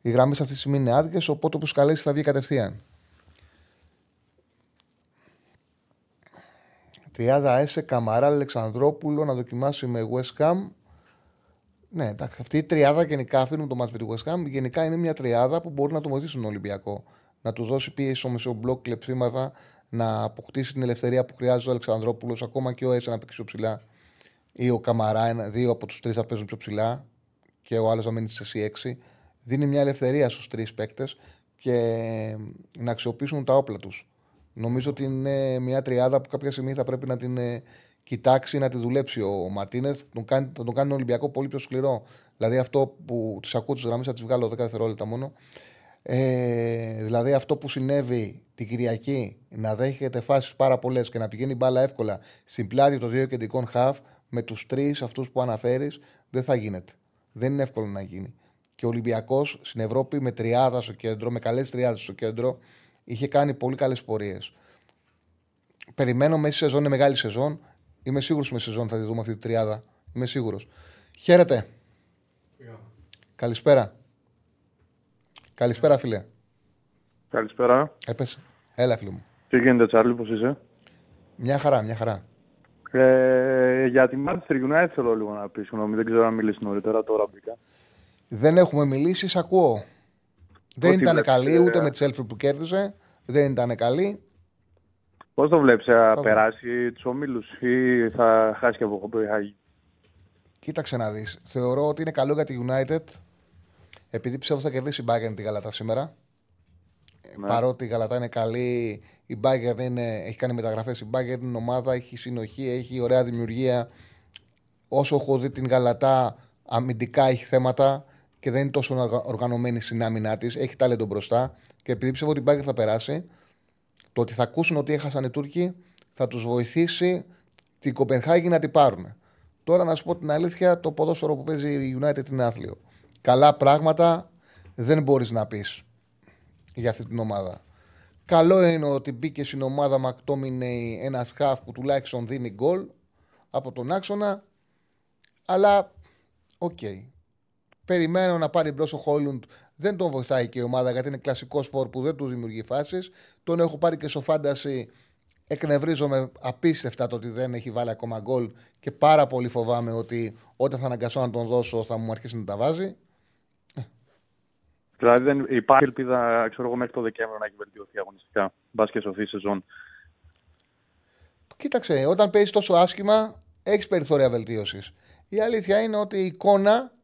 Οι γραμμέ αυτή τη στιγμή είναι άδειε, οπότε όπω καλέσει θα βγει κατευθείαν. 30 έσε Καμαρά Αλεξανδρόπουλο να δοκιμάσει με West Ham. Ναι, εντάξει, αυτή η τριάδα γενικά αφήνουμε το μάτι με τη West Ham. Γενικά είναι μια τριάδα που μπορεί να το βοηθήσει τον Ολυμπιακό. Να του δώσει πίεση στο μεσομπλοκ κλεψίματα, να αποκτήσει την ελευθερία που χρειάζεται ο Αλεξανδρόπουλος, ακόμα και ο Έσε να παίξει πιο ψηλά. Ή ο Καμαρά, ένα, δύο από τους τρεις θα παίζουν πιο ψηλά και ο άλλος να μείνει σε C6. Δίνει μια ελευθερία στους τρεις παίκτες και να αξιοποιήσουν τα όπλα τους. Νομίζω ότι είναι μια τριάδα που κάποια στιγμή θα πρέπει να την ε, κοιτάξει, να τη δουλέψει ο Μαρτίνεθ. Τον κάνει, τον κάνει τον Ολυμπιακό πολύ πιο σκληρό. Δηλαδή αυτό που τις ακούω τις γραμμές, θα τις βγάλω 10 δευτερόλεπτα μόνο. Ε, δηλαδή αυτό που συνέβη την Κυριακή να δέχεται φάσεις πάρα πολλές και να πηγαίνει μπάλα εύκολα στην πλάτη των δύο κεντρικών χαφ με τους τρεις αυτούς που αναφέρεις δεν θα γίνεται. Δεν είναι εύκολο να γίνει. Και ο Ολυμπιακός στην Ευρώπη με τριάδα στο κέντρο, με καλές τριάδες στο κέντρο, είχε κάνει πολύ καλές πορείες. Περιμένω μέσα σεζόν, είναι μεγάλη σεζόν. Είμαι σίγουρος με σεζόν θα τη δούμε αυτή τη τριάδα. Είμαι σίγουρος. Χαίρετε. Καλησπέρα. Καλησπέρα, φίλε. Καλησπέρα. Έπεσε. Έλα, φίλε μου. Τι γίνεται, Τσάρλι, πώς είσαι; Μια χαρά, μια χαρά. Ε, για τη Manchester United θέλω λίγο να πεις. Συγγνώμη, δεν ξέρω αν μιλήσεις νωρίτερα, τώρα μπήκα. Δεν έχουμε μιλήσει, σ' ακούω. Δεν ήταν καλή ούτε με τη Σέλφρι που κέρδισε. Δεν ήταν καλή. Πώς το βλέπεις, θα περάσει τους ομίλους ή θα χάσει και από Κοπενχάγη. Κοίταξε να δεις. Θεωρώ ότι είναι καλό για τη United επειδή πιστεύω θα κερδίσει η Bayern τη Γαλατά σήμερα. Ναι. Παρότι η Γαλατά είναι καλή, η Bayern είναι, έχει κάνει μεταγραφές. Η Bayern είναι ομάδα, έχει συνοχή, έχει ωραία δημιουργία. Όσο έχω δει την Γαλατά, αμυντικά έχει θέματα και δεν είναι τόσο οργανωμένη στην άμυνά της. Έχει ταλέντο μπροστά. Και επειδή πιστεύω ότι η Bayern θα περάσει, το ότι θα ακούσουν ότι έχασαν οι Τούρκοι θα τους βοηθήσει την Κοπενχάγη να την πάρουν. Τώρα να σου πω την αλήθεια, το ποδόσφαιρο που παίζει η United είναι άθλιο. Καλά πράγματα δεν μπορείς να πεις για αυτή την ομάδα. Καλό είναι ότι μπήκε στην ομάδα Μακτόμινεϊ ένας χαφ που τουλάχιστον δίνει γκολ από τον άξονα. Αλλά OK. Okay. Περιμένω να πάρει μπρος ο Χόιλουντ. Δεν τον βοηθάει και η ομάδα γιατί είναι κλασικός φορ που δεν του δημιουργεί φάσεις. Τον έχω πάρει και στο φάνταση. Εκνευρίζομαι απίστευτα το ότι δεν έχει βάλει ακόμα γκολ και πάρα πολύ φοβάμαι ότι όταν θα αναγκαστώ να τον δώσω θα μου αρχίσει να τα βάζει. Δηλαδή δεν υπάρχει ελπίδα ξέρω εγώ, μέχρι το Δεκέμβριο να έχει βελτιωθεί αγωνιστικά. Μπας και σωθεί σεζόν. Κοίταξε, όταν παίζεις τόσο άσχημα, έχεις περιθώρια βελτίωσης. Η αλήθεια είναι ότι η εικόνα, η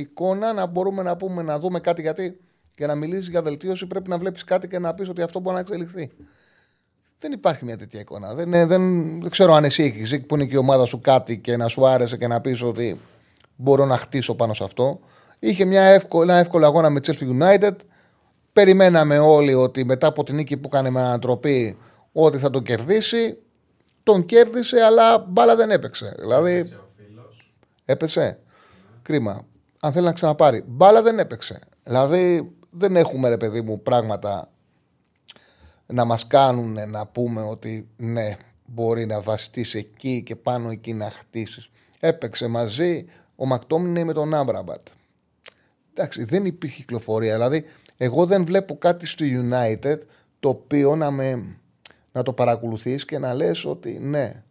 εικόνα να μπορούμε να πούμε να δούμε κάτι γιατί για να μιλήσεις για βελτίωση πρέπει να βλέπεις κάτι και να πεις ότι αυτό μπορεί να εξελιχθεί. Δεν υπάρχει μια τέτοια εικόνα. Δεν, δεν, δεν ξέρω αν εσύ έχεις που είναι και η ομάδα σου κάτι και να σου άρεσε και να πεις ότι μπορώ να χτίσω πάνω σε αυτό. Είχε μια εύκολο, ένα εύκολο αγώνα με Chelsea United. Περιμέναμε όλοι ότι μετά από την νίκη που έκανε με ανατροπή ότι θα τον κερδίσει. Τον κέρδισε, αλλά μπάλα δεν έπαιξε. Δηλαδή. Έπεσε. έπεσε. Κρίμα. Αν θέλει να ξαναπάρει. Μπάλα δεν έπαιξε. Δηλαδή δεν έχουμε ρε παιδί μου πράγματα να μας κάνουν να πούμε ότι ναι μπορεί να βαστείς εκεί και πάνω εκεί να χτίσεις. Έπαιξε μαζί ο Μακτόμινε με τον Άμπραμπατ εντάξει, δεν υπήρχε κυκλοφορία. Δηλαδή, εγώ δεν βλέπω κάτι στο United το οποίο να, με, να το παρακολουθείς και να λες ότι ναι,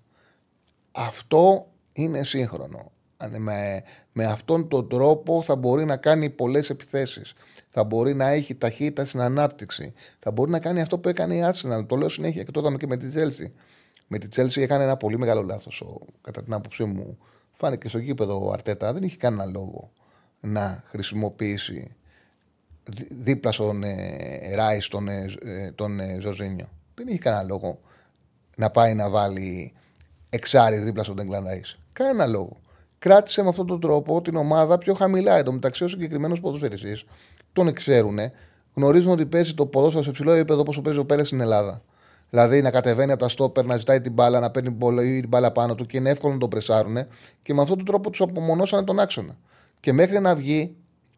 αυτό είναι σύγχρονο. Με, με αυτόν τον τρόπο θα μπορεί να κάνει πολλές επιθέσεις. Θα μπορεί να έχει ταχύτητα στην ανάπτυξη. Θα μπορεί να κάνει αυτό που έκανε η Arsenal. Το λέω συνέχεια και το είδαμε και με τη Chelsea. Με τη Chelsea έκανε ένα πολύ μεγάλο λάθος κατά την άποψή μου. Φάνηκε στο γήπεδο ο Αρτέτα. Δεν είχε κανένα λόγο να χρησιμοποιήσει δίπλα στον ε, Ράι, τον, ε, ε, τον ε, Ζωζίνιο. Δεν είχε κανένα λόγο να πάει να βάλει εξάρι δίπλα στον Ντεγκλάν Ράι. Κανένα λόγο. Κράτησε με αυτόν τον τρόπο την ομάδα πιο χαμηλά. Εν τω μεταξύ, ο συγκεκριμένος ποδοσφαιριστής τον ξέρουν, γνωρίζουν ότι παίζει το ποδόσφαιρο σε ψηλό επίπεδο όπως παίζει ο Πέλες στην Ελλάδα. Δηλαδή να κατεβαίνει από τα στόπερ, να ζητάει την μπάλα, να παίρνει την μπάλα πάνω του και είναι εύκολο να τον πρεσάρουν και με αυτόν τον τρόπο τους απομονώσανε τον άξονα. Και μέχρι να βγει,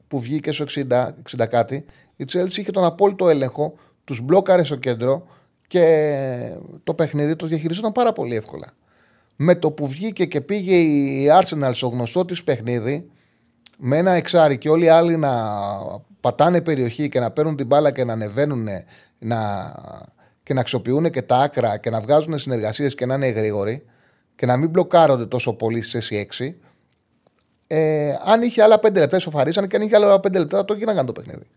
που βγήκε στο 60, 60 κάτι, η Chelsea είχε τον απόλυτο έλεγχο, τους μπλόκαρε στο κέντρο και το παιχνίδι το διαχειριζόταν πάρα πολύ εύκολα. Με το που βγήκε και πήγε η Arsenal στο γνωστό της παιχνίδι, με ένα εξάρι και όλοι οι άλλοι να πατάνε περιοχή και να παίρνουν την μπάλα και να ανεβαίνουν να, και να αξιοποιούν και τα άκρα και να βγάζουν συνεργασίες και να είναι γρήγοροι και να μην μπλοκάρονται τόσο πολύ σε 6 ε, αν είχε άλλα πέντε λεπτά, σοφαρίσαν και αν είχε άλλα πέντε λεπτά, το γίναγαν το παιχνίδι.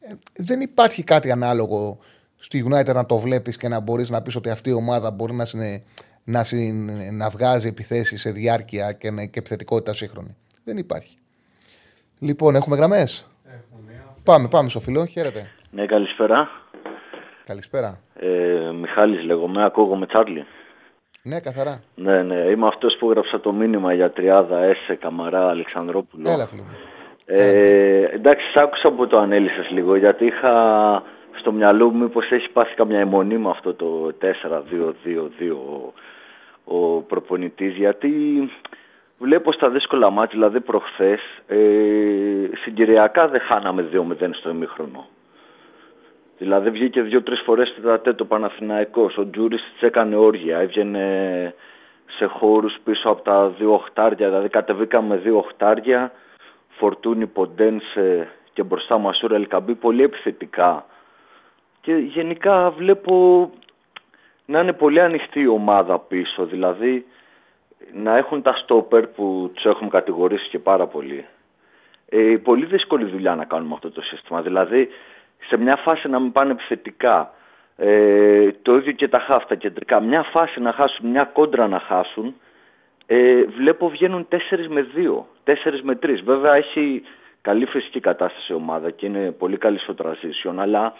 Ε, δεν υπάρχει κάτι ανάλογο στη United να το βλέπεις και να μπορείς να πεις ότι αυτή η ομάδα μπορεί να, συνε, να, συν, να βγάζει επιθέσεις σε διάρκεια και, και επιθετικότητα σύγχρονη. Δεν υπάρχει. Λοιπόν, έχουμε γραμμές; Πάμε, πάμε στο φιλό. Χαίρετε. Ναι, καλησπέρα. Καλησπέρα. Ε, Μιχάλης λέγομαι, ακούγομαι Τσάρλι. Ναι, καθαρά. Ναι, ναι. Είμαι αυτός που έγραψα το μήνυμα για τριάδα Έσε Καμαρά Αλεξανδρόπουλο. Έλα, φίλε. Ε, εντάξει, σ' άκουσα που το ανέλησες λίγο γιατί είχα στο μυαλό μου μήπως έχει πάθει καμιά αιμονή με αυτό το 4-2-2-2 ο, ο προπονητής. Γιατί βλέπω στα δύσκολα μάτια, δηλαδή προχθές, ε, συγκυριακά δεν χάναμε 2-0 στο ημίχρονο. Δηλαδή βγήκε δύο-τρεις φορές στη το Παναθηναϊκός. Ο Τζούρις της έκανε όργια. Έβγαινε σε χώρους πίσω από τα δύο οχτάρια. Δηλαδή κατεβήκαμε δύο οχτάρια. Φορτούνι Ποντένσε και μπροστά μας Σούρα Ελκαμπή πολύ επιθετικά. Και γενικά βλέπω να είναι πολύ ανοιχτή η ομάδα πίσω. Δηλαδή να έχουν τα στόπερ που τους έχουμε κατηγορήσει και πάρα πολύ. Ε, πολύ δύσκολη δουλειά να κάνουμε αυτό το σύστημα. Δηλαδή σε μια φάση να μην πάνε επιθετικά. Ε, το ίδιο και τα χάφτα κεντρικά. Μια φάση να χάσουν, μια κόντρα να χάσουν. Ε, βλέπω βγαίνουν 4 με 2, 4 με 3. Βέβαια έχει καλή φυσική κατάσταση η ομάδα και είναι πολύ καλή στο transition, αλλά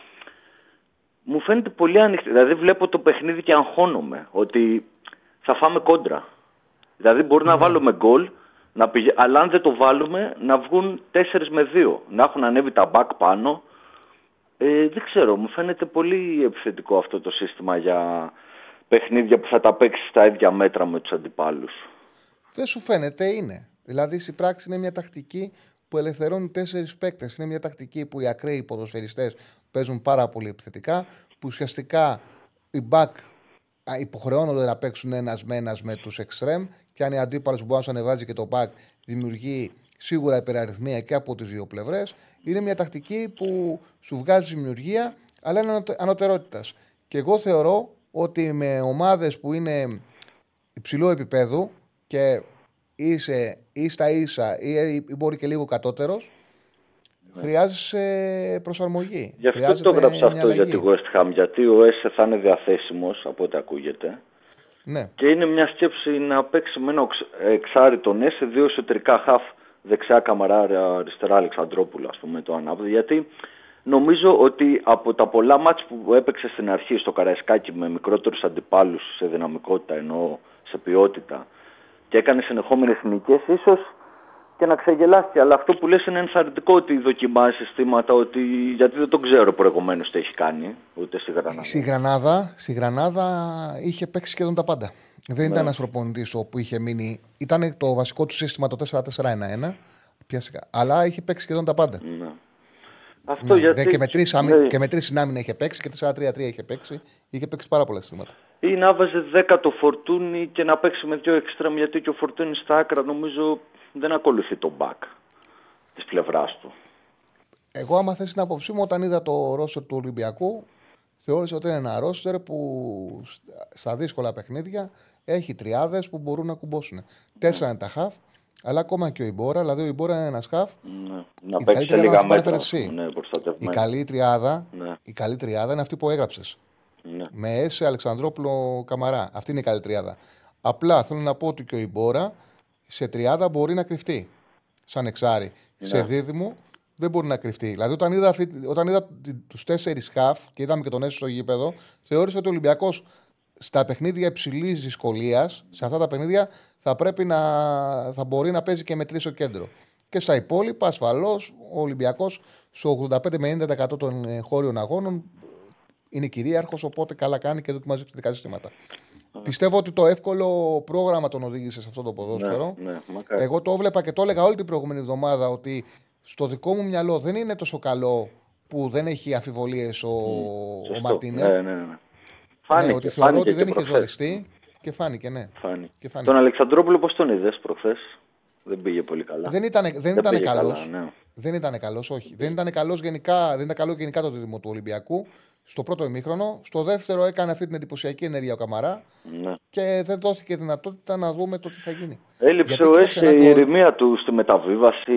μου φαίνεται πολύ ανοιχτή. Δηλαδή βλέπω το παιχνίδι και αγχώνομαι ότι θα φάμε κόντρα. Δηλαδή μπορεί να ναι. βάλουμε γκολ, να αλλά αν δεν το βάλουμε να βγουν 4 με 2. Να έχουν ανέβει τα back πάνω, ε, δεν ξέρω, μου φαίνεται πολύ επιθετικό αυτό το σύστημα για παιχνίδια που θα τα παίξεις στα ίδια μέτρα με τους αντιπάλους. Δεν σου φαίνεται, είναι. Δηλαδή, στην πράξη είναι μια τακτική που ελευθερώνει τέσσερις παίκτες. Είναι μια τακτική που οι ακραίοι ποδοσφαιριστές παίζουν πάρα πολύ επιθετικά, που ουσιαστικά οι back υποχρεώνονται να παίξουν ένας με ένας με τους εξτρέμ και αν η αντίπαλο μπορεί να σου ανεβάζει και το back, δημιουργεί σίγουρα υπεραριθμία και από τις δύο πλευρές. Είναι μια τακτική που σου βγάζει δημιουργία, αλλά είναι ανωτερότητας. Και εγώ θεωρώ ότι με ομάδες που είναι υψηλού επίπεδου και είσαι ή στα ίσα ή μπορεί και λίγο κατώτερος, ναι. Χρειάζεσαι προσαρμογή. Γι' αυτό το έγραψα αυτό για τη West Ham, γιατί ο Έσε θα είναι διαθέσιμος από ό,τι ακούγεται. Ναι. Και είναι μια σκέψη να παίξει με ένα εξάρι τον Έσε, δύο εσωτερικά χαφ δεξιά Καμαρά, αριστερά Αλεξανδρόπουλο, ας πούμε, το ανάποδο. Γιατί νομίζω ότι από τα πολλά μάτς που έπαιξε στην αρχή στο Καραϊσκάκι με μικρότερους αντιπάλους σε δυναμικότητα ενώ σε ποιότητα και έκανε συνεχόμενες εθνικέ, ίσως και να ξεγελάσει. Αλλά αυτό που λες είναι ενθαρρυντικό ότι δοκιμάζει συστήματα, ότι... γιατί δεν το ξέρω προηγουμένως τι έχει κάνει, ούτε στη Γρανάδα. Στη Γρανάδα, στη Γρανάδα είχε παίξει σχεδόν τα πάντα. Δεν ήταν ναι. ένα προπονητή όπου είχε μείνει. Ήταν το βασικό του σύστημα το 4-4-1-1. Αλλά είχε παίξει σχεδόν τα πάντα. Ναι. Αυτό ναι. γιατί... Και με τρεις ναι. συνάμυνα είχε παίξει και 4-3-3 είχε παίξει. Είχε παίξει πάρα πολλά συστήματα. Ή να βάζει 10 το φορτούνι και να παίξει με δύο εξτρέμ γιατί και ο φορτούνι στα άκρα νομίζω δεν ακολουθεί τον back της πλευράς του. Εγώ, άμα θες την άποψή μου, όταν είδα το Ρώσο του Ολυμπιακού, θεώρησε ότι είναι ένα ρόστερ που στα δύσκολα παιχνίδια έχει τριάδες που μπορούν να κουμπώσουν. Τέσσερα είναι τα χαφ, αλλά ακόμα και ο Ιμπόρα, δηλαδή ο Ιμπόρα είναι ένας χαφ. Ναι. Να παίξει λίγα μέτρα. Ναι, η, καλή τριάδα, ναι. η καλή τριάδα είναι αυτή που έγραψες. Ναι. Με Έσε, Αλεξανδρόπουλο, Καμαρά. Αυτή είναι η καλή τριάδα. Απλά θέλω να πω ότι και ο Ιμπόρα σε τριάδα μπορεί να κρυφτεί. Σαν εξάρι. Ναι. Σε δίδυμο δεν μπορεί να κρυφτεί. Δηλαδή, όταν είδα, όταν είδα τους τέσσερις χαφ και είδαμε και τον Έσο στο γήπεδο, θεώρησα ότι ο Ολυμπιακός στα παιχνίδια υψηλής δυσκολίας, σε αυτά τα παιχνίδια, θα πρέπει να θα μπορεί να παίζει και με τρίσο κέντρο. Και στα υπόλοιπα, ασφαλώς, ο Ολυμπιακός στο 85 με 90% των ε, χώριων αγώνων είναι κυρίαρχος, οπότε καλά κάνει και δοκιμάζει δικά συστήματα. Πιστεύω ότι το εύκολο πρόγραμμα τον οδήγησε σε αυτό το ποδόσφαιρο. Ναι, ναι, Εγώ το έβλεπα και το έλεγα όλη την προηγούμενη εβδομάδα ότι στο δικό μου μυαλό δεν είναι τόσο καλό που δεν έχει αμφιβολίες ο, mm, ο Μαρτίνε. Ναι, ναι, ναι. Φάνηκε, ναι, ότι θεωρώ ότι δεν είχε ζοριστεί και φάνηκε, ναι. Φάνηκε. Και φάνηκε. Τον Αλεξανδρόπουλο πώς τον είδες προχθές; Δεν πήγε πολύ καλά. Δεν ήταν, δεν, δεν ήταν καλός. Ναι. Δεν ήταν καλός, όχι. Δεν ήταν καλός γενικά, δεν ήταν καλό γενικά το δίδυμο του Ολυμπιακού στο πρώτο ημίχρονο. Στο δεύτερο έκανε αυτή την εντυπωσιακή ενέργεια ο Καμαρά ναι. και δεν δόθηκε δυνατότητα να δούμε το τι θα γίνει. Έλειψε ο Έσε η ηρεμία του στη μεταβίβαση,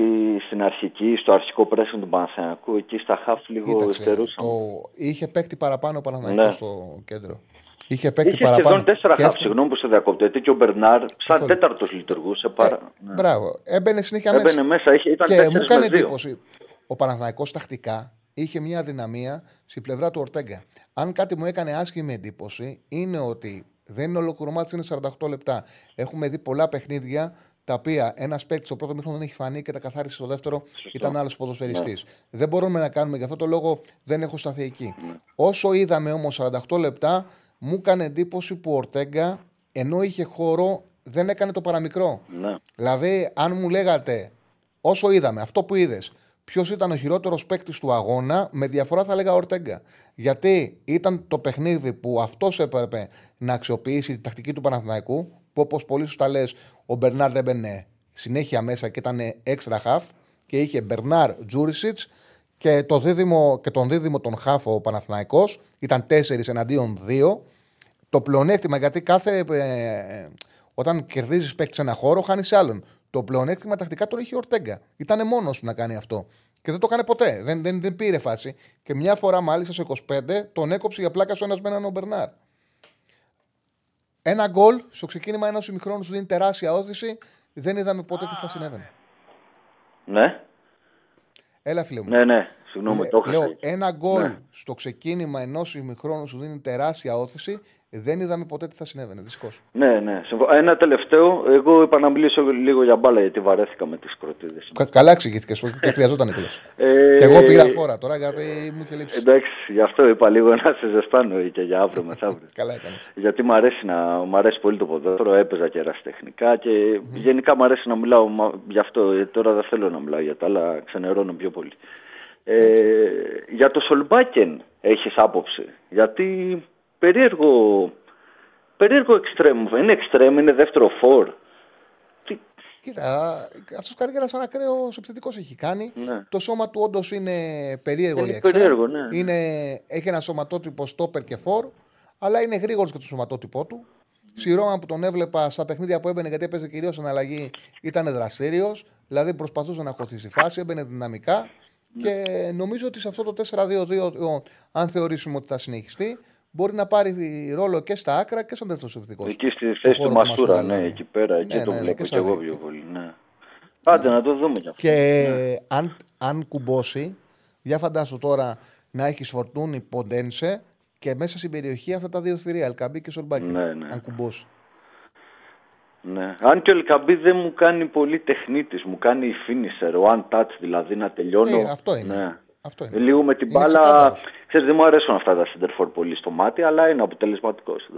στην αρχική, στο αρχικό πρέσβη του Παναθηναϊκού. Εκεί στα χάφ λίγο υστερούσαν. Το... Είχε παίκτη παραπάνω ο Παναθηναϊκός ναι. στο κέντρο. Είχε παίκτη Είχε παραπάνω. σχεδόν τέσσερα χάφ, συγγνώμη που σε διακόπτω. Γιατί και ο Μπερνάρ, σαν τέταρτος λειτουργούσε. Παρα... Ε, ναι. Μπράβο. Έμπαινε συνέχεια Έμπαινε μέσα. μέσα. Ήταν και μου κάνει εντύπωση. Ο Παναθηναϊκός τακτικά είχε μια δυναμία στην πλευρά του Ορτέγκα. Αν κάτι μου έκανε άσχημη εντύπωση, είναι ότι δεν είναι ολοκληρωμάτι, είναι 48 λεπτά. Έχουμε δει πολλά παιχνίδια τα οποία ένας παίκτης στο πρώτο μήχρονο δεν έχει φανεί και τα καθάρισε στο δεύτερο, ήταν άλλος ποδοσφαιριστής. Ναι. Δεν μπορούμε να κάνουμε γι' αυτό το λόγο δεν έχω σταθεί εκεί. Ναι. Όσο είδαμε όμως 48 λεπτά, μου έκανε εντύπωση που ο Ορτέγκα, ενώ είχε χώρο, δεν έκανε το παραμικρό. Ναι. Δηλαδή, αν μου λέγατε, όσο είδαμε, αυτό που είδες, ποιος ήταν ο χειρότερος παίκτης του αγώνα, με διαφορά θα έλεγα Ορτέγκα. Γιατί ήταν το παιχνίδι που αυτός έπρεπε να αξιοποιήσει τη τακτική του Παναθηναϊκού, που όπως πολύ σωστά λες, ο Μπερνάρ έμπαινε συνέχεια μέσα και ήταν έξτρα χαφ και είχε Μπερνάρ Τζούρισιτς και, το δίδυμο, και τον δίδυμο τον χάφο ο Παναθηναϊκός ήταν 4 εναντίον 2. Το πλεονέκτημα γιατί κάθε. Ε, όταν κερδίζεις παίκτης σε ένα χώρο, χάνεις άλλον. Το πλεονέκτημα τακτικά το είχε ο Ορτέγκα. Ήταν μόνος του να κάνει αυτό. Και δεν το έκανε ποτέ. Δεν, δεν, δεν πήρε φάση. Και μια φορά μάλιστα στο 25 τον έκοψε για πλάκα στο ένας με έναν ο Μπερνάρ. Ένα γκολ στο ξεκίνημα ενός ημιχρόνου σου δίνει τεράστια όθηση. Δεν είδαμε ποτέ τι θα συνέβαινε. Ναι. Έλα, φίλε μου. Ναι, ναι. Συγγνώμη, το Λέω, ένα γκολ ναι. στο ξεκίνημα ενός ημιχρόνου σου δίνει τεράστια όθηση. Δεν είδαμε ποτέ τι θα συνέβαινε, δυστυχώς. Ναι, ναι. Ένα τελευταίο. Εγώ είπα να μιλήσω λίγο για μπάλα γιατί βαρέθηκα με τις κροτίδες. Κα, καλά εξηγήθηκες και χρειαζόταν κιόλα. Ε, και εγώ πήγα φόρα τώρα γιατί μου είχε λείψει. Εντάξει, γι' αυτό είπα λίγο να σε ζεστάνω και για αύριο μεθαύριο. καλά έκανε. Γιατί μου αρέσει, να, μου αρέσει πολύ το ποδόσφαιρο, έπαιζα και ερασιτεχνικά και mm. γενικά μου αρέσει να μιλάω γι' αυτό. Ε, τώρα δεν θέλω να μιλάω για τα άλλα, ξενερώνω πιο πολύ. Ε, για το Σολμπάκεν έχεις άποψη; Γιατί περίεργο, περίεργο εξτρέμ. Είναι εξτρέμ, είναι δεύτερο φόρ. Κοίτα, αυτός καριέρας σαν ακραίος επιθετικός έχει κάνει. Ναι. Το σώμα του όντως είναι περίεργο. Είναι περίεργο, ναι. Είναι, έχει ένα σωματότυπο στόπερ και φόρ, αλλά είναι γρήγορος και το σωματότυπό του. Mm. που τον έβλεπα στα παιχνίδια που έμπαινε, γιατί έπαιζε κυρίως αλλαγή, ήταν δραστήριος. Δηλαδή προσπαθούσε να χωθεί φάση, έμπαινε δυναμικά. Ναι. Και νομίζω ότι σε αυτό το 4-2-2, αν θεωρήσουμε ότι θα συνεχιστεί, μπορεί να πάρει ρόλο και στα άκρα και στον δεύτερο επιθετικό. Εκεί στη θέση του Μασούρα, ναι, εκεί πέρα, εκεί ναι, το ναι, βλέπω ναι, και, εγώ πιο πολύ. Ναι. Άντε να το δούμε κι αυτό. Και ναι. αν, αν κουμπώσει, για φαντάσου τώρα να έχεις φορτούνι ποντένσε και μέσα στην περιοχή αυτά τα δύο θηρία, Αλκαμπή και Σορμπάκη. Ναι, ναι. Αν κουμπώσει. Ναι. Αν και ο Ελκαμπή δεν μου κάνει πολύ τεχνίτη, μου κάνει η finisher, one touch δηλαδή να τελειώνω. Ναι, αυτό είναι. Ναι. Αυτό είναι. Λίγο με την είναι μπάλα. Ξέρετε, δεν μου αρέσουν αυτά τα center πολύ στο μάτι, αλλά είναι αποτελεσματικός.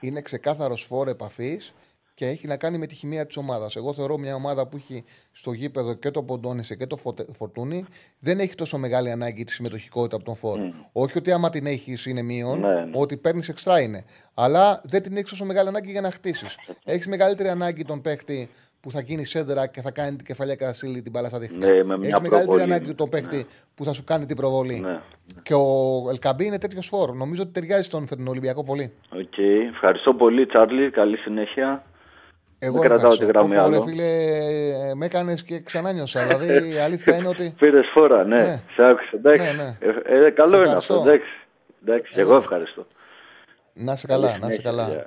Είναι ξεκάθαρος φόρο επαφής και έχει να κάνει με τη χημεία της ομάδας. Εγώ θεωρώ μια ομάδα που έχει στο γήπεδο και το Ποντόνισε και το Φορτούνι δεν έχει τόσο μεγάλη ανάγκη τη συμμετοχικότητα από τον φορ. Μμ. Όχι ότι άμα την έχεις είναι μείον, ναι, ναι. ότι παίρνεις έξτρα είναι. Αλλά δεν την έχεις τόσο μεγάλη ανάγκη για να χτίσεις. Έχεις μεγαλύτερη ανάγκη τον παίχτη που θα γίνει σέντρα και θα κάνει την κεφαλιά να στείλει την μπάλα στα δίχτυα. Ναι, με Έχεις μεγαλύτερη ανάγκη τον παίχτη ναι. που θα σου κάνει την προβολή. Ναι. Και ο Ελκαμπή είναι τέτοιος φορ. Νομίζω ότι ταιριάζει στον φετινό Ολυμπιακό πολύ. OK. Okay. Ευχαριστώ πολύ, Τσάρλι. Καλή συνέχεια. Εγώ δεν κρατάω τη γραμμή άλλο. φίλε, με έκανες και ξανά νιώσα. δηλαδή η αλήθεια είναι ότι. Πήρες φόρα, ναι. ναι. Σε άκουσα. Εντάξει. Ναι, ναι. Ε, ε, καλό είναι αυτό. Εντάξει. Εντάξει. Εγώ ευχαριστώ. Να σε καλά, να σε καλά.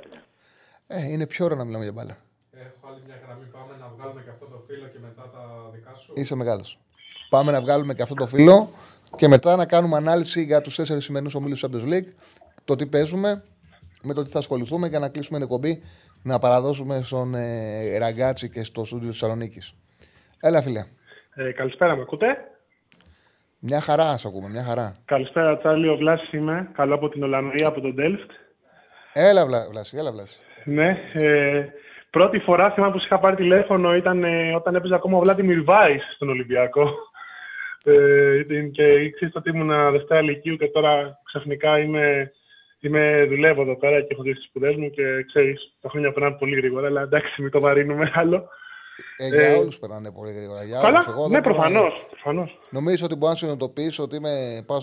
Ε, είναι πιο ώρα να μιλάμε για μπάλα. Έχω άλλη μια γραμμή. Πάμε να βγάλουμε και αυτό το φίλο και μετά τα δικά σου. Είσαι μεγάλος. Πάμε να βγάλουμε και αυτό το φίλο και μετά να κάνουμε ανάλυση για τους τέσσερις σημερινούς ομίλους Champions League. Το τι παίζουμε, με το τι θα ασχοληθούμε και να κλείσουμε την εκπομπή να παραδώσουμε στον ε, Ραγκάτσι και στο στούντιο της Θεσσαλονίκης. Έλα, φίλε. Ε, καλησπέρα, με ακούτε; Μια χαρά, σε ακούμε, μια χαρά. Καλησπέρα, Τσάρλι. Ο Βλάσης είμαι. Καλό από την Ολλανδία, από το Ντελφτ. Έλα, Βλάση, έλα, Βλάση. Ναι. Ε, πρώτη φορά θυμάμαι που είχα πάρει τηλέφωνο ήταν ε, όταν έπαιζε ακόμα ο Βλάντιμιρ Βάις στον Ολυμπιακό. Ε, και ήξερες ότι ήμουν Δευτέρα Λυκείου και τώρα ξαφνικά είμαι Είμαι, δουλεύω εδώ πέρα και έχω δει τι σπουδές μου και ξέρεις, τα χρόνια περνάνε πολύ γρήγορα. Αλλά εντάξει, μην το βαρύνουμε άλλο. Ε, για ε, όλους περνάνε πολύ γρήγορα. Για καλά, όλους. ναι, προφανώς. Προφανώς. Νομίζω ότι μπορώ να συνειδητοποιήσω ότι είμαι πάω 47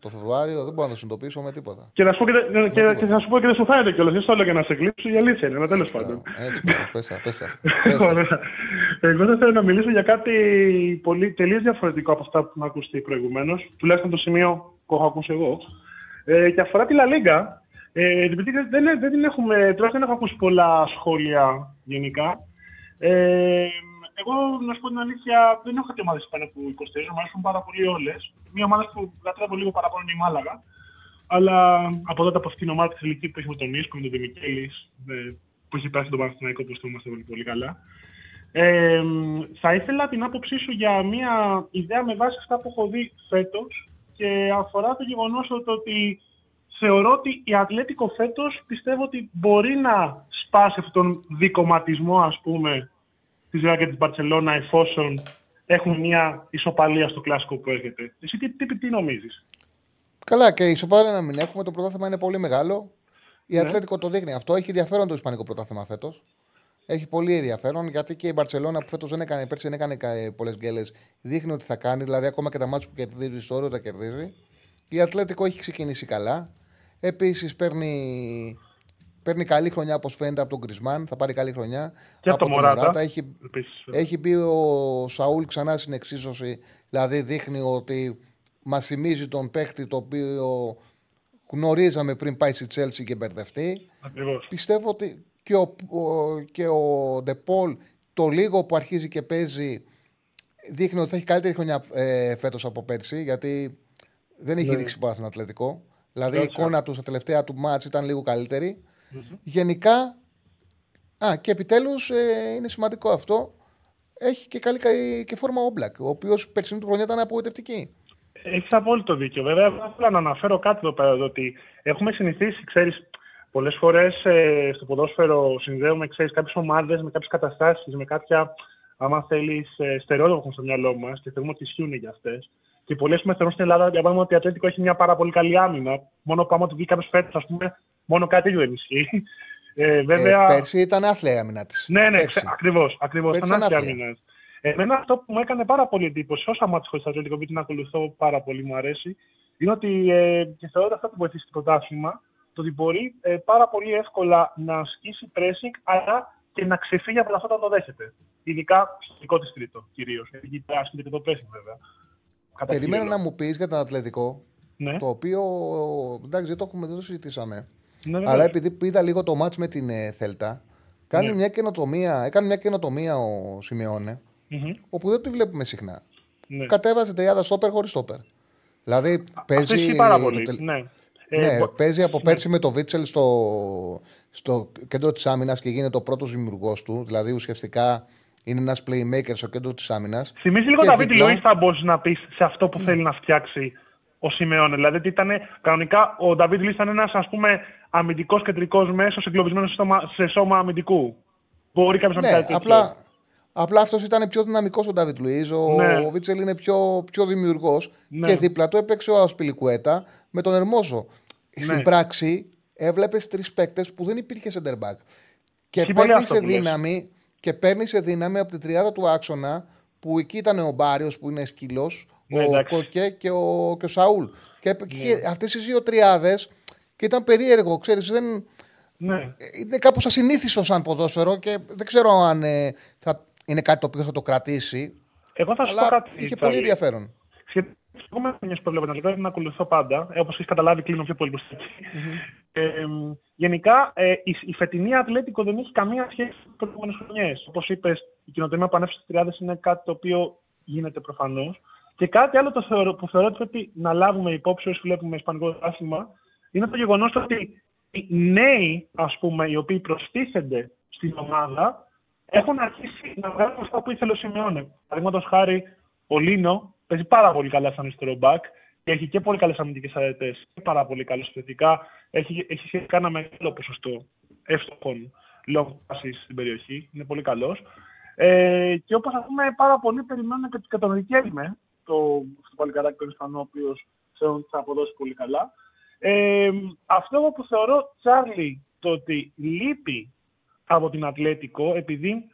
το Φεβρουάριο, δεν μπορώ να το συνειδητοποιήσω με τίποτα. Και να σου πω και, και, και, θα σου πω και δεν σου φαίνεται κιόλας. Δεν στο λέω για να σε κλείσω, η αλήθεια είναι, τέλος πάντων. Έτσι, πέσα, πέσα. Εγώ θα θέλω να μιλήσω για κάτι πολύ τελείως διαφορετικό από αυτά που μου ακουστεί προηγουμένως, τουλάχιστον το σημείο που έχω ακούσει εγώ. Ε, και αφορά τη Λα Λίγκα, ε, δεν, δεν, δεν έχουμε, τουλάχιστον δεν έχω ακούσει πολλά σχόλια γενικά. Ε, εγώ, να σου πω την αλήθεια, δεν έχω κάτι ομάδες πάνω από 24, μου αρέσουν πάρα πολύ όλες. Μία ομάδα που λατρεύω λίγο παραπάνω είναι η Μάλαγα. Αλλά από τότε από αυτήν την ομάδα της ελληνικής που έχει με τον Ίσκο, με τον Δημικέλη, ε, που έχει περάσει τον Παναθηναϊκό, που το είμαστε πολύ, πολύ καλά. Ε, θα ήθελα την άποψή σου για μια ιδέα με βάση αυτά που έχω δει φέτος και αφορά το γεγονός ότι θεωρώ ότι η Ατλέτικο φέτος πιστεύω ότι μπορεί να σπάσει αυτόν τον δικοματισμό, ας πούμε, της Ρεάλ και της Μπαρσελόνα εφόσον έχουν μια ισοπαλία στο κλασικό που έρχεται. Εσύ τι, τι, τι νομίζεις; Καλά, και η ισοπαλία να μην έχουμε. Το πρωτάθλημα είναι πολύ μεγάλο. Η ναι. Ατλέτικο το δείχνει αυτό. Έχει ενδιαφέρον το Ισπανικό πρωτάθλημα φέτος. Έχει πολύ ενδιαφέρον γιατί και η Μπαρσελόνα που φέτος δεν έκανε, πέρσι δεν έκανε πολλές γκέλες, δείχνει ότι θα κάνει. Δηλαδή, ακόμα και τα μάτια που κερδίζει στο τα κερδίζει. Η Ατλέτικο έχει ξεκινήσει καλά. Επίσης παίρνει, παίρνει καλή χρονιά όπως φαίνεται από τον Κρισμάν. Θα πάρει καλή χρονιά. Και από τον Μωράτα. Έχει, έχει μπει ο Σαούλ ξανά στην εξίσωση. Δηλαδή δείχνει ότι μας θυμίζει τον παίχτη το οποίο γνωρίζαμε πριν πάει στη Τσέλση και μπερδευτεί. Ακριβώς. Πιστεύω ότι και ο, ο, και ο Ντεπόλ το λίγο που αρχίζει και παίζει δείχνει ότι θα έχει καλύτερη χρονιά ε, φέτος από πέρσι γιατί δεν έχει ναι. δείξει πάρα στον Ατλετικό. Δηλαδή η εικόνα του στα τελευταία του μάτς ήταν λίγο Γενικά, α, και επιτέλους ε, είναι σημαντικό αυτό, έχει και καλή και φόρμα ο Μπλακ, ο οποίος περσινή του χρονιά ήταν απογοητευτική. Έχεις απόλυτο δίκιο. Βέβαια, θα ήθελα να αναφέρω κάτι εδώ πέρα, ότι έχουμε συνηθίσει, ξέρεις, Πολλές φορές ε, στο ποδόσφαιρο συνδέουμε κάποιες ομάδες με κάποιες καταστάσεις, με κάποια, άμα θέλεις, ε, στερεότυπα που στο μυαλό μας και θεωρούμε ότι ισχύουν για αυτές. Και πολλές φορές θεωρούν στην Ελλάδα, για παράδειγμα, ότι η Ατλέτικο έχει μια πάρα πολύ καλή άμυνα. Μόνο πάμε ότι βγει κάποιος φέτος, ας πούμε, μόνο κάτι τέτοιο δεν ισχύει. Ε, βέβαια... ε, πέρσι ήταν άθλια η άμυνα της. Ναι, ναι, ακριβώς. Ακριβώς, ήταν άθλια άμυνας. Εμένα αυτό που μου έκανε πάρα πολύ εντύπωση, όσα μάτια χωρίς Ατλέτικο, που την ακολουθώ πάρα πολύ, μου αρέσει, είναι ότι ε, και θεωρώ ότι αυτό που βοηθήσει το πρωτάθλημα το ότι μπορεί ε, πάρα πολύ εύκολα να ασκήσει pressing, αλλά και να ξεφύγει από αυτό όταν το δέχεται. Ειδικά στο δικό της τρίτο κυρίως. Γιατί άσχεται και το pressing βέβαια. Περιμένω να μου πεις για τον Ατλετικό. Ναι. Το οποίο εντάξει δεν το έχουμε, δεν το συζητήσαμε. Ναι, αλλά επειδή είδα λίγο το μάτς με την ε, Θέλτα, κάνει ναι. μια καινοτομία, έκανε μια καινοτομία ο σιμεωνε mm-hmm. όπου δεν τη βλέπουμε συχνά. Ναι. Κατέβασε τριάδα στόπερ χωρίς στόπερ. Δηλαδή παίζει. πάρα πολύ. Ναι. Ε, ναι, παίζει από ναι. πέρσι με το Βίτσελ στο, στο κέντρο της άμυνας και γίνεται ο πρώτος δημιουργός του. Δηλαδή ουσιαστικά είναι ένας playmaker στο κέντρο της άμυνας. Θυμίζει λίγο τα βίντεο Λουί, θα μπορούσε να πεις σε αυτό που θέλει να φτιάξει ο Σιμεώνε. Δηλαδή ότι ήταν κανονικά ο Νταβίτ Λουί ήταν ένας αμυντικός κεντρικός μέσος εγκλωβισμένος σε σώμα αμυντικού. Μπορεί κάποιος ναι, να πει απλά, Απλά αυτός ήταν πιο δυναμικός ο Ντάβιτ Λουίζ. Ο, ναι. ο Βίτσελ είναι πιο, πιο δημιουργός. Ναι. Και δίπλα του έπαιξε ο Ασπιλικουέτα με τον Ερμόζο. Ναι. Στην πράξη έβλεπες τρεις παίκτες που δεν υπήρχε center back. Και παίρνει σε δύναμη και παίρνει σε δύναμη από την τριάδα του άξονα που εκεί ήταν ο Μπάριος που είναι σκύλος, ναι, ο Κόκκε και ο, και ο Σαούλ. Και, ναι. αυτές οι δύο τριάδες και ήταν περίεργο, ξέρεις, δεν. Ναι. Είναι κάπως ασυνήθιστο σαν ποδόσφαιρο και δεν ξέρω αν ε, θα είναι κάτι το οποίο θα το κρατήσει. Εγώ θα σου πω κάτι. Είχε πολύ ενδιαφέρον. Εγώ με μια προβληματικά να ακολουθώ πάντα. Όπως έχεις καταλάβει, κλείνω πιο πολύ μπροστά ε, γενικά, ε, η, η φετινή Ατλέτικο δεν έχει καμία σχέση με τις προηγούμενες χρονιές. Όπως είπες, η κοινοτομία πανέφερε στις τριάδες είναι κάτι το οποίο γίνεται προφανώς. Και κάτι άλλο το θεωρώ, που θεωρώ ότι πρέπει να λάβουμε υπόψη όσοι βλέπουμε Ισπανικό άθλημα είναι το γεγονός ότι οι νέοι, ας πούμε, οι οποίοι προστίθενται στην ομάδα, έχουν αρχίσει να βγάλουν αυτά που ήθελε ο Σιμεώνε. Παραδείγματος χάρη, ο Λίνο παίζει πάρα πολύ καλά σαν αριστερό μπακ και έχει και πολύ καλές αμυντικές αρετές και πάρα πολύ καλές θετικά. Έχει, έχει σχετικά ένα μεγάλο ποσοστό εύστοχων long passes στην περιοχή. Είναι πολύ καλός. Ε, και όπως θα πούμε, πάρα πολύ περιμένουν και τον Ρικέλμε, το, το παλικαράκι του Ισπανό, ο οποίος θεωρούν ότι θα αποδώσει πολύ καλά. Ε, αυτό που θεωρώ, Τσάρλι, το ότι λείπει από την Ατλέτικο, επειδή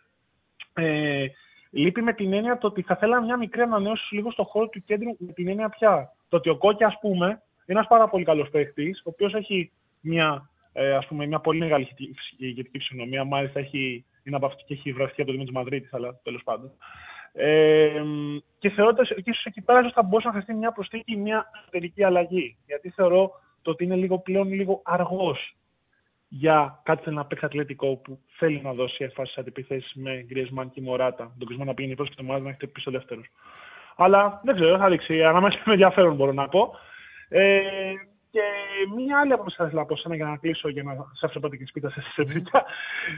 ε, λείπει με την έννοια το ότι θα θέλαμε μια μικρή ανανέωση λίγο στο χώρο του κέντρου, με την έννοια πια. Το ότι ο Κόκκι, ας πούμε, είναι ένας πάρα πολύ καλός παίχτη, ο οποίος έχει μια, ε, ας πούμε, μια πολύ μεγάλη ηγετική φυσιονομία. Μάλιστα έχει, είναι από αυτή και έχει βρεθεί από το Δήμο τη Μαδρίτη, αλλά τέλος πάντων. Ε, και θεωρώ ότι ίσω εκεί πέρα θα μπορούσε να χρειαστεί μια προσθήκη ή μια εσωτερική αλλαγή. Γιατί θεωρώ το ότι είναι λίγο πλέον λίγο αργός για κάτι να παίξει αθλητικό που θέλει να δώσει έμφαση αντιπιθέσεις με Γκριεσμάν και Μωράτα. Τον Γκριεσμάν να πήγαινε πρώτο και το Μωράτα να έχετε πίσω δεύτερος. Αλλά δεν ξέρω, θα δείξει. Ανάμεσα με ενδιαφέρον μπορώ να πω. Ε, και μία άλλη από σα να πω σένα για να κλείσω, για να σας έφερε και σπίτι σε συζητήτα,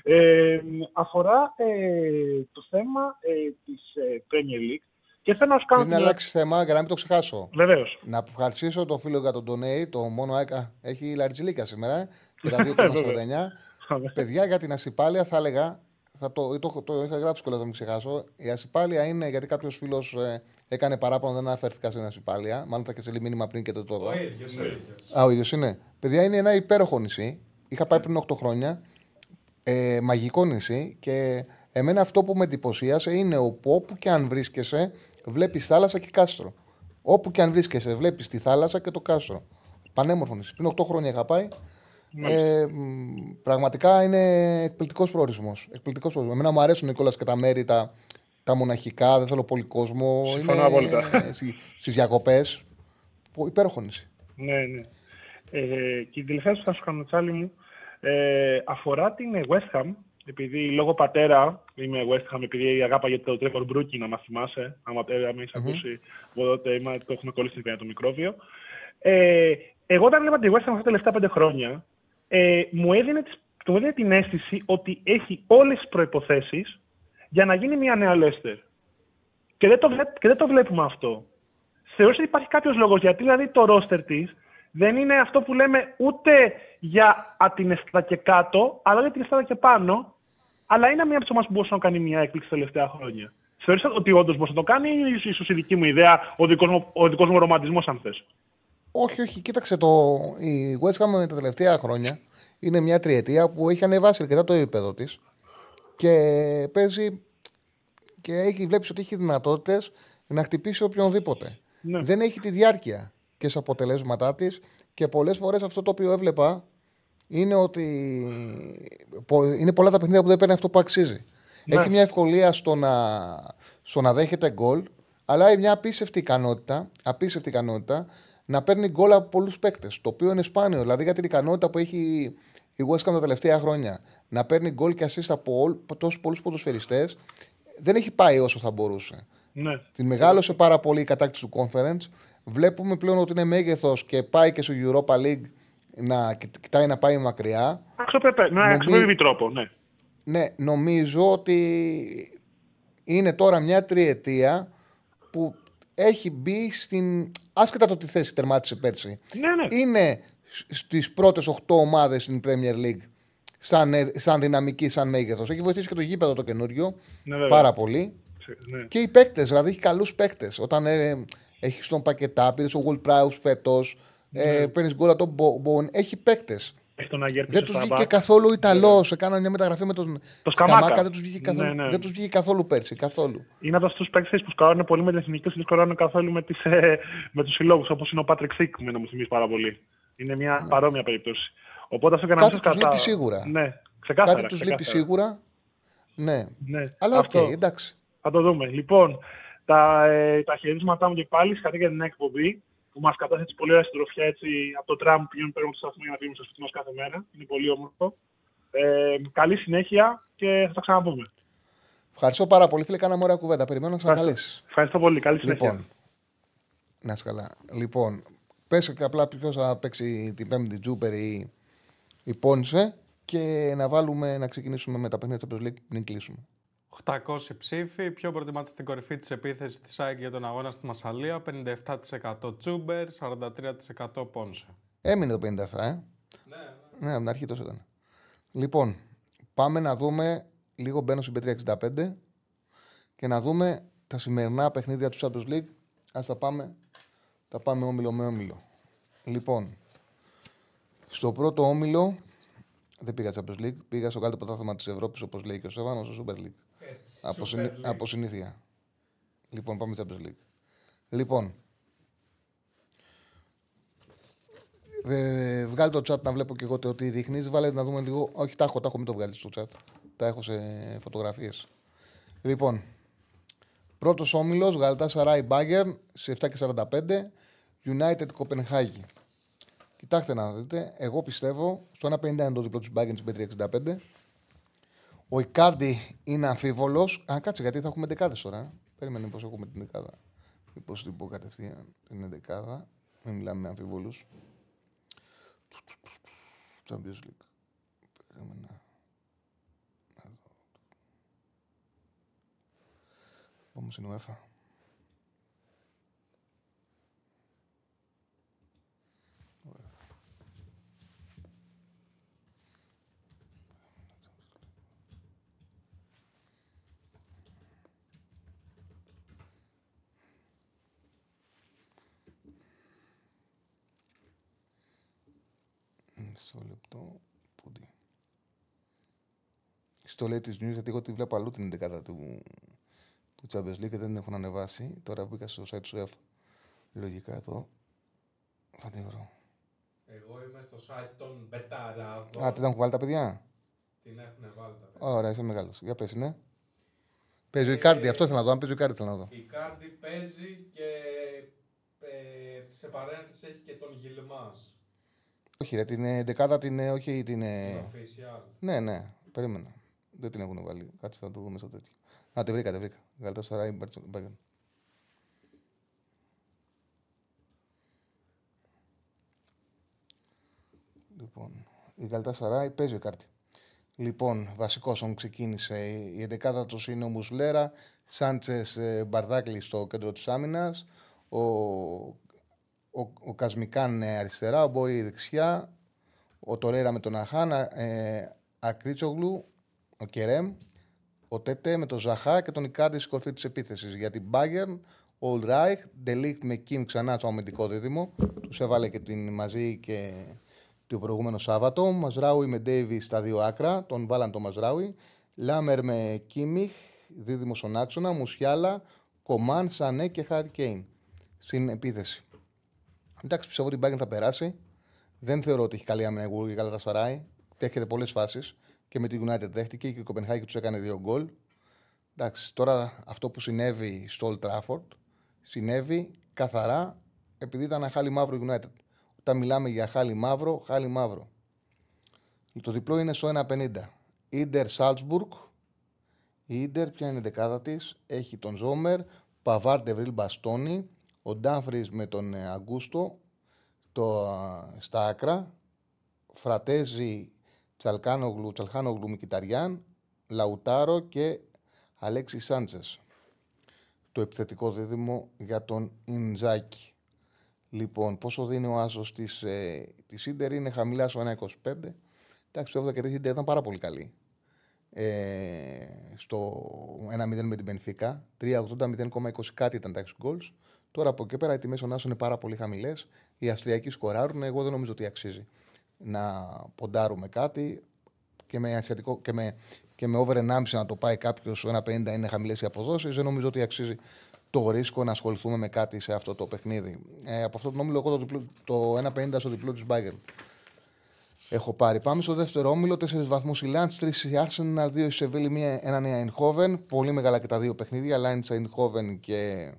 ε, αφορά ε, το θέμα ε, της ε, Premier League. Και θέλω να σου κάνω. Πριν αλλάξει θέμα, για να μην το ξεχάσω. Βεβαίως. Να ευχαριστήσω τον φίλο για τον Ντονέι, το μόνο ΑΕΚΑ. Έχει λαριτζιλίκα σήμερα και τα 2,49. Παιδιά για την ασυπάλεια θα έλεγα. Θα το, το, το, είχα γράψει κιόλας να μην ξεχάσω. Η ασυπάλεια είναι γιατί κάποιος φίλος ε, έκανε παράπονο, δεν αναφέρθηκα στην ασυπάλεια. Μάλλον θα και σε μήνυμα πριν και το τώρα. Ο ίδιος. Α, ο ίδιος είναι. Παιδιά είναι ένα υπέροχο νησί. Είχα πάει πριν 8 χρόνια. Ε, μαγικό νησί και εμένα αυτό που με εντυπωσίασε είναι όπου και αν βρίσκεσαι βλέπεις θάλασσα και κάστρο. Όπου και αν βρίσκεσαι, βλέπεις τη θάλασσα και το κάστρο. Πανέμορφο νησί. Πριν 8 χρόνια είχα πάει. Ε, πραγματικά είναι εκπληκτικός προορισμός. Εκπληκτικός προορισμός. Εμένα μου αρέσουν κιόλα και τα μέρη τα, τα μοναχικά, δεν θέλω πολύ κόσμο. Συμφωνώ απόλυτα. Στις διακοπές. Υπέροχο νησί. Ναι, ναι. Ε, και η τελευταία που θα σου κάνω, τσάλι μου, ε, αφορά την West Ham επειδή λόγω πατέρα είμαι West Ham, επειδή η αγάπα για το Trevor Brookie, να μας θυμάσαι, άμα με έχει mm-hmm. ακούσει από τότε, το έχουμε κολλήσει στην το μικρόβιο. Ε, εγώ όταν βλέπα τη West Ham αυτά τα τελευταία πέντε χρόνια, ε, μου έδινε, μου έδινε την αίσθηση ότι έχει όλες τις προποθέσει για να γίνει μια νέα Leicester. Και δεν το, και δεν το βλέπουμε αυτό. Θεωρώ ότι υπάρχει κάποιος λόγος γιατί δηλαδή το ρόστερ της δεν είναι αυτό που λέμε ούτε για την αισθητά και κάτω, αλλά για την αισθητά και πάνω. Αλλά είναι μία από τις ομάδες που μπορούσε να κάνει μια έκπληξη τα τελευταία χρόνια. Θεωρείς ότι όντως μπορεί να το κάνει, ή ίσως η δική μου ιδέα, ο δικός μου, ο δικός μου ρομαντισμός, αν θες; Όχι, όχι. Κοίταξε, το... η West Ham τα τελευταία χρόνια είναι μια τριετία που έχει ανεβάσει αρκετά το επίπεδο της και παίζει και έχει βλέπεις ότι έχει δυνατότητες να χτυπήσει οποιονδήποτε. Ναι. Δεν έχει τη διάρκεια και σε αποτελέσματά της. Και πολλές φορές αυτό το οποίο έβλεπα είναι ότι είναι πολλά τα παιχνίδια που δεν παίρνει αυτό που αξίζει. Ναι. Έχει μια ευκολία στο να, στο να δέχεται γκολ, αλλά έχει μια απίστευτη ικανότητα, απίστευτη ικανότητα να παίρνει γκολ από πολλούς παίκτες. Το οποίο είναι σπάνιο. Δηλαδή για την ικανότητα που έχει η West Ham τα τελευταία χρόνια να παίρνει γκολ και assist από τόσους πολλούς ποδοσφαιριστές, δεν έχει πάει όσο θα μπορούσε. Ναι. Την μεγάλωσε πάρα πολύ η κατάκτηση του conference. Βλέπουμε πλέον ότι είναι μέγεθος και πάει και στο Europa League να κοιτάει να πάει μακριά. Αξιοπρεπέ, με αξιοπρεπή τρόπο, ναι. Ναι, νομίζω ότι είναι τώρα μια τριετία που έχει μπει στην. άσχετα το τι θέση τερμάτισε πέρσι. Ναι, ναι. Είναι στις πρώτες 8 ομάδες στην Premier League σαν, σαν δυναμική, σαν μέγεθος. Έχει βοηθήσει και το γήπεδο το καινούριο ναι, πάρα πολύ. Ναι. Και οι παίκτες, δηλαδή έχει καλούς παίκτες. Όταν ε, έχει τον Πακετά, πήρε ο World Prowse φέτος. Ε, ναι. Ε, Παίρνεις γκολ από τον Μπον. Έχει παίκτες. δεν τους βγήκε καθόλου ο Ιταλός. Έκανα μια μεταγραφή με τον το Σκαμάκα. Δεν τους βγήκε, καθόλου... ναι, ναι. Δεν τους βγήκε καθόλου πέρσι. Καθόλου. Είναι από αυτούς τους παίκτες που σκοράρουν πολύ με την εθνική και δεν σκοράρουν καθόλου με, τις, ε, με τους συλλόγους. Όπως είναι ο Πάτρικ Σίκ, που με θυμίζει πάρα πολύ. Είναι μια ναι. παρόμοια περίπτωση. Οπότε αυτό και να μην σας λείπει σίγουρα. Ναι, ξεκάθαρα. Κάτι τους λείπει σίγουρα. Ναι. ναι. Αλλά οκ, okay, εντάξει. Θα το δούμε. Λοιπόν, τα, ε, τα χαιρετίσματά μου και πάλι συγχαρητήρια για την εκπομπή που μας κρατάτε πολύ ωραία συντροφιά έτσι, από το τραμ που πηγαίνουν πέρα το σταθμό για να φύγουμε στο σπίτι μα κάθε μέρα. Είναι πολύ όμορφο. Ε, καλή συνέχεια και θα τα ξαναπούμε. Ευχαριστώ πάρα πολύ, φίλε. Κάναμε ωραία κουβέντα. Περιμένω να ξανακαλέσεις. Ευχαριστώ πολύ. Καλή συνέχεια. Λοιπόν, να είσαι καλά. Λοιπόν, πες και απλά ποιος θα παίξει την πέμπτη Τζούπερ ή η Πόνσε και να βάλουμε να ξεκινήσουμε με τα παιχνίδια του League πριν κλείσουμε. 800 ψήφοι, πιο προτιμάτε στην κορυφή της επίθεσης της ΑΕΚ για τον αγώνα στη Μασαλία, 57% Τσούμπερ, 43% Πόνσε. Έμεινε το 57, ε; Ναι, ναι. Ναι, από την αρχή τόσο ήταν. Λοιπόν, πάμε να δούμε, λίγο μπαίνω στην Πέτρια 65 και να δούμε τα σημερινά παιχνίδια του Champions League. Ας τα πάμε, τα πάμε όμιλο με όμιλο. Λοιπόν, στο πρώτο όμιλο δεν πήγα Champions League, πήγα στο καλύτερο πρωτάθλημα της Ευρώπης, όπως λέει και ο Σεβάνο, στο Super League. Από, συνή... από συνήθεια. Λοιπόν, πάμε Champions League. Λοιπόν, ε, βγάλει το chat να βλέπω και εγώ το ότι δείχνεις. Βάλε να δούμε λίγο. Όχι, τα έχω, τα έχω, μην το βγάλεις στο chat. Τα έχω σε φωτογραφίες. Λοιπόν, πρώτος όμιλος, Γαλτά Σαράι Μπάγκερν σε 7 και 45. United Κοπενχάγη. Κοιτάξτε να δείτε, εγώ πιστεύω στο 1,50 είναι το διπλό του Μπάγκερν στην 65. Ο Ικάρντι είναι αμφίβολος. Α, κάτσε γιατί θα έχουμε δεκάδες τώρα. Ε. Περίμενε πώ έχουμε την δεκάδα. Μήπως την πω κατευθείαν την δεκάδα. Μην μιλάμε με αμφίβολου. Champions League. Περίμενε. Πάμε στην UEFA. Μισό λεπτό. Πούντι. Στο λέει της News, γιατί εγώ τη βλέπω αλλού την 11 του, του Champions League και δεν την έχουν ανεβάσει. Τώρα μπήκα στο site του ΕΦ. Λογικά εδώ θα την βρω. Εγώ είμαι στο site των Μπεταράδων. Α, την έχουν βάλει τα παιδιά; Την έχουν βάλει τα παιδιά. Ωραία, είσαι μεγάλος. Για πες, ναι. Παίζει ο Ικάρντι, αυτό θέλω να δω. Αν παίζει ο Ικάρντι θέλω να δω. Η Ικάρντι παίζει και ε, σε παρένθεση έχει και τον Γιλμάζ. Όχι, ρε, την δεκάδα την. Όχι, την. Ναι, ναι, περίμενα. Δεν την έχουν βάλει. Κάτσε θα το δούμε στο τέτοιο. Να, τη βρήκα, τη βρήκα. Γαλατά Σαράι, Μπάγκεν. Λοιπόν, η Γαλατά Σαράι παίζει ο κάρτη. Λοιπόν, βασικός όσον ξεκίνησε η εντεκάδα τους είναι ο Μουσλέρα, Σάντσες ε, Μπαρδάκλη στο κέντρο της άμυνας, ο ο, ο Κασμικάν αριστερά, ο Μπόι δεξιά, ο Τορέρα με τον Αχάνα, ε, Ακρίτσογλου, ο Κερέμ, ο Τετέ με τον Ζαχά και τον Ικάρντι στην κορφή της επίθεσης. Για την Bayern, ο Ολράιχ, Ντελίχτ με Κιμ ξανά στο αμυντικό δίδυμο. Τους έβαλε και την μαζί και το προηγούμενο Σάββατο. Μαζράουι με Ντέιβι στα δύο άκρα, τον βάλαν το Μαζράουι. Λάμερ με Κίμιχ, δίδυμο στον άξονα. Μουσιάλα, Κομάν, Σανέ και Χάρι Κέιν στην επίθεση. Εντάξει, πιστεύω ότι η Bayern θα περάσει. Δεν θεωρώ ότι έχει καλή άμυνα η καλά Σαράι. Δέχεται πολλές φάσεις και με την United δέχτηκε και η Κοπενχάγη τους έκανε δύο γκολ. Εντάξει, τώρα αυτό που συνέβη στο Old Trafford συνέβη καθαρά επειδή ήταν χάλι μαύρο United. Όταν μιλάμε για χάλι μαύρο, χάλι μαύρο. Το διπλό είναι στο 1,50. Ιντερ Σάλτσμπουργκ. Η Ιντερ, ποια είναι η δεκάδα της, έχει τον Ζόμερ, Παβάρ Ντεβρίλ Μπαστόνι, ο Ντάφρι με τον ε, Αγκούστο το, στα άκρα. Φρατέζι Τσαλκάνογλου, Τσαλχάνογλου Μικηταριάν, Λαουτάρο και Αλέξη Σάντζε. Το επιθετικό δίδυμο για τον Ινζάκη. Λοιπόν, πόσο δίνει ο άσος της ε, της Ίντερ; Είναι χαμηλά στο 1,25. Εντάξει, το και η Ίντερ ήταν πάρα πολύ καλή. Ε, στο 1-0 με την Πενφύκα. 3,80, 0,20 κάτι ήταν τα 6 goals. Τώρα από εκεί πέρα οι τιμές των Άσων είναι πάρα πολύ χαμηλές. Οι Αυστριακοί σκοράρουν. Εγώ δεν νομίζω ότι αξίζει να ποντάρουμε κάτι και με, ασιατικό, και με, και με over 1,5 να το πάει κάποιος 1,50 είναι χαμηλές οι αποδόσεις. Δεν νομίζω ότι αξίζει το ρίσκο να ασχοληθούμε με κάτι σε αυτό το παιχνίδι. Ε, από αυτό το νόμιλο, εγώ το, το 1,50 στο διπλό της Μπάγκερ έχω πάρει. Πάμε στο δεύτερο όμιλο. 4 βαθμούς η Λάντς, 3 η Arsenal, 2 η Σεβίλη, 1 ένα η Eindhoven. Πολύ μεγάλα και τα δύο παιχνίδια. Λάντ Eindhoven και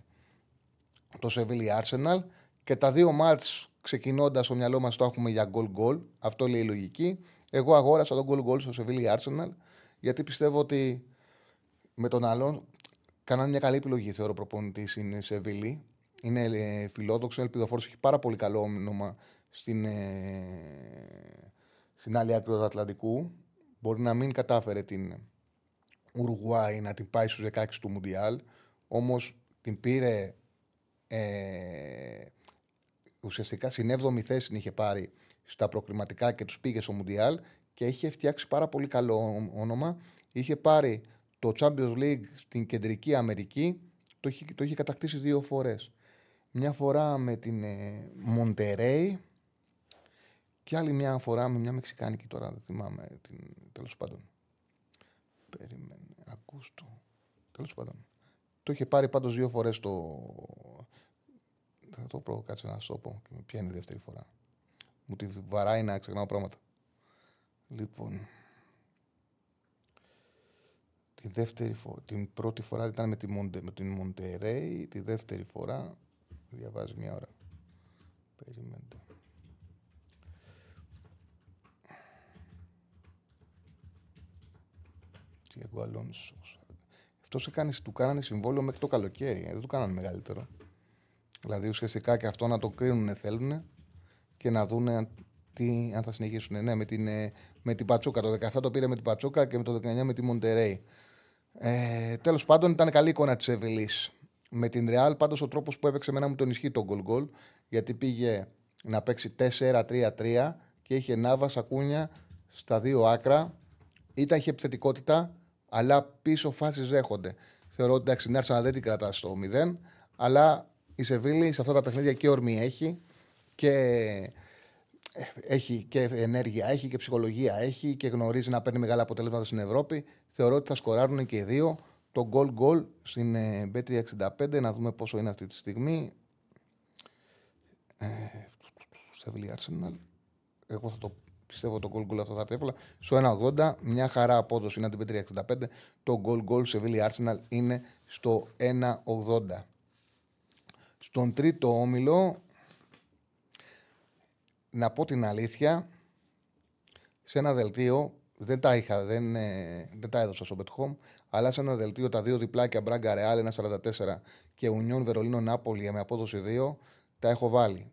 το Σεβίλη Arsenal. Και τα δύο μάτς ξεκινώντας στο μυαλό μας το έχουμε για goal goal. Αυτό λέει η λογική. Εγώ αγόρασα τον goal goal στο Σεβίλη Arsenal γιατί πιστεύω ότι με τον άλλον κάνανε μια καλή επιλογή. Θεωρώ προπονητής είναι Σεβίλη. Είναι ε, φιλόδοξο, ελπιδοφόρος, έχει πάρα πολύ καλό όνομα στην, ε, στην άλλη άκρη του Ατλαντικού. Μπορεί να μην κατάφερε την Ουρουγουάη να την πάει στους 16 του Μουντιάλ. Όμως την πήρε ε, ουσιαστικά στην 7η θέση την είχε πάρει στα προκριματικά και τους πήγε στο Μουντιάλ και είχε φτιάξει πάρα πολύ καλό όνομα. Είχε πάρει το Champions League στην Κεντρική Αμερική, το είχε, το είχε κατακτήσει δύο φορές. Μια φορά με την ε, Monterey και άλλη μια φορά με μια Μεξικάνικη τώρα, δεν θυμάμαι την, τέλος πάντων. Περίμενε, ακούστο. Τέλος πάντων. Το είχε πάρει πάντως δύο φορές το... Θα το πω, κάτσε να σου πω και με πιάνει η δεύτερη φορά. Μου τη βαράει να ξεχνάω πράγματα. Λοιπόν, τη δεύτερη φορά, την πρώτη φορά ήταν με, τη Μοντε, με την Μοντερέη, τη δεύτερη φορά διαβάζει μια ώρα. Περιμένετε. Τι Αλόνσος. Αυτός του κάνανε συμβόλαιο μέχρι το καλοκαίρι. Ε, δεν του κάνανε μεγαλύτερο. Δηλαδή ουσιαστικά και αυτό να το κρίνουν θέλουν και να δουν τι, αν θα συνεχίσουν. Ναι, με την, ε, με την Πατσούκα. Το 17 το πήρε με την Πατσούκα και με το 19 με τη Μοντερέη. Ε, Τέλος πάντων ήταν καλή εικόνα της Εβελής. Με την Ρεάλ, πάντως ο τρόπος που έπαιξε εμένα μου τον ισχύει τον γκολ γκολ. Γιατί πήγε να παίξει 4-3-3 και είχε Νάβα Σακούνια στα δύο άκρα. Ήταν είχε επιθετικότητα, αλλά πίσω φάσεις δέχονται. Θεωρώ ότι εντάξει, την δεν την κρατάς στο 0, αλλά η Σεβίλη σε αυτά τα παιχνίδια και ορμή έχει και έχει και ενέργεια, έχει και ψυχολογία, έχει και γνωρίζει να παίρνει μεγάλα αποτελέσματα στην Ευρώπη. Θεωρώ ότι θα σκοράρουν και οι δύο. Το goal goal στην B365, να δούμε πόσο είναι αυτή τη στιγμή. Ε, Σεβίλη Arsenal. Εγώ θα το πιστεύω το goal goal αυτό θα έρθει εύκολα. Στο 1,80 μια χαρά απόδοση είναι την B365. Το goal goal Σεβίλη Arsenal είναι στο 1,80. Στον τρίτο όμιλο να πω την αλήθεια, σε ένα δελτίο δεν τα είχα, δεν, ε, δεν τα έδωσα στο Bet αλλά σε ένα δελτίο τα δύο διπλάκια Μπράγκα Ρεάλ 1,44 και Ουνιόν Βερολίνο Νάπολη με απόδοση 2 τα έχω βάλει.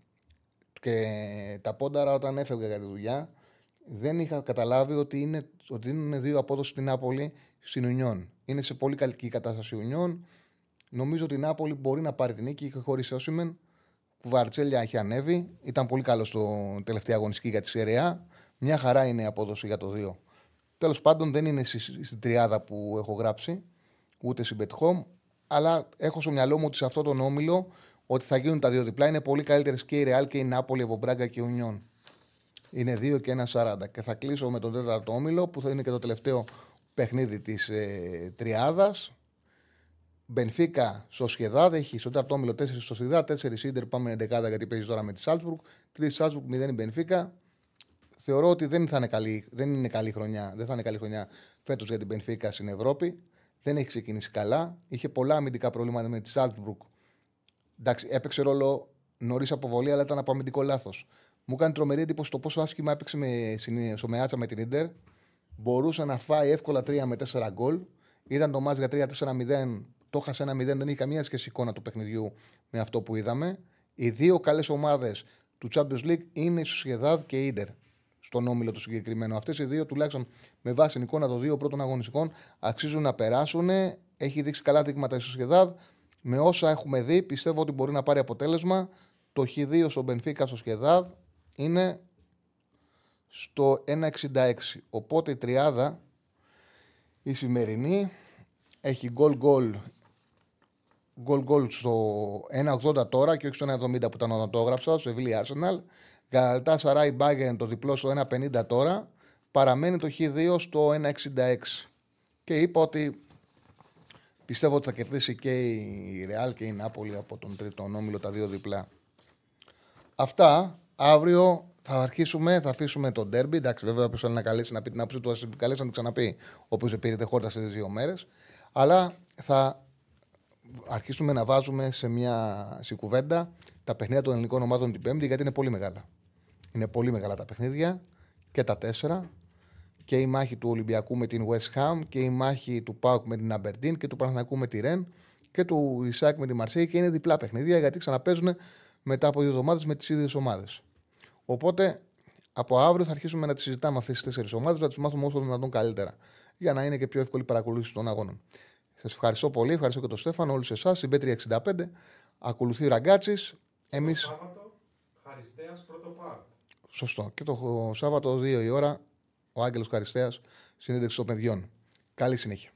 Και τα πόνταρα όταν έφευγα για τη δουλειά δεν είχα καταλάβει ότι είναι, ότι είναι δύο απόδοση στην Νάπολη στην Ουνιόν. Είναι σε πολύ καλή κατάσταση η Ουνιόν. Νομίζω ότι η Νάπολη μπορεί να πάρει την νίκη και χωρίς Όσιμεν Βαρτσέλια έχει ανέβει. Ήταν πολύ καλός στο τελευταία αγωνιστική για τη Σεριά. Μια χαρά είναι η απόδοση για το 2. Τέλος πάντων, δεν είναι στην τριάδα που έχω γράψει, ούτε στην Bet Home, αλλά έχω στο μυαλό μου ότι σε αυτόν τον όμιλο ότι θα γίνουν τα δύο διπλά. Είναι πολύ καλύτερες και η Ρεάλ και η Νάπολη από Μπράγκα και Ουνιόν. Είναι 2 και 1,40. Και θα κλείσω με τον τέταρτο όμιλο που θα είναι και το τελευταίο παιχνίδι της ε, τριάδας. Μπενφίκα στο Σχεδάδ, έχει στο τέταρτο όμιλο 4 στο Σχεδάδ, 4 Σίντερ, πάμε 11 γιατί παίζει τώρα με τη Σάλτσμπουργκ, 3 Σάλτσμπουργκ, 0 η Μπενφίκα. Θεωρώ ότι δεν θα είναι καλή, δεν είναι καλή χρονιά, δεν θα είναι καλή χρονιά φέτος για την Μπενφίκα στην Ευρώπη. Δεν έχει ξεκινήσει καλά. Είχε πολλά αμυντικά προβλήματα με τη Σάλτσμπουργκ. Εντάξει, έπαιξε ρόλο νωρίς αποβολή, αλλά ήταν από αμυντικό λάθος. Μου κάνει τρομερή εντύπωση το πόσο άσχημα έπαιξε με, στο Μεάτσα με την ντερ. Μπορούσε να φάει εύκολα 3 με 4 γκολ. Ήταν το μάτς για 3-4-0 το έχασε ένα 0, δεν έχει καμία σχέση εικόνα του παιχνιδιού με αυτό που είδαμε. Οι δύο καλές ομάδες του Champions League είναι η Σοσιαδάδ και η Ιντερ. Στον όμιλο του συγκεκριμένου. Αυτές οι δύο, τουλάχιστον με βάση την εικόνα των δύο πρώτων αγωνιστικών, αξίζουν να περάσουν. Έχει δείξει καλά δείγματα η Σοσιαδάδ. Με όσα έχουμε δει, πιστεύω ότι μπορεί να πάρει αποτέλεσμα. Το Χ2 στο Μπενφίκα στο Σχεδάδ είναι στο 1,66. Οπότε η τριάδα η σημερινή έχει γκολ γκολ γκολ γκολ στο 1,80 τώρα και όχι στο 1,70 που ήταν όταν το έγραψα, στο Ευήλη Arsenal. Γαλατά Σαράι Μπάγκεν το διπλό στο 1,50 τώρα. Παραμένει το Χ2 στο 1,66. Και είπα ότι πιστεύω ότι θα κερδίσει και η Ρεάλ και η Νάπολη από τον τρίτο όμιλο τα δύο διπλά. Αυτά. Αύριο θα αρχίσουμε, θα αφήσουμε το ντέρμπι. Εντάξει, βέβαια, όποιος θέλει να καλέσει να πει την άποψή του, θα καλέσει να το ξαναπεί. Όποιος πήρε χόρτα σε δύο μέρες. Αλλά θα αρχίσουμε να βάζουμε σε μια σε κουβέντα τα παιχνίδια των ελληνικών ομάδων την Πέμπτη, γιατί είναι πολύ μεγάλα. Είναι πολύ μεγάλα τα παιχνίδια και τα τέσσερα. Και η μάχη του Ολυμπιακού με την West Ham και η μάχη του Πάουκ με την Αμπερντίν και του Παναθηνακού με τη Ρεν και του Ισάκ με τη Μαρσέη. Και είναι διπλά παιχνίδια γιατί ξαναπέζουν μετά από δύο εβδομάδες με τις ίδιες ομάδες. Οπότε από αύριο θα αρχίσουμε να τις συζητάμε αυτές τις τέσσερις ομάδες, να τις μάθουμε όσο δυνατόν καλύτερα. Για να είναι και πιο εύκολη παρακολούθηση των αγώνων. Σας ευχαριστώ πολύ, ευχαριστώ και τον Στέφανο, όλους εσάς, η Μπέτρια 65. Ακολουθεί ο Ραγκάτσης. Εμεί. Σάββατο, Χαριστέας πρώτο πάρτ. Σωστό. Και το Σάββατο 2 η ώρα ο Άγγελος Χαριστέας συνέντευξη των παιδιών. Καλή συνέχεια.